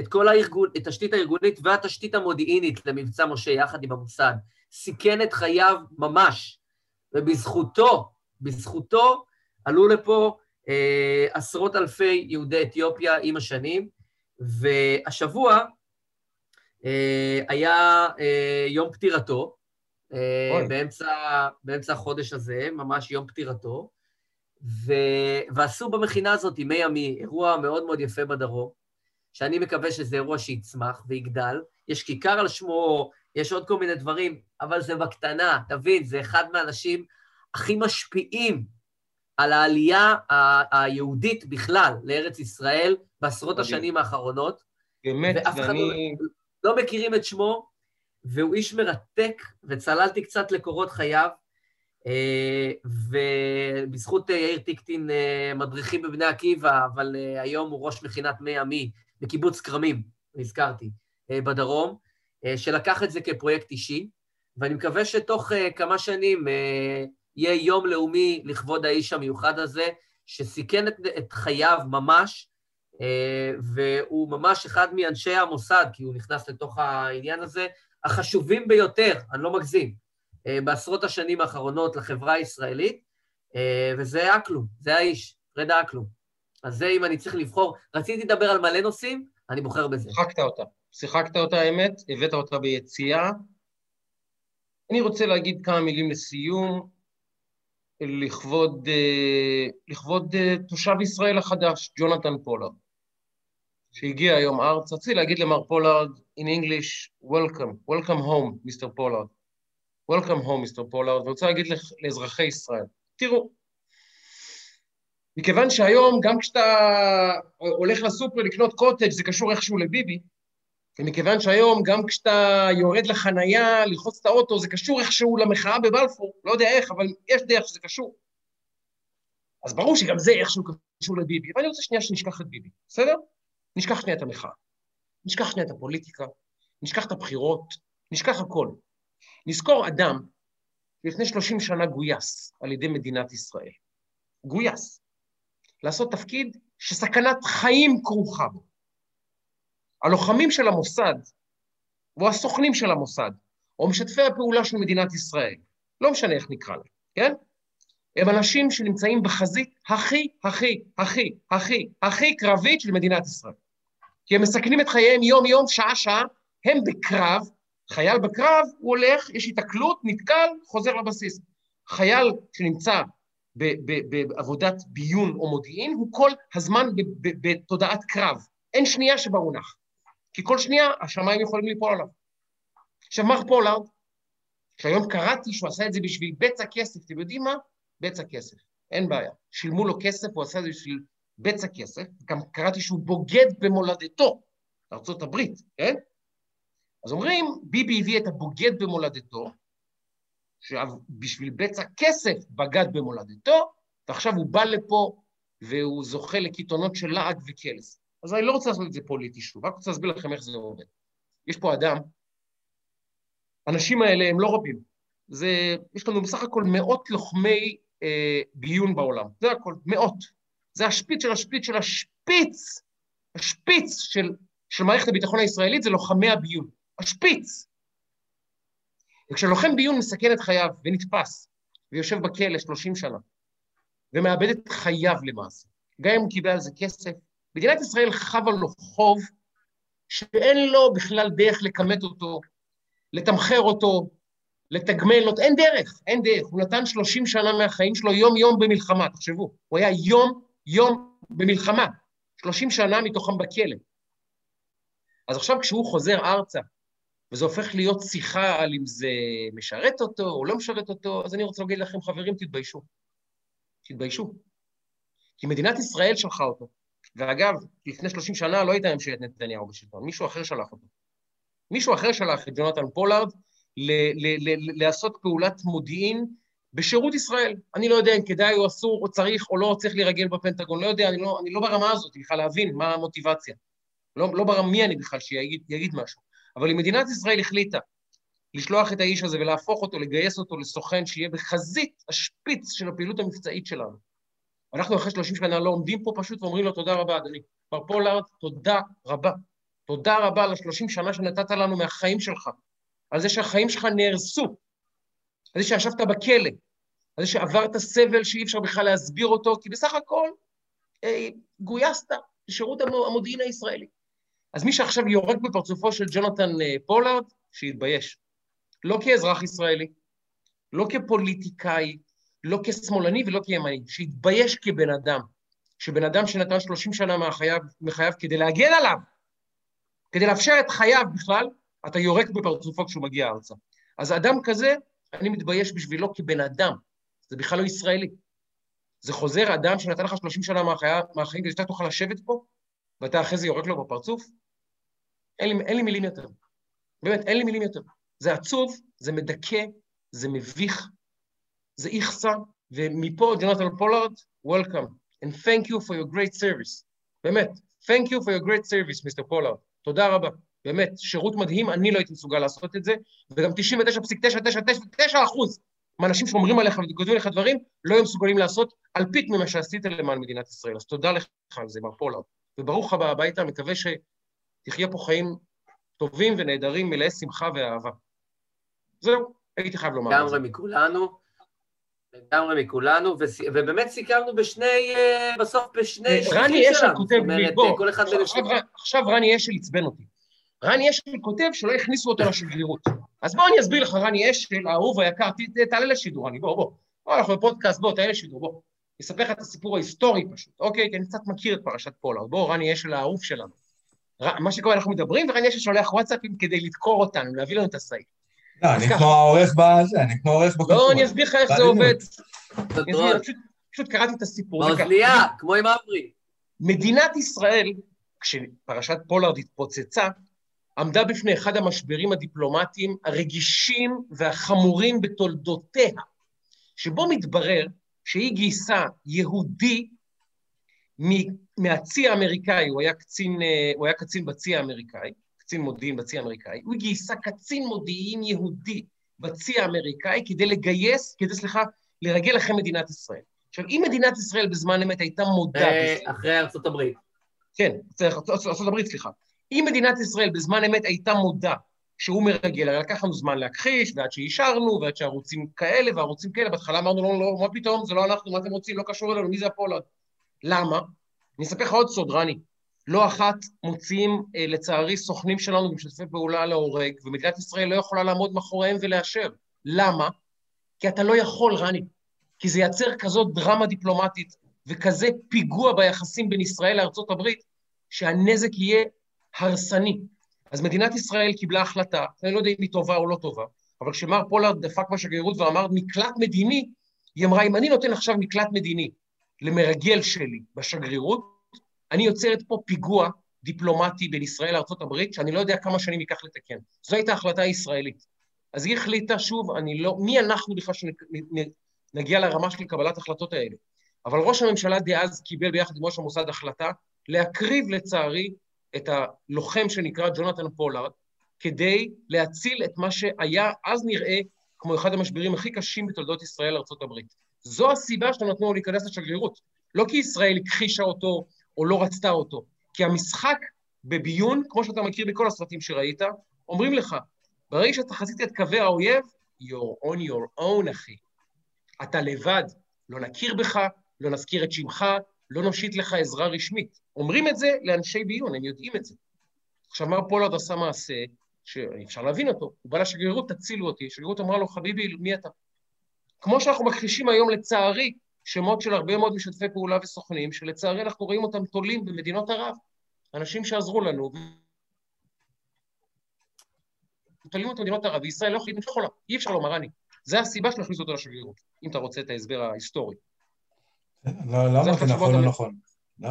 את כל הארגון, את התשתית הארגונית והתשתית המודיעינית למבצע משה יחד עם המוסד. סיכן את חייו ממש, ובזכותו, בזכותו עלו לפה אה, עשרות אלפי יהודי אתיופיה עם השנים, והשבוע אה, היה אה, יום פטירתו, אה, באמצע, באמצע החודש הזה, ממש יום פטירתו, ו... ועשו במכינה הזאת ימי עמי, אירוע מאוד מאוד יפה בדרום, שאני מקווה שזה אירוע שיצמח ויגדל. יש כיכר על שמו, יש עוד כל מיני דברים, אבל זה בקטנה, תבין, זה אחד מהאנשים הכי משפיעים על העלייה היהודית בכלל לארץ ישראל בעשרות השנים האחרונות. באמת, ואף אחד ואני... לא, לא מכירים את שמו, והוא איש מרתק, וצללתי קצת לקורות חייו, אה, ובזכות אה, יאיר טיקטין אה, מדריכים בבני עקיבא, אבל היום הוא ראש מכינת מי עמי בקיבוץ כרמים, נזכרתי, בדרום, שלקח את זה כפרויקט אישי, ואני מקווה שתוך כמה שנים יהיה יום לאומי לכבוד האיש המיוחד הזה, שסיכן את, את חייו ממש, והוא ממש אחד מאנשי המוסד, כי הוא נכנס לתוך העניין הזה, החשובים ביותר, אני לא מגזים, אה, בעשרות השנים האחרונות לחברה הישראלית, אה, וזה אקלום, זה האיש, פרדה אקלום. אז זה אם אני צריך לבחור, רציתי לדבר על מלא נושאים, אני בוחר בזה. שיחקת אותה, שיחקת אותה האמת, הבאת אותה ביציאה. אני רוצה להגיד כמה מילים לסיום, לכבוד, אה, לכבוד תושב ישראל החדש, ג'ונתן פולארד. שהגיע היום ארצה, רציתי להגיד למר פולארד, in English, Welcome, Welcome home, Mister פולארד. Welcome home, Mister פולארד, ואני רוצה להגיד לאזרחי ישראל, תראו, מכיוון שהיום, גם כשאתה הולך לסופר לקנות קוטג' זה קשור איכשהו לביבי, ומכיוון שהיום, גם כשאתה יורד לחנייה, לרחוץ את האוטו, זה קשור איכשהו למחאה בבלפור, לא יודע איך, אבל יש דרך שזה קשור. אז ברור שגם זה איכשהו קשור לביבי, ואני רוצה שנייה שנשכח את ביבי, בסדר? נשכח שנייה את המחאה, נשכח שנייה את הפוליטיקה, נשכח את הבחירות, נשכח הכל. נזכור אדם שלפני 30 שנה גויס על ידי מדינת ישראל. גויס. לעשות תפקיד שסכנת חיים כרוכה בו. הלוחמים של המוסד, או הסוכנים של המוסד, או משתפי הפעולה של מדינת ישראל, לא משנה איך נקרא להם, כן? הם אנשים שנמצאים בחזית הכי, הכי, הכי, הכי, הכי קרבית של מדינת ישראל. כי הם מסכנים את חייהם יום-יום, שעה-שעה, הם בקרב, חייל בקרב, הוא הולך, יש התקלות, נתקל, חוזר לבסיס. חייל שנמצא בעבודת ביון או מודיעין, הוא כל הזמן בתודעת קרב. אין שנייה שבה הוא נח. כי כל שנייה השמיים יכולים ליפול עליו. עכשיו, מר פולארד, שהיום קראתי שהוא עשה את זה בשביל בצע כסף, אתם יודעים מה? בצע כסף, אין בעיה. שילמו לו כסף, הוא עשה את זה בשביל בצע כסף, גם קראתי שהוא בוגד במולדתו, ארה"ב, כן? אז אומרים, ביבי הביא את הבוגד במולדתו, שבשביל בצע כסף בגד במולדתו, ועכשיו הוא בא לפה והוא זוכה לקיתונות של לעג וקלס. אז אני לא רוצה לעשות את זה פוליטי שוב, רק רוצה להסביר לכם איך זה עובד. יש פה אדם, האנשים האלה הם לא רבים. זה, יש לנו בסך הכל מאות לוחמי אה, ביון בעולם, זה הכל, מאות. זה השפיץ של השפיץ של השפיץ, השפיץ של, של מערכת הביטחון הישראלית זה לוחמי הביון, השפיץ. וכשלוחם ביון מסכן את חייו ונתפס ויושב בכלא 30 שנה ומאבד את חייו למעשה, גם אם הוא קיבל על זה כסף. מדינת ישראל חבה לו חוב שאין לו בכלל דרך לכמת אותו, לתמחר אותו, לתגמל אותו, אין דרך, אין דרך. הוא נתן 30 שנה מהחיים שלו יום-יום במלחמה, תחשבו. הוא היה יום-יום במלחמה, 30 שנה מתוכם בכלא. אז עכשיו כשהוא חוזר ארצה, וזה הופך להיות שיחה על אם זה משרת אותו או לא משרת אותו, אז אני רוצה להגיד לכם, חברים, תתביישו. תתביישו. כי מדינת ישראל שלחה אותו. ואגב, לפני 30 שנה לא הייתה ממשלת נתניהו בשלטון, מישהו אחר שלח אותו. מישהו אחר שלח את ג'ונתן פולארד לעשות פעולת מודיעין בשירות ישראל. אני לא יודע אם כדאי או אסור או צריך או לא צריך להירגל בפנטגון, לא יודע, אני לא, אני לא ברמה הזאת בכלל להבין מה המוטיבציה. לא, לא ברמה מי אני בכלל שיגיד משהו. אבל אם מדינת ישראל החליטה לשלוח את האיש הזה ולהפוך אותו, לגייס אותו לסוכן שיהיה בחזית השפיץ של הפעילות המבצעית שלנו, אנחנו אחרי 30 שנה לא עומדים פה פשוט ואומרים לו תודה רבה, אדוני. מר פולארד, תודה רבה. תודה רבה על ה-30 שנה שנתת לנו מהחיים שלך, על זה שהחיים שלך נהרסו, על זה שישבת בכלא, על זה שעברת סבל שאי אפשר בכלל להסביר אותו, כי בסך הכל אה, גויסת לשירות המודיעין הישראלי. אז מי שעכשיו יורק בפרצופו של ג'ונתן אה, פולארד, שיתבייש. לא כאזרח ישראלי, לא כפוליטיקאי, לא כשמאלני ולא כימני, שיתבייש כבן אדם, שבן אדם שנתן 30 שנה מחייו, מחייו כדי להגן עליו, כדי לאפשר את חייו בכלל, אתה יורק בפרצופו כשהוא מגיע ארצה. אז אדם כזה, אני מתבייש בשבילו כבן אדם, זה בכלל לא ישראלי. זה חוזר אדם שנתן לך 30 שנה מהחיים, מהחיים כדי שאתה תוכל לשבת פה, ואתה אחרי זה יורק לו בפרצוף? אין לי, אין לי מילים יותר. באמת, אין לי מילים יותר. זה עצוב, זה מדכא, זה מביך, זה איכסה, ומפה, ג'ונתן פולארד, Welcome, and thank you for your great service. באמת, thank you for your great service, Mister פולארד. תודה רבה. באמת, שירות מדהים, אני לא הייתי מסוגל לעשות את זה, וגם 99.999 אחוז מהאנשים שאומרים עליך וכותבים עליך דברים, לא היו מסוגלים לעשות אלפית ממה שעשית למען מדינת ישראל. אז תודה לך על זה, מר פולארד. וברוך הבא הביתה, מקווה שתחיה פה חיים טובים ונהדרים, מלאי שמחה ואהבה. זהו, הייתי חייב לומר את זה. לגמרי מכולנו. לגמרי מכולנו, ובאמת סיכמנו בשני, אה, בסוף בשני. רני אשל כותב לי, בוא, עכשיו רני אשל עצבן אותי. רני אשל כותב שלא הכניסו אותו לשגרירות. אז בוא אני אסביר לך, רני אשל, האהוב היקר, תעלה לשידור, אני בוא, בוא. בוא, אנחנו בפודקאסט, בוא, תעלה לשידור, בוא. אני אספר לך את הסיפור ההיסטורי פשוט, אוקיי? כי אני קצת מכיר את פרשת פולארד. בוא, רני אשל האהוב שלנו. מה שקורה, אנחנו מדברים, ורני אשל שולח וואטסאפים כדי לדקור אותנו, להביא לנו את הסעיף. לא, אני כמו העורך בזה, אני כמו העורך בקולטורה. לא, אני אסביר לך איך זה עובד. פשוט קראתי את הסיפור. באוזנייה, כמו עם אברי. מדינת ישראל, כשפרשת פולארד התפוצצה, עמדה בפני אחד המשברים הדיפלומטיים הרגישים והחמורים בתולדותיה, שבו מתברר שהיא גייסה יהודי מהצי האמריקאי, הוא היה קצין, אה, הוא היה קצין בצי האמריקאי, קצין מודיעין בצי האמריקאי, הוא גייסה קצין מודיעין יהודי בצי האמריקאי כדי לגייס, כדי, סליחה, לרגל אחרי מדינת ישראל. עכשיו, אם מדינת ישראל בזמן אמת הייתה מודעת... אה, אחרי ארצות הברית. כן, ארצות הברית, סליחה. אם מדינת ישראל בזמן אמת הייתה מודע שהוא מרגל, הרי לקח לנו זמן להכחיש, ועד שאישרנו, ועד שערוצים כאלה וערוצים כאלה, בהתחלה אמרנו, לא, לא, מה פתאום, זה לא אנחנו, מה אתם רוצים, לא קשור אלינו, מי זה הפולארד? למה? אני אספר לך עוד סוד, רני. לא אחת מוציאים, אה, לצערי, סוכנים שלנו ומשתפי פעולה להורג, ומדינת ישראל לא יכולה לעמוד מאחוריהם ולאשר. למה? כי אתה לא יכול, רני. כי זה ייצר כזאת דרמה דיפלומטית וכזה פיגוע ביחסים בין ישראל לארצות הברית, שהנזק יהיה הרסני. אז מדינת ישראל קיבלה החלטה, אני לא יודע אם היא טובה או לא טובה, אבל כשמר פולארד דפק בשגרירות ואמר מקלט מדיני, היא אמרה, אם אני נותן עכשיו מקלט מדיני למרגל שלי בשגרירות, אני יוצרת פה פיגוע דיפלומטי בין ישראל לארה"ב, שאני לא יודע כמה שנים ייקח לתקן. זו הייתה החלטה ישראלית. אז היא החליטה, שוב, אני לא... מי אנחנו בכלל שנגיע לרמה של קבלת החלטות האלה? אבל ראש הממשלה דאז קיבל ביחד עם ראש המוסד החלטה להקריב, לצערי, את הלוחם שנקרא ג'ונתן פולארד, כדי להציל את מה שהיה אז נראה כמו אחד המשברים הכי קשים בתולדות ישראל לארה"ב. זו הסיבה שנתנו לו להיכנס לשגרירות. לא כי ישראל הכחישה אותו או לא רצתה אותו, כי המשחק בביון, כמו שאתה מכיר בכל הסרטים שראית, אומרים לך, ברגע שאתה חזית את קווי האויב, you're on your own, אחי. אתה לבד, לא נכיר בך, לא נזכיר את שמך, לא נושיט לך עזרה רשמית. אומרים את זה לאנשי ביון, הם יודעים את זה. עכשיו, מר פולארד עשה מעשה שאפשר להבין אותו. הוא בא לשגרירות, תצילו אותי. השגרירות אמרה לו, חביבי, מי אתה? כמו שאנחנו מכחישים היום, לצערי, שמות של הרבה מאוד משתפי פעולה וסוכנים, שלצערי אנחנו רואים אותם תולים במדינות ערב. אנשים שעזרו לנו, תולים אותם במדינות ערב, וישראל לא יכולה, אי אפשר לומר אני. זה הסיבה שנכניס אותו לשגרירות, אם אתה רוצה את ההסבר ההיסטורי. לא, למה זה נכון או לא נכון? לא,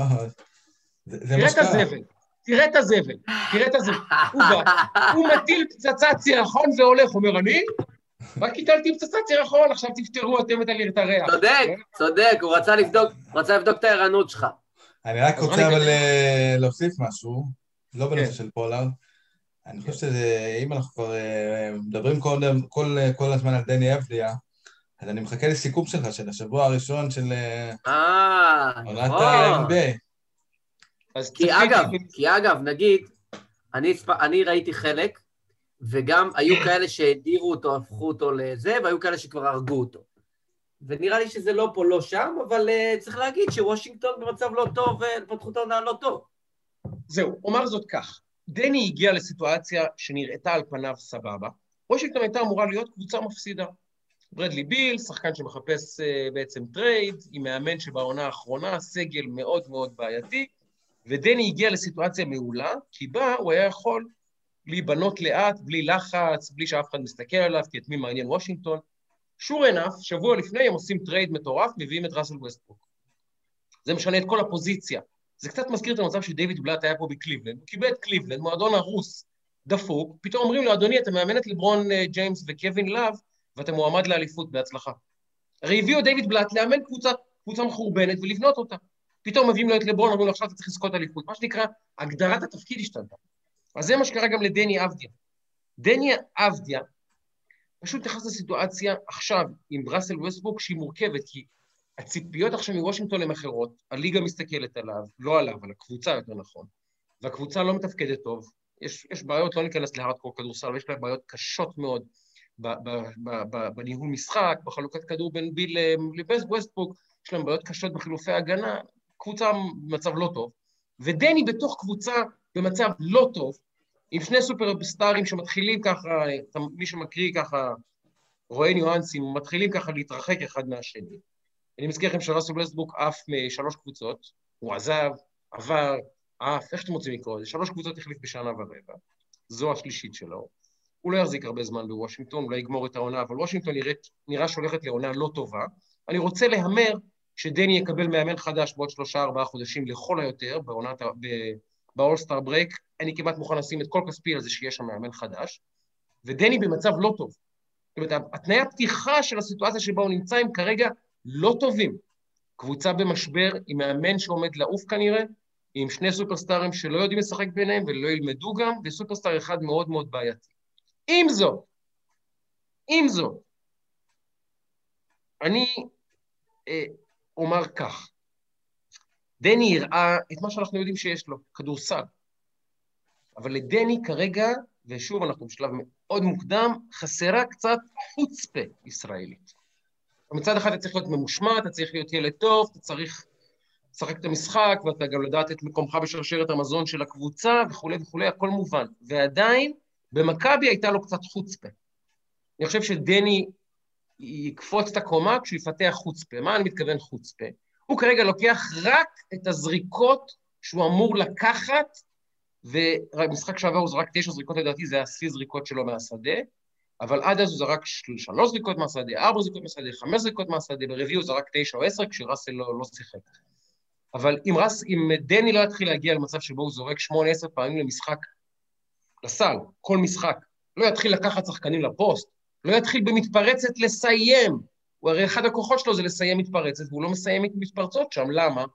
זה תראה את הזבל, תראה את הזבל, תראה את הזבל. הוא מטיל פצצת סירחון והולך, אומר אני, רק הטלתי פצצת סירחון, עכשיו תפתרו אתם את הריח. צודק, צודק, הוא רצה לבדוק, רצה לבדוק את הערנות שלך. אני רק רוצה אבל אה, להוסיף משהו, לא בנושא כן. של פולארד. אני חושב שאם אנחנו כבר אה, מדברים כל הזמן על דני אבדיה, אז אני מחכה לסיכום שלך, של השבוע הראשון של אה, עונת ה-NBA. כי אגב, כי אגב, נגיד, אני, אני ראיתי חלק, וגם היו כאלה שהדירו אותו, הפכו אותו לזה, והיו כאלה שכבר הרגו אותו. ונראה לי שזה לא פה, לא שם, אבל uh, צריך להגיד שוושינגטון במצב לא טוב, ופתחו את העונה לא טוב. זהו, אומר זאת כך, דני הגיע לסיטואציה שנראתה על פניו סבבה. וושינגטון הייתה אמורה להיות קבוצה מפסידה. ברדלי ביל, שחקן שמחפש אה, בעצם trade, עם מאמן שבעונה האחרונה, סגל מאוד מאוד בעייתי, ודני הגיע לסיטואציה מעולה, כי בה הוא היה יכול להיבנות לאט, בלי לחץ, בלי שאף אחד מסתכל עליו, כי את מי מעניין וושינגטון. sure enough, שבוע לפני הם עושים trade מטורף, מביאים את ראסל ווסטברוק. זה משנה את כל הפוזיציה. זה קצת מזכיר את המצב שדייוויד בלאט היה פה בקליבלנד, הוא קיבל את קליבלנד, מועדון הרוס, דפוק, פתאום אומרים לו, אדוני, אתה מאמן את לברון אה, ג'יימס וקווין לאב, ואתה מועמד לאליפות בהצלחה. הרי הביאו את דיוויד בלאט לאמן קבוצה, קבוצה מחורבנת ולבנות אותה. פתאום מביאים לו את לברון, אומרים לו, עכשיו אתה צריך לזכות אליפות. מה שנקרא, הגדרת התפקיד השתנתה. אז זה מה שקרה גם לדני אבדיה. דני אבדיה פשוט נכנס לסיטואציה עכשיו עם בראסל ווסטברוק שהיא מורכבת, כי הציפיות עכשיו מוושינגטון הן אחרות, הליגה מסתכלת עליו, לא עליו, על הקבוצה יותר נכון, והקבוצה לא מתפקדת טוב, יש, יש בעיות, לא ניכנס להארדקור כדורסל, אבל יש לה בעיות קשות מאוד בניהול משחק, בחלוקת כדור בין ביל לווסטבוק, יש להם בעיות קשות בחילופי הגנה, קבוצה במצב לא טוב, ודני בתוך קבוצה במצב לא טוב, עם שני סופרסטארים שמתחילים ככה, מי שמקריא ככה, רואה ניואנסים, מתחילים ככה להתרחק אחד מהשני. אני מזכיר לכם שראסל ווסטברוק עף משלוש קבוצות, הוא עזב, עבר, עף, איך שאתם רוצים לקרוא לזה, שלוש קבוצות החליף בשנה ורבע, זו השלישית שלו. הוא לא יחזיק הרבה זמן בוושינגטון, אולי יגמור את העונה, אבל וושינגטון נראה, נראה שהולכת לעונה לא טובה. אני רוצה להמר שדני יקבל מאמן חדש בעוד שלושה-ארבעה חודשים לכל היותר, בעונת, ב All-Star break, אני כמעט מוכן לשים את כל כספי על זה שיש שם מאמן חדש, ודני במצב לא טוב. זאת אומרת, התנאי הפתיחה של הסיטואציה שבה הוא נמצא הם כרגע לא טובים. קבוצה במשבר עם מאמן שעומד לעוף כנראה, עם שני סופרסטארים שלא יודעים לשחק ביניהם ולא ילמדו גם, וסופרסטאר אחד מאוד מאוד בעייתי. עם זאת, עם זאת, אני אה, אומר כך, דני הראה את מה שאנחנו יודעים שיש לו, כדורסל. אבל לדני כרגע, ושוב, אנחנו בשלב מאוד מוקדם, חסרה קצת חוצפה ישראלית. מצד אחד אתה צריך להיות ממושמע, אתה צריך להיות ילד טוב, אתה צריך לשחק את המשחק, ואתה גם לדעת את מקומך בשרשרת המזון של הקבוצה, וכולי וכולי, הכל מובן. ועדיין, במכבי הייתה לו קצת חוצפה. אני חושב שדני יקפוץ את הקומה כשהוא יפתח חוצפה. מה אני מתכוון חוצפה? הוא כרגע לוקח רק את הזריקות שהוא אמור לקחת, ובמשחק שעבר הוא זרק תשע זריקות לדעתי, זה היה שיא זריקות שלו מהשדה, אבל עד אז הוא זרק שלוש זריקות מהשדה, ארבע זריקות מהשדה, חמש זריקות מהשדה, ברביעי הוא זרק תשע או עשר כשראסל לא, לא שיחק. אבל אם, רס, אם דני לא יתחיל להגיע למצב שבו הוא זורק שמונה, עשר פעמים למשחק, לסל, כל משחק, לא יתחיל לקחת שחקנים לפוסט, לא יתחיל במתפרצת לסיים, הוא הרי אחד הכוחות שלו זה לסיים מתפרצת, והוא לא מסיים את מתפרצות שם, למה?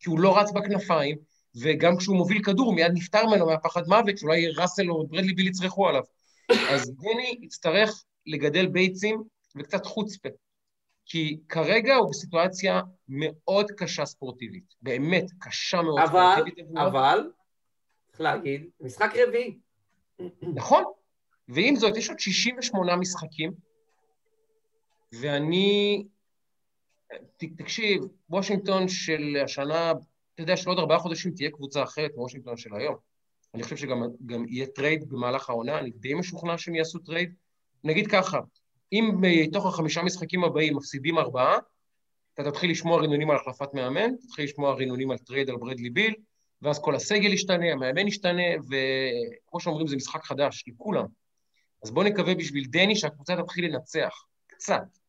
כי הוא לא רץ בכנפיים, וגם כשהוא מוביל כדור, הוא מיד נפטר ממנו מהפחד מוות, שאולי ראסל או ברדלי ביל יצרכו עליו. אז דני יצטרך לגדל ביצים וקצת חוצפה. כי כרגע הוא בסיטואציה מאוד קשה ספורטיבית. באמת, קשה מאוד אבל, ספורטיבית. אבל, אבל, צריך להגיד, משחק רביעי. נכון, ועם זאת, יש עוד 68 משחקים, ואני תקשיב, וושינגטון של השנה, אתה יודע שלעוד ארבעה חודשים תהיה קבוצה אחרת מוושינגטון של היום. אני חושב שגם יהיה trade במהלך העונה, אני די משוכנע שהם יעשו trade. נגיד ככה, אם מתוך החמישה משחקים הבאים מפסידים ארבעה, אתה תתחיל לשמוע רינונים על החלפת מאמן, תתחיל לשמוע רינונים על trade על ברדלי ביל, ואז כל הסגל ישתנה, המאמן ישתנה, וכמו שאומרים, זה משחק חדש לכולם. אז בואו נקווה בשביל דני שהקבוצה תתחיל לנצח, קצת.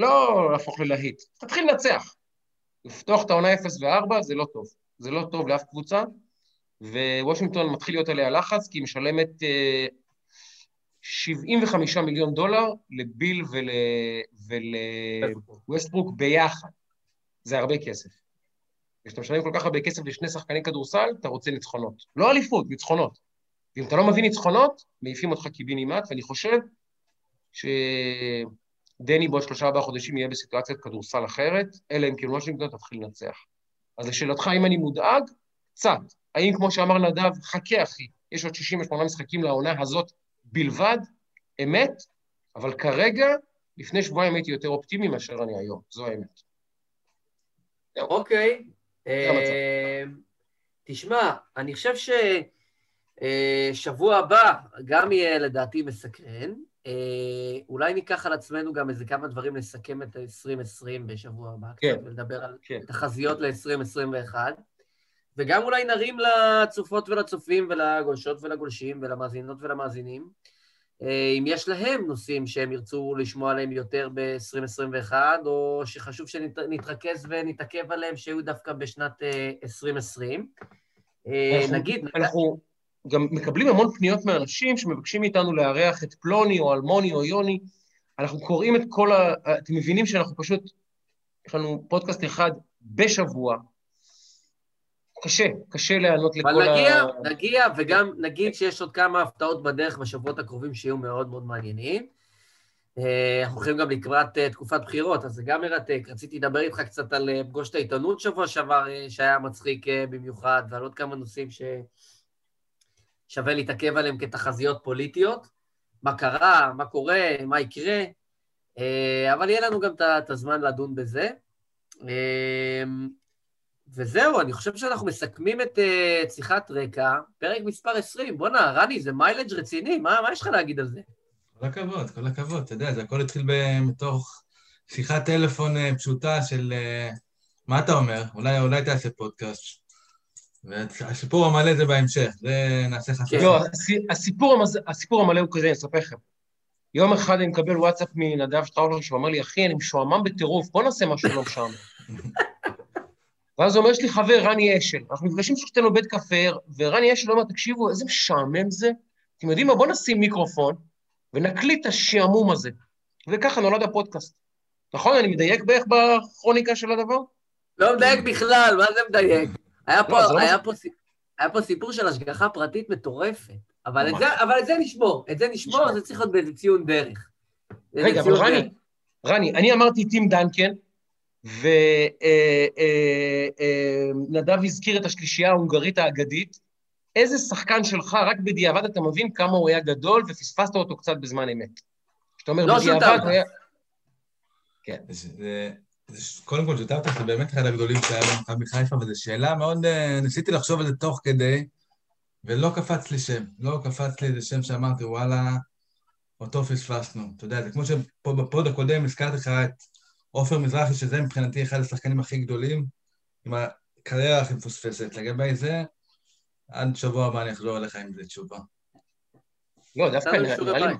לא להפוך ללהיט, תתחיל לנצח. לפתוח את העונה 0 ו-4 זה לא טוב. זה לא טוב לאף קבוצה, ווושינגטון מתחיל להיות עליה לחץ, כי היא משלמת uh, 75 מיליון דולר לביל ולווסטברוק ול... ביחד. זה הרבה כסף. כשאתה משלם כל כך הרבה כסף לשני שחקני כדורסל, אתה רוצה ניצחונות. לא אליפות, ניצחונות. ואם אתה לא מביא ניצחונות, מעיפים אותך קיבינימט, ואני חושב שדני בעוד שלושה ארבעה חודשים יהיה בסיטואציית כדורסל אחרת, אלא אם כן וושינגטון תתחיל לנצח. אז לשאלתך, האם אני מודאג? קצת. האם, כמו שאמר נדב, חכה אחי, יש עוד 68 משחקים לעונה הזאת בלבד, אמת, אבל כרגע, לפני שבועיים הייתי יותר אופטימי מאשר אני היום, זו האמת. אוקיי. אה, תשמע, אני חושב ששבוע הבא גם יהיה לדעתי מסקרן. אה, אולי ניקח על עצמנו גם איזה כמה דברים לסכם את ה-2020 בשבוע הבא, כן, קצת, ולדבר על כן. תחזיות ל-2021. וגם אולי נרים לצופות ולצופים ולגולשות ולגולשים ולמאזינות ולמאזינים, אה, אם יש להם נושאים שהם ירצו לשמוע עליהם יותר ב-2021, או שחשוב שנתרכז ונתעכב עליהם שהיו דווקא בשנת 2020. אה, אה, אנחנו, נגיד... אנחנו גם מקבלים המון פניות מאנשים שמבקשים מאיתנו לארח את פלוני או אלמוני או יוני. אנחנו קוראים את כל ה... אתם מבינים שאנחנו פשוט... יש לנו פודקאסט אחד בשבוע, קשה, קשה לענות לכל ה... אבל נגיע, נגיע, וגם נגיד שיש עוד כמה הפתעות בדרך בשבועות הקרובים שיהיו מאוד מאוד מעניינים. אה, אנחנו הולכים גם לקראת אה, תקופת בחירות, אז זה גם מרתק. רציתי לדבר איתך קצת על אה, פגוש את העיתונות שבוע שעבר, שהיה מצחיק במיוחד, ועל עוד כמה נושאים ששווה להתעכב עליהם כתחזיות פוליטיות. מה קרה, מה קורה, מה יקרה, אבל יהיה לנו גם את הזמן לדון בזה. וזהו, אני חושב שאנחנו מסכמים את uh, שיחת רקע, פרק מספר 20. בואנה, רני, זה מיילג' רציני, מה, מה יש לך להגיד על זה? כל הכבוד, כל הכבוד. אתה יודע, זה הכל התחיל מתוך שיחת טלפון פשוטה של... מה אתה אומר? אולי, אולי תעשה פודקאסט. והסיפור המלא זה בהמשך, זה נעשה חשוב. לא, הסיפור, הסיפור המלא הוא כזה, אני אספר לכם. יום אחד אני מקבל וואטסאפ מנדב שטראולר, שהוא אמר לי, אחי, אני משועמם בטירוף, בוא נעשה משהו לא משעמם. ואז הוא אומר, יש לי חבר, רני אשל. אנחנו נפגשים ששתינו בית קפה, ורני אשל אומר, תקשיבו, איזה משעמם זה. אתם יודעים מה? בואו נשים מיקרופון ונקליט את השעמום הזה. וככה נולד הפודקאסט. נכון? אני מדייק בערך בכרוניקה של הדבר? לא מדייק בכלל, מה זה מדייק? היה פה, לא, היה, לא... פה, היה פה סיפור של השגחה פרטית מטורפת. אבל את, זה, אבל את זה נשמור, את זה נשמור, זה צריך להיות באיזה ציון דרך. רגע, אבל רני, רני, אני אמרתי טים דנקן, ונדב אה, אה, הזכיר את השלישייה ההונגרית האגדית. איזה שחקן שלך, רק בדיעבד אתה מבין כמה הוא היה גדול ופספסת אותו קצת בזמן אמת. כשאתה אומר, לא בדיעבד הוא היה... כן. קודם כל, שותפת זה באמת אחד הגדולים שהיה במכבי חיפה, וזו שאלה מאוד... אה, ניסיתי לחשוב על זה תוך כדי, ולא קפץ לי שם. לא קפץ לי איזה שם שאמרתי, וואלה, אותו פספסנו. אתה יודע, זה כמו שפה בפוד הקודם הזכרתי לך את עופר מזרחי, שזה מבחינתי אחד השחקנים הכי גדולים, עם הקריירה הכי מפוספסת. לגבי זה, עד שבוע הבא אני אחזור אליך עם זה תשובה. לא, דווקא נראה לי,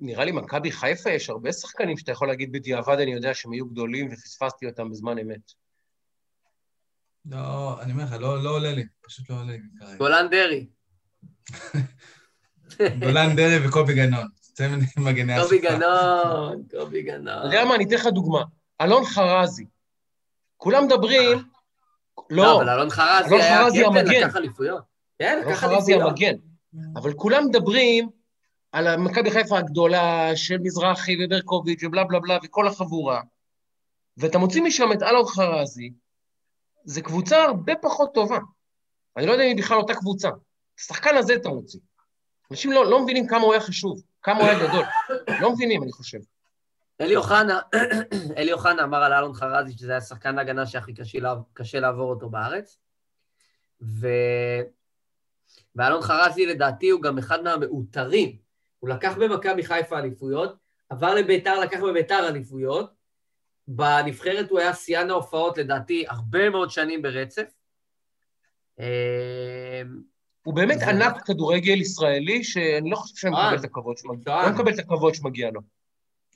נראה לי מכבי חיפה יש הרבה שחקנים שאתה יכול להגיד בדיעבד, אני יודע שהם היו גדולים ופספסתי אותם בזמן אמת. לא, אני אומר לך, לא, לא עולה לי, פשוט לא עולה לי כרגע. גולן דרעי. גולן דרעי וקובי גנון. צמד מגני השפה. קובי גנון, קובי גנון. אתה יודע מה, אני אתן לך דוגמה. אלון חרזי. כולם מדברים... לא, לא, אבל אלון חרזי היה קפטן, לקח אליפויות. כן, לקח אליפויות. אלון חרזי המגן. אבל כולם מדברים על מכבי חיפה הגדולה של מזרחי וברקוביץ' ובלה בלה בלה וכל החבורה, ואתה מוציא משם את אלון חרזי, זו קבוצה הרבה פחות טובה. אני לא יודע אם היא בכלל אותה קבוצה. את השחקן הזה אתה מוציא. אנשים לא, לא מבינים כמה הוא היה חשוב. כמה הוא היה גדול. לא מבינים, אני חושב. אלי אוחנה, אלי אוחנה אמר על אלון חרזי שזה היה שחקן הגנה שהכי קשה, קשה לעבור אותו בארץ. ו... ואלון חרזי לדעתי הוא גם אחד מהמעוטרים. הוא לקח במכבי חיפה אליפויות, עבר לביתר, לקח בביתר אליפויות. בנבחרת הוא היה שיאן ההופעות לדעתי הרבה מאוד שנים ברצף. הוא באמת ענק כדורגל ישראלי, שאני לא חושב שאני מקבל את הכבוד שמגיע לו. לא מקבל את הכבוד שמגיע לו.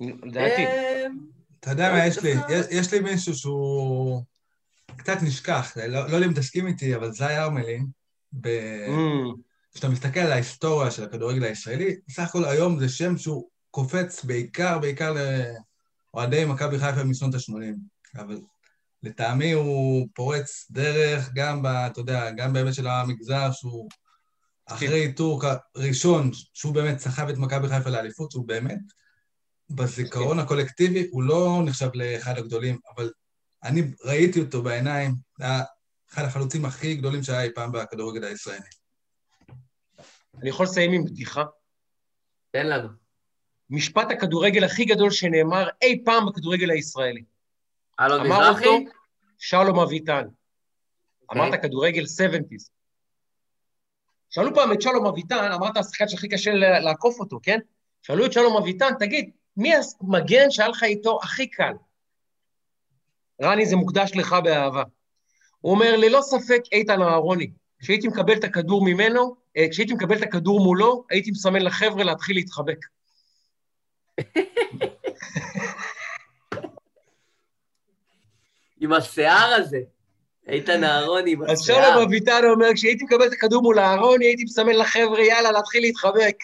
לדעתי. אמ, אתה יודע מה, יש לי, יש לי מישהו שהוא קצת נשכח, לא, לא יודע אם תסכים איתי, אבל זי ארמלין, mm. כשאתה מסתכל על ההיסטוריה של הכדורגל הישראלי, בסך הכל היום זה שם שהוא קופץ בעיקר, בעיקר לאוהדי מכבי חיפה משנות ה-80. אבל לטעמי הוא פורץ דרך גם, ב, אתה יודע, גם בהיבט של המגזר, שהוא אחרי כן. טורק ראשון, שהוא באמת סחב את מכבי חיפה לאליפות, שהוא באמת בזיכרון כן. הקולקטיבי, הוא לא נחשב לאחד הגדולים, אבל אני ראיתי אותו בעיניים, זה היה אחד החלוצים הכי גדולים שהיה אי פעם בכדורגל הישראלי. אני יכול לסיים עם בדיחה? תן לנו. משפט הכדורגל הכי גדול שנאמר אי פעם בכדורגל הישראלי. אלון מזרחי? אמר אותו שלום אביטן. Okay. אמרת אוקיי. כדורגל 70's. שאלו פעם את שלום אביטן, אמרת השחקן שהכי קשה לעקוף אותו, כן? שאלו את שלום אביטן, תגיד, מי המגן שהיה לך איתו הכי קל? רני, זה מוקדש לך באהבה. הוא אומר, ללא ספק איתן אהרוני. כשהייתי מקבל את הכדור ממנו, כשהייתי מקבל את הכדור מולו, הייתי מסמן לחבר'ה להתחיל להתחבק. עם השיער הזה. איתן אהרוני עם השיער. אז שלום אביטן אומר, כשהייתי מקבל את הכדור מול אהרוני, הייתי מסמן לחבר'ה, יאללה, להתחיל להתחבק.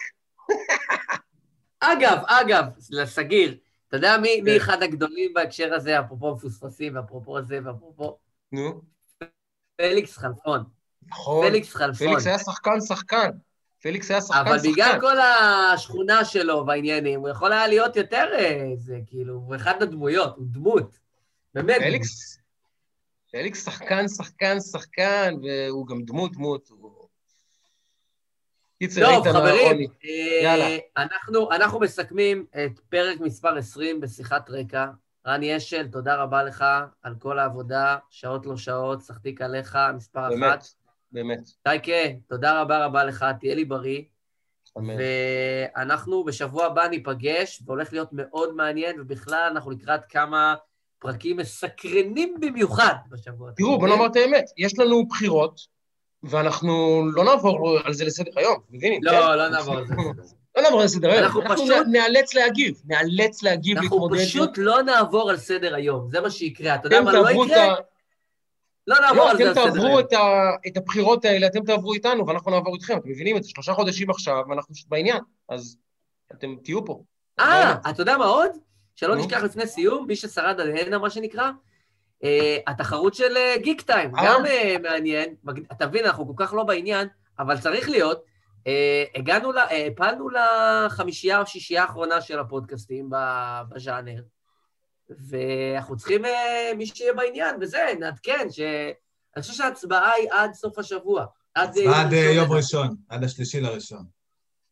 אגב, אגב, לסגיר, אתה יודע מי, מי כן. אחד הגדולים בהקשר הזה, אפרופו מפוספסים, ואפרופו זה, ואפרופו... נו. פליקס חלפון. נכון. פליקס חלפון. פליקס היה שחקן, שחקן. פליקס היה שחקן, אבל שחקן. אבל בגלל כל השכונה שלו והעניינים, הוא יכול היה להיות יותר איזה, אה, כאילו, הוא אחד הדמויות, הוא דמות. באמת. פליקס, פליקס שחקן, שחקן, שחקן, והוא גם דמות, דמות. טוב, חברים, אה, אנחנו, אנחנו מסכמים את פרק מספר 20 בשיחת רקע. רני אשל, תודה רבה לך על כל העבודה, שעות לא שעות, סחטיק עליך, מספר באמת, אחת. באמת, באמת. שייקה, תודה רבה רבה לך, תהיה לי בריא. אמן. ואנחנו בשבוע הבא ניפגש, והולך להיות מאוד מעניין, ובכלל אנחנו לקראת כמה פרקים מסקרנים במיוחד בשבוע. תראו, בוא נאמר את האמת, יש לנו בחירות, ואנחנו לא נעבור על זה לסדר היום, מבינים? לא, כן? לא נעבור על זה לסדר. לא נעבור על סדר היום, אנחנו פשוט... נאלץ להגיב, נאלץ להגיב, להתמודד. אנחנו פשוט לא נעבור על סדר היום, זה מה שיקרה. אתה יודע מה לא יקרה? לא נעבור לא, על זה על היום. אתם תעברו את הבחירות האלה, אתם תעברו איתנו, ואנחנו נעבור איתכם, אתם מבינים את זה? שלושה חודשים עכשיו, ואנחנו בעניין, אז אתם תהיו פה. אה, אתה יודע מה עוד? שלא נשכח לפני סיום, מי ששרד על הנה, מה שנקרא, אה, התחרות של גיק אה, טיים, גם אה, מעניין. אתה מבין, אנחנו כל כך לא בעניין, אבל צריך להיות. הגענו, הפלנו לחמישייה או שישייה האחרונה של הפודקאסטים בז'אנר, ואנחנו צריכים מי שיהיה בעניין, וזה, נעדכן, ש... אני חושב שההצבעה היא עד סוף השבוע. עד יום ראשון, עד השלישי לראשון.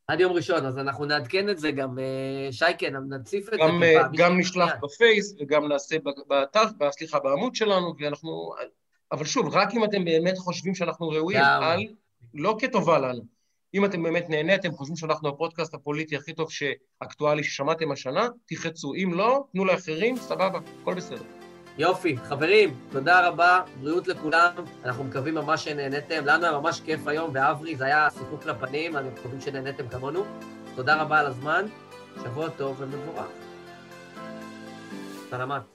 עד יום ראשון, אז אנחנו נעדכן את זה גם, אה, שייקן, נציף את גם, זה. גם נשלח בפייס וגם נעשה באתר, סליחה, בעמוד שלנו, ואנחנו... אבל שוב, רק אם אתם באמת חושבים שאנחנו ראויים, על, לא כטובה לנו. אם אתם באמת נהניתם, חושבים שאנחנו הפודקאסט הפוליטי הכי טוב שאקטואלי ששמעתם השנה, תחצו. אם לא, תנו לאחרים, סבבה, הכל בסדר. יופי. חברים, תודה רבה, בריאות לכולם, אנחנו מקווים ממש שנהניתם. לנו היה ממש כיף היום, ואברי, זה היה סיפוק לפנים, אנחנו מקווים שנהניתם כמונו. תודה רבה על הזמן, שבוע טוב ומבורך. סלמת.